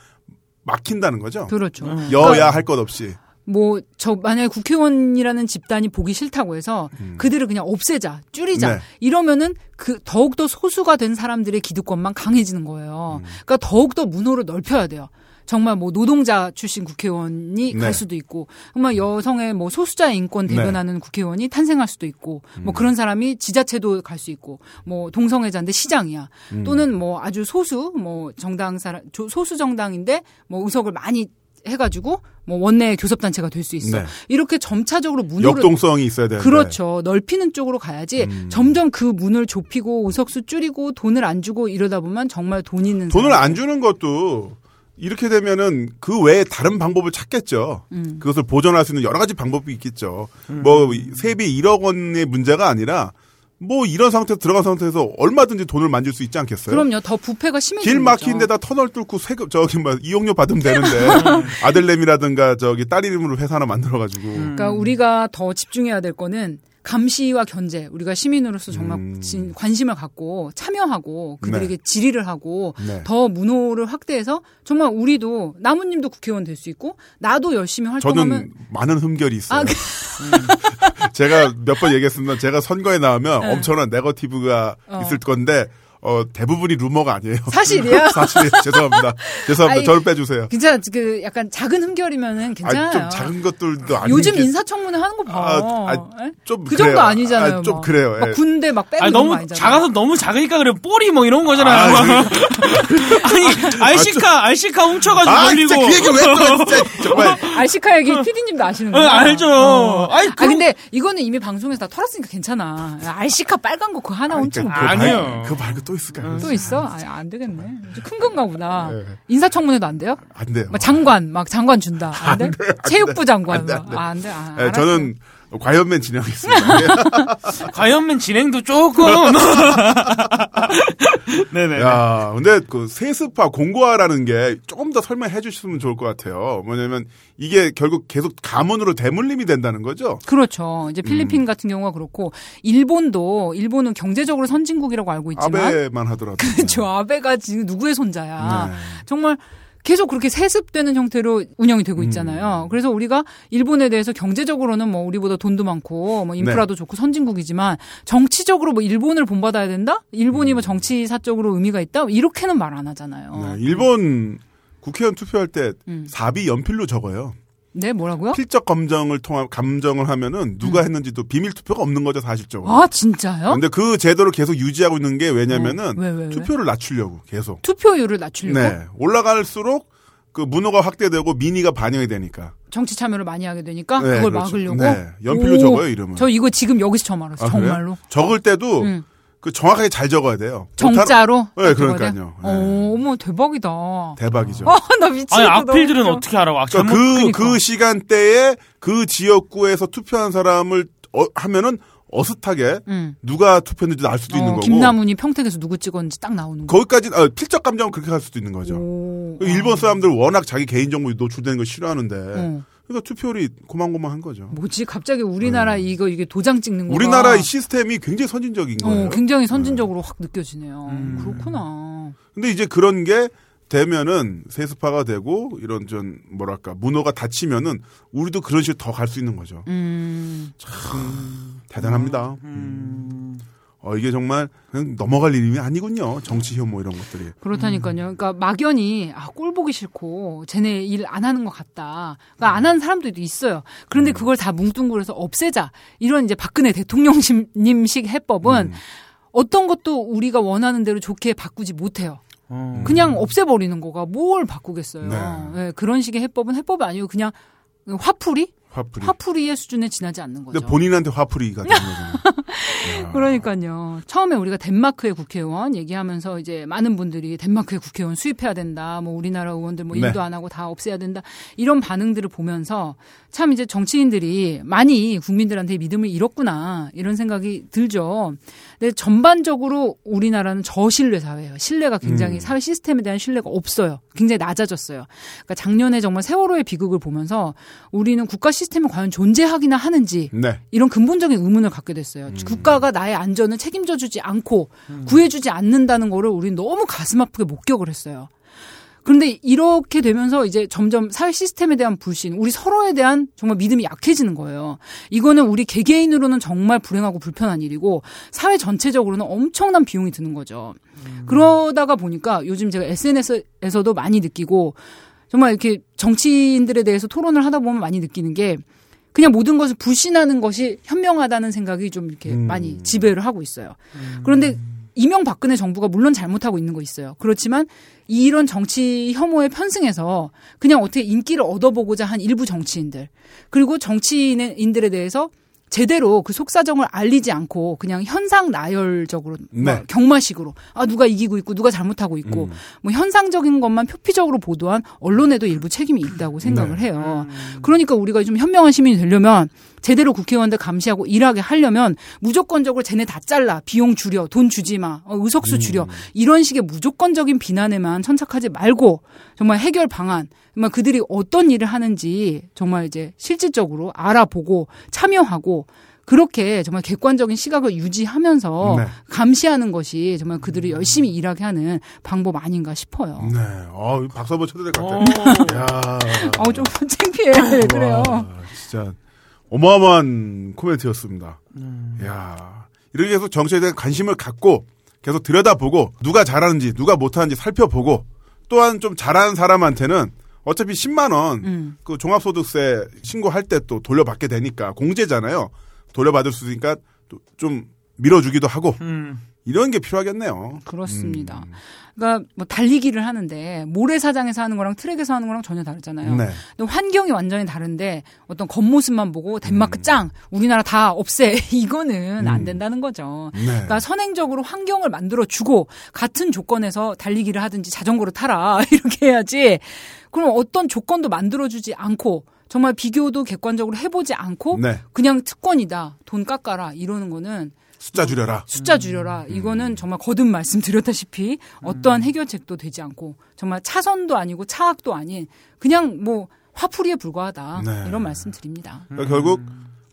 막힌다는 거죠. 그렇죠. 여야 할 것 없이. 뭐 저 만약에 국회의원이라는 집단이 보기 싫다고 해서 그들을 그냥 없애자, 줄이자 음. 네. 이러면은 그 더욱 더 소수가 된 사람들의 기득권만 강해지는 거예요. 음. 그러니까 더욱 더 문호를 넓혀야 돼요. 정말 뭐 노동자 출신 국회의원이 네. 갈 수도 있고 정말 여성의 뭐 소수자의 인권 네. 대변하는 국회의원이 탄생할 수도 있고 음. 뭐 그런 사람이 지자체도 갈 수 있고 뭐 동성애자인데 시장이야 음. 또는 뭐 아주 소수 뭐 정당 사람 조- 소수 정당인데 뭐 의석을 많이 해가지고 뭐 원내 교섭 단체가 될 수 있어 네. 이렇게 점차적으로 문호를 역동성이 있어야 되는데. 그렇죠. 넓히는 쪽으로 가야지 음. 점점 그 문을 좁히고 의석수 줄이고 돈을 안 주고 이러다 보면 정말 돈 있는 돈을 사람. 안 주는 것도 이렇게 되면은 그 외에 다른 방법을 찾겠죠. 음. 그것을 보전할 수 있는 여러 가지 방법이 있겠죠. 뭐 세비 1억 원의 문제가 아니라 뭐 이런 상태에서 들어간 상태에서 얼마든지 돈을 만질 수 있지 않겠어요? 그럼요. 더 부패가 심해지는 길 막힌. 데다 터널 뚫고 세금 저기 뭐 이용료 받으면 되는데 아들내미라든가 저기 딸 이름으로 회사 하나 만들어 가지고 그러니까 우리가 더 집중해야 될 거는 감시와 견제. 우리가 시민으로서 정말 음. 진- 관심을 갖고 참여하고 그들에게 네. 질의를 하고 네. 더 문호를 확대해서 정말 우리도 나무님도 국회의원 될 수 있고 나도 열심히 활동하면 저는 많은 흠결이 있어요. 아, 그- 제가 몇 번 얘기했습니다. 제가 선거에 나오면 네. 엄청난 네거티브가 어. 있을 건데 어, 대부분이 루머가 아니에요. 사실이야? 사실이에요. 죄송합니다. 죄송합니다. 아이, 저를 빼주세요. 괜찮아. 그 약간 작은 흠결이면은 괜찮아요. 아, 좀 작은 것들도 아니 요즘 인사청문회 하는 거 봐. 아, 아, 에? 좀그 그래요. 정도 아니잖아요. 아, 좀 막. 그래요. 막 예. 군대 막 빼고 아니, 거 너무 아니잖아요. 작아서 너무 작으니까 그래 뽀리 뭐 이런 거잖아요. 아, 아니 알시카 알시카 훔쳐가지고 아, 돌리고. 진짜 그 얘기 왜 정말 알시카 얘기 PD님도 아시는 어, 거예요? 알죠. 아니 아 그럼 근데 이거는 이미 방송에서 다 털었으니까 괜찮아. 알시카 빨간 거 그거 하나 뭐. 아니에요. 말고, 그거 말고 또 있을까요? 또 있어? 아, 안 되겠네. 좀큰 건가 보다. 네. 인사청문회도 안 돼요? 안 돼요. 막 장관, 막 장관 준다. 안 돼? 체육부 장관. 안 돼, 막. 안 돼. 아, 안 돼. 아, 예, 알았어. 저는 과연맨 진행하겠습니다. 과연맨 진행도 조금. 네네. 야, 근데 그 세습화 공고화라는 게 조금 더 설명해 주셨으면 좋을 것 같아요. 뭐냐면 이게 결국 계속 가문으로 대물림이 된다는 거죠. 그렇죠. 이제 음. 필리핀 같은 경우가 그렇고 일본도 일본은 경제적으로 선진국이라고 알고 있지만 아베만 하더라도. 그렇죠. 아베가 지금 누구의 손자야. 네. 정말 계속 그렇게 세습되는 형태로 운영이 음. 되고 있잖아요. 그래서 우리가 일본에 대해서 경제적으로는 뭐 우리보다 돈도 많고 뭐 인프라도 좋고 선진국이지만 정치적으로 뭐 일본을 본받아야 된다? 일본이 뭐 정치사적으로 의미가 있다? 이렇게는 말 안 하잖아요. 음. 네, 일본 국회의원 투표할 때 음. 사비 연필로 적어요. 네, 뭐라고요? 필적 검정을 통한 감정을 하면은 누가 음. 했는지도 비밀 투표가 없는 거죠 사실적으로. 아, 진짜요? 근데 그 제도를 계속 유지하고 있는 게 왜냐면은 어, 왜, 왜, 왜? 투표를 낮추려고 계속. 투표율을 낮추려고 네. 올라갈수록 그 문호가 확대되고 민의가 반영이 되니까. 정치 참여를 많이 하게 되니까 네, 그걸 그렇죠. 막으려고. 네, 연필로 오, 적어요, 이름을. 저 이거 지금 여기서 처음 알았어요. 아, 그래요? 정말로. 적을 때도 음. 그 정확하게 잘 적어야 돼요. 정자로? 네, 그러니까요. 네. 어, 어머, 대박이다. 대박이죠. 아, 나 미치겠다. 아니 악필들은. 어떻게 알아? 아, 그러니까 그, 그러니까. 그 시간대에 그 지역구에서 투표한 사람을 어, 하면은 어슷하게 응. 누가 투표했는지 알 수도 있는 어, 거고. 김나문이 평택에서 누구 찍었는지 딱 나오는 거. 거기까지 아, 필적 감정은 그렇게 할 수도 있는 거죠. 오, 그 일본 사람들 워낙 자기 개인 정보 노출되는 거 싫어하는데 어. 그러니까 투표율이 고만고만한 거죠. 뭐지? 갑자기 우리나라 이거 이게 도장 찍는 거. 네. 우리나라 의 시스템이 굉장히 선진적인 거예요. 어, 굉장히 선진적으로 확 느껴지네요. 음. 그렇구나. 근데 이제 그런 게 되면은 세습화가 되고 이런 좀 뭐랄까 문호가 닫히면은 우리도 그런 식으로 더 갈 수 있는 거죠. 음. 대단합니다. 음. 어, 이게 정말 그냥 넘어갈 일이 아니군요. 정치 혐오 이런 것들이. 그렇다니까요. 그러니까 막연히 아, 꼴 보기 싫고 쟤네 일 안 하는 것 같다. 그러니까 안 하는 사람들도 있어요. 그런데 그걸 다 뭉뚱그려서 없애자. 이런 이제 박근혜 대통령님식 해법은 음. 어떤 것도 우리가 원하는 대로 좋게 바꾸지 못해요. 어. 그냥 없애버리는 거가 뭘 바꾸겠어요. 네. 예, 그런 식의 해법은 해법이 아니고 그냥 화풀이? 화풀이. 화풀이의 수준에 지나지 않는 거죠. 근데 본인한테 화풀이가 되는 거잖아요. 그러니까요. 처음에 우리가 덴마크의 국회의원 얘기하면서 이제 많은 분들이 덴마크의 국회의원 수입해야 된다. 뭐 우리나라 의원들 뭐 네. 일도 안 하고 다 없애야 된다. 이런 반응들을 보면서 참 이제 정치인들이 많이 국민들한테 믿음을 잃었구나. 이런 생각이 들죠. 근데 전반적으로 우리나라는 저신뢰 사회예요. 신뢰가 굉장히 음. 사회 시스템에 대한 신뢰가 없어요. 굉장히 낮아졌어요. 그러니까 작년에 정말 세월호의 비극을 보면서 우리는 국가 시스템이 과연 존재하기나 하는지 네. 이런 근본적인 의문을 갖게 됐어요. 음. 국가가 나의 안전을 책임져 주지 않고 구해주지 않는다는 거를 우리는 너무 가슴 아프게 목격을 했어요. 그런데 이렇게 되면서 이제 점점 사회 시스템에 대한 불신, 우리 서로에 대한 정말 믿음이 약해지는 거예요. 이거는 우리 개개인으로는 정말 불행하고 불편한 일이고 사회 전체적으로는 엄청난 비용이 드는 거죠. 그러다가 보니까 요즘 제가 SNS에서도 많이 느끼고 정말 이렇게 정치인들에 대해서 토론을 하다 보면 많이 느끼는 게 그냥 모든 것을 불신하는 것이 현명하다는 생각이 좀 이렇게 음. 많이 지배를 하고 있어요. 그런데 이명박근혜 정부가 물론 잘못하고 있는 거 있어요. 그렇지만 이런 정치 혐오에 편승해서 그냥 어떻게 인기를 얻어보고자 한 일부 정치인들 그리고 정치인들에 대해서 제대로 그 속사정을 알리지 않고 그냥 현상 나열적으로 뭐 네. 경마식으로. 아 누가 이기고 있고 누가 잘못하고 있고. 뭐 현상적인 것만 표피적으로 보도한 언론에도 일부 책임이 있다고 생각을 해요. 그러니까 우리가 좀 현명한 시민이 되려면 제대로 국회의원들 감시하고 일하게 하려면 무조건적으로 쟤네 다 잘라. 비용 줄여 돈 주지 마. 어, 의석수 줄여. 이런 식의 무조건적인 비난에만 천착하지 말고 정말 해결 방안 정말 그들이 어떤 일을 하는지 정말 이제 실질적으로 알아보고 참여하고 그렇게 정말 객관적인 시각을 유지하면서 네. 감시하는 것이 정말 그들이 열심히 일하게 하는 방법 아닌가 싶어요. 네. 어, 박수 한번 쳐도 될것 어. 같아요. 야. 아우 좀 창피해 그래요. 와, 진짜 어마어마한 코멘트였습니다. 야 이렇게 계속 정치에 대한 관심을 갖고 계속 들여다보고 누가 잘하는지 누가 못하는지 살펴보고 또한 좀 잘하는 사람한테는 어차피 10만 원 음. 그 종합소득세 신고할 때 또 돌려받게 되니까 공제잖아요. 돌려받을 수 있으니까 또좀 밀어주기도 하고 음. 이런 게 필요하겠네요. 그렇습니다. 음. 그러니까 뭐 달리기를 하는데 모래사장에서 하는 거랑 트랙에서 하는 거랑 전혀 다르잖아요. 네. 환경이 완전히 다른데 어떤 겉모습만 보고 덴마크 음. 짱 우리나라 다 없애 이거는 안 된다는 거죠. 네. 그러니까 선행적으로 환경을 만들어 주고 같은 조건에서 달리기를 하든지 자전거를 타라 이렇게 해야지. 그럼 어떤 조건도 만들어 주지 않고 정말 비교도 객관적으로 해보지 않고 네. 그냥 특권이다 돈 깎아라 이러는 거는 숫자 줄여라. 숫자 줄여라. 음. 이거는 정말 거듭 말씀드렸다시피 어떠한 해결책도 되지 않고 정말 차선도 아니고 차악도 아닌 그냥 뭐 화풀이에 불과하다. 네. 이런 말씀 드립니다. 그러니까 결국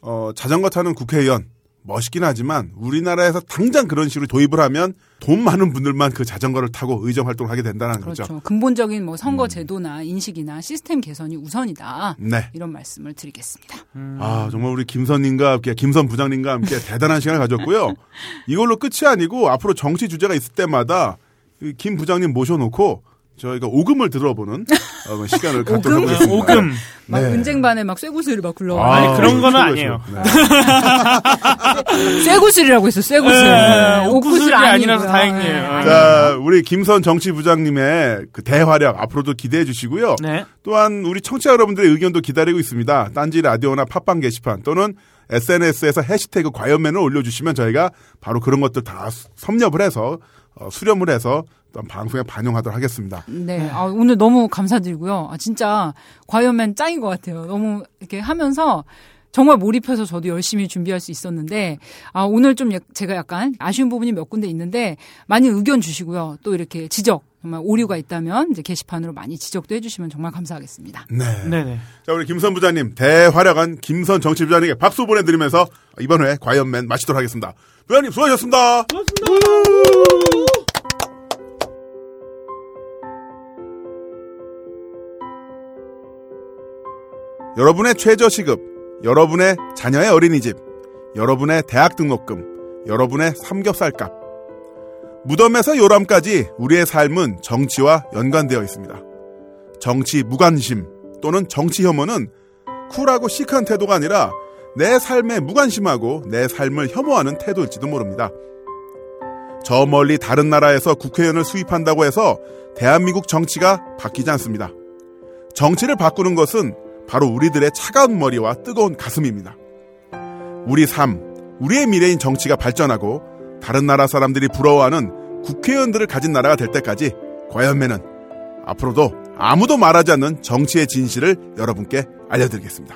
어, 자전거 타는 국회의원 멋있긴 하지만 우리나라에서 당장 그런 식으로 도입을 하면 돈 많은 분들만 그 자전거를 타고 의정 활동을 하게 된다는 그렇죠. 거죠. 근본적인 뭐 선거 제도나 인식이나 시스템 개선이 우선이다. 네. 이런 말씀을 드리겠습니다. 아 정말 우리 김선님과 함께 김선 부장님과 함께 대단한 시간을 가졌고요. 이걸로 끝이 아니고 앞으로 정치 주제가 있을 때마다 이김 부장님 모셔놓고 저희가 오금을 들어보는 어, 시간을 갖도록 오금? 하겠습니다. 오금. 막 네. 은쟁반에 막 쇠구슬이 막 굴러와. 아니, 그런 그렇죠, 아니에요. 네. 쇠구슬이라고 했어. 쇠구슬. 네, 옥구슬 옥구슬이 아니라서. 다행이에요. 네. 자, 우리 김선 정치부장님의 그 대활약 앞으로도 기대해 주시고요. 네. 또한 우리 청취자 여러분들의 의견도 기다리고 있습니다. 딴지 라디오나 팟빵 게시판 또는 SNS에서 해시태그 과연맨을 올려주시면 저희가 바로 그런 것들 다 수- 섭렵을 해서 어, 수렴을 해서 또 방송에 반영하도록 하겠습니다. 네, 아, 오늘 너무 감사드리고요. 아, 진짜 과연맨 짱인 것 같아요. 너무 이렇게 하면서 정말 몰입해서 저도 열심히 준비할 수 있었는데 아, 오늘 좀 약- 제가 약간 아쉬운 부분이 몇 군데 있는데 많이 의견 주시고요. 또 이렇게 지적 정말 오류가 있다면 이제 게시판으로 많이 지적도 해주시면 정말 감사하겠습니다. 네. 네네. 자, 우리 김선 부장님, 대활약한 김선 정치부장님께 박수 보내드리면서 이번 회 과연맨 마치도록 하겠습니다. 부장님 수고하셨습니다. 여러분의 최저시급, 여러분의 자녀의 어린이집, 여러분의 대학 등록금, 여러분의 삼겹살값. 무덤에서 요람까지 우리의 삶은 정치와 연관되어 있습니다. 정치 무관심 또는 정치 혐오는 쿨하고 시크한 태도가 아니라 내 삶에 무관심하고 내 삶을 혐오하는 태도일지도 모릅니다. 저 멀리 다른 나라에서 국회의원을 수입한다고 해서 대한민국 정치가 바뀌지 않습니다. 정치를 바꾸는 것은 바로 우리들의 차가운 머리와 뜨거운 가슴입니다. 우리 삶, 우리의 미래인 정치가 발전하고 다른 나라 사람들이 부러워하는 국회의원들을 가진 나라가 될 때까지 과연매는 앞으로도 아무도 말하지 않는 정치의 진실을 여러분께 알려드리겠습니다.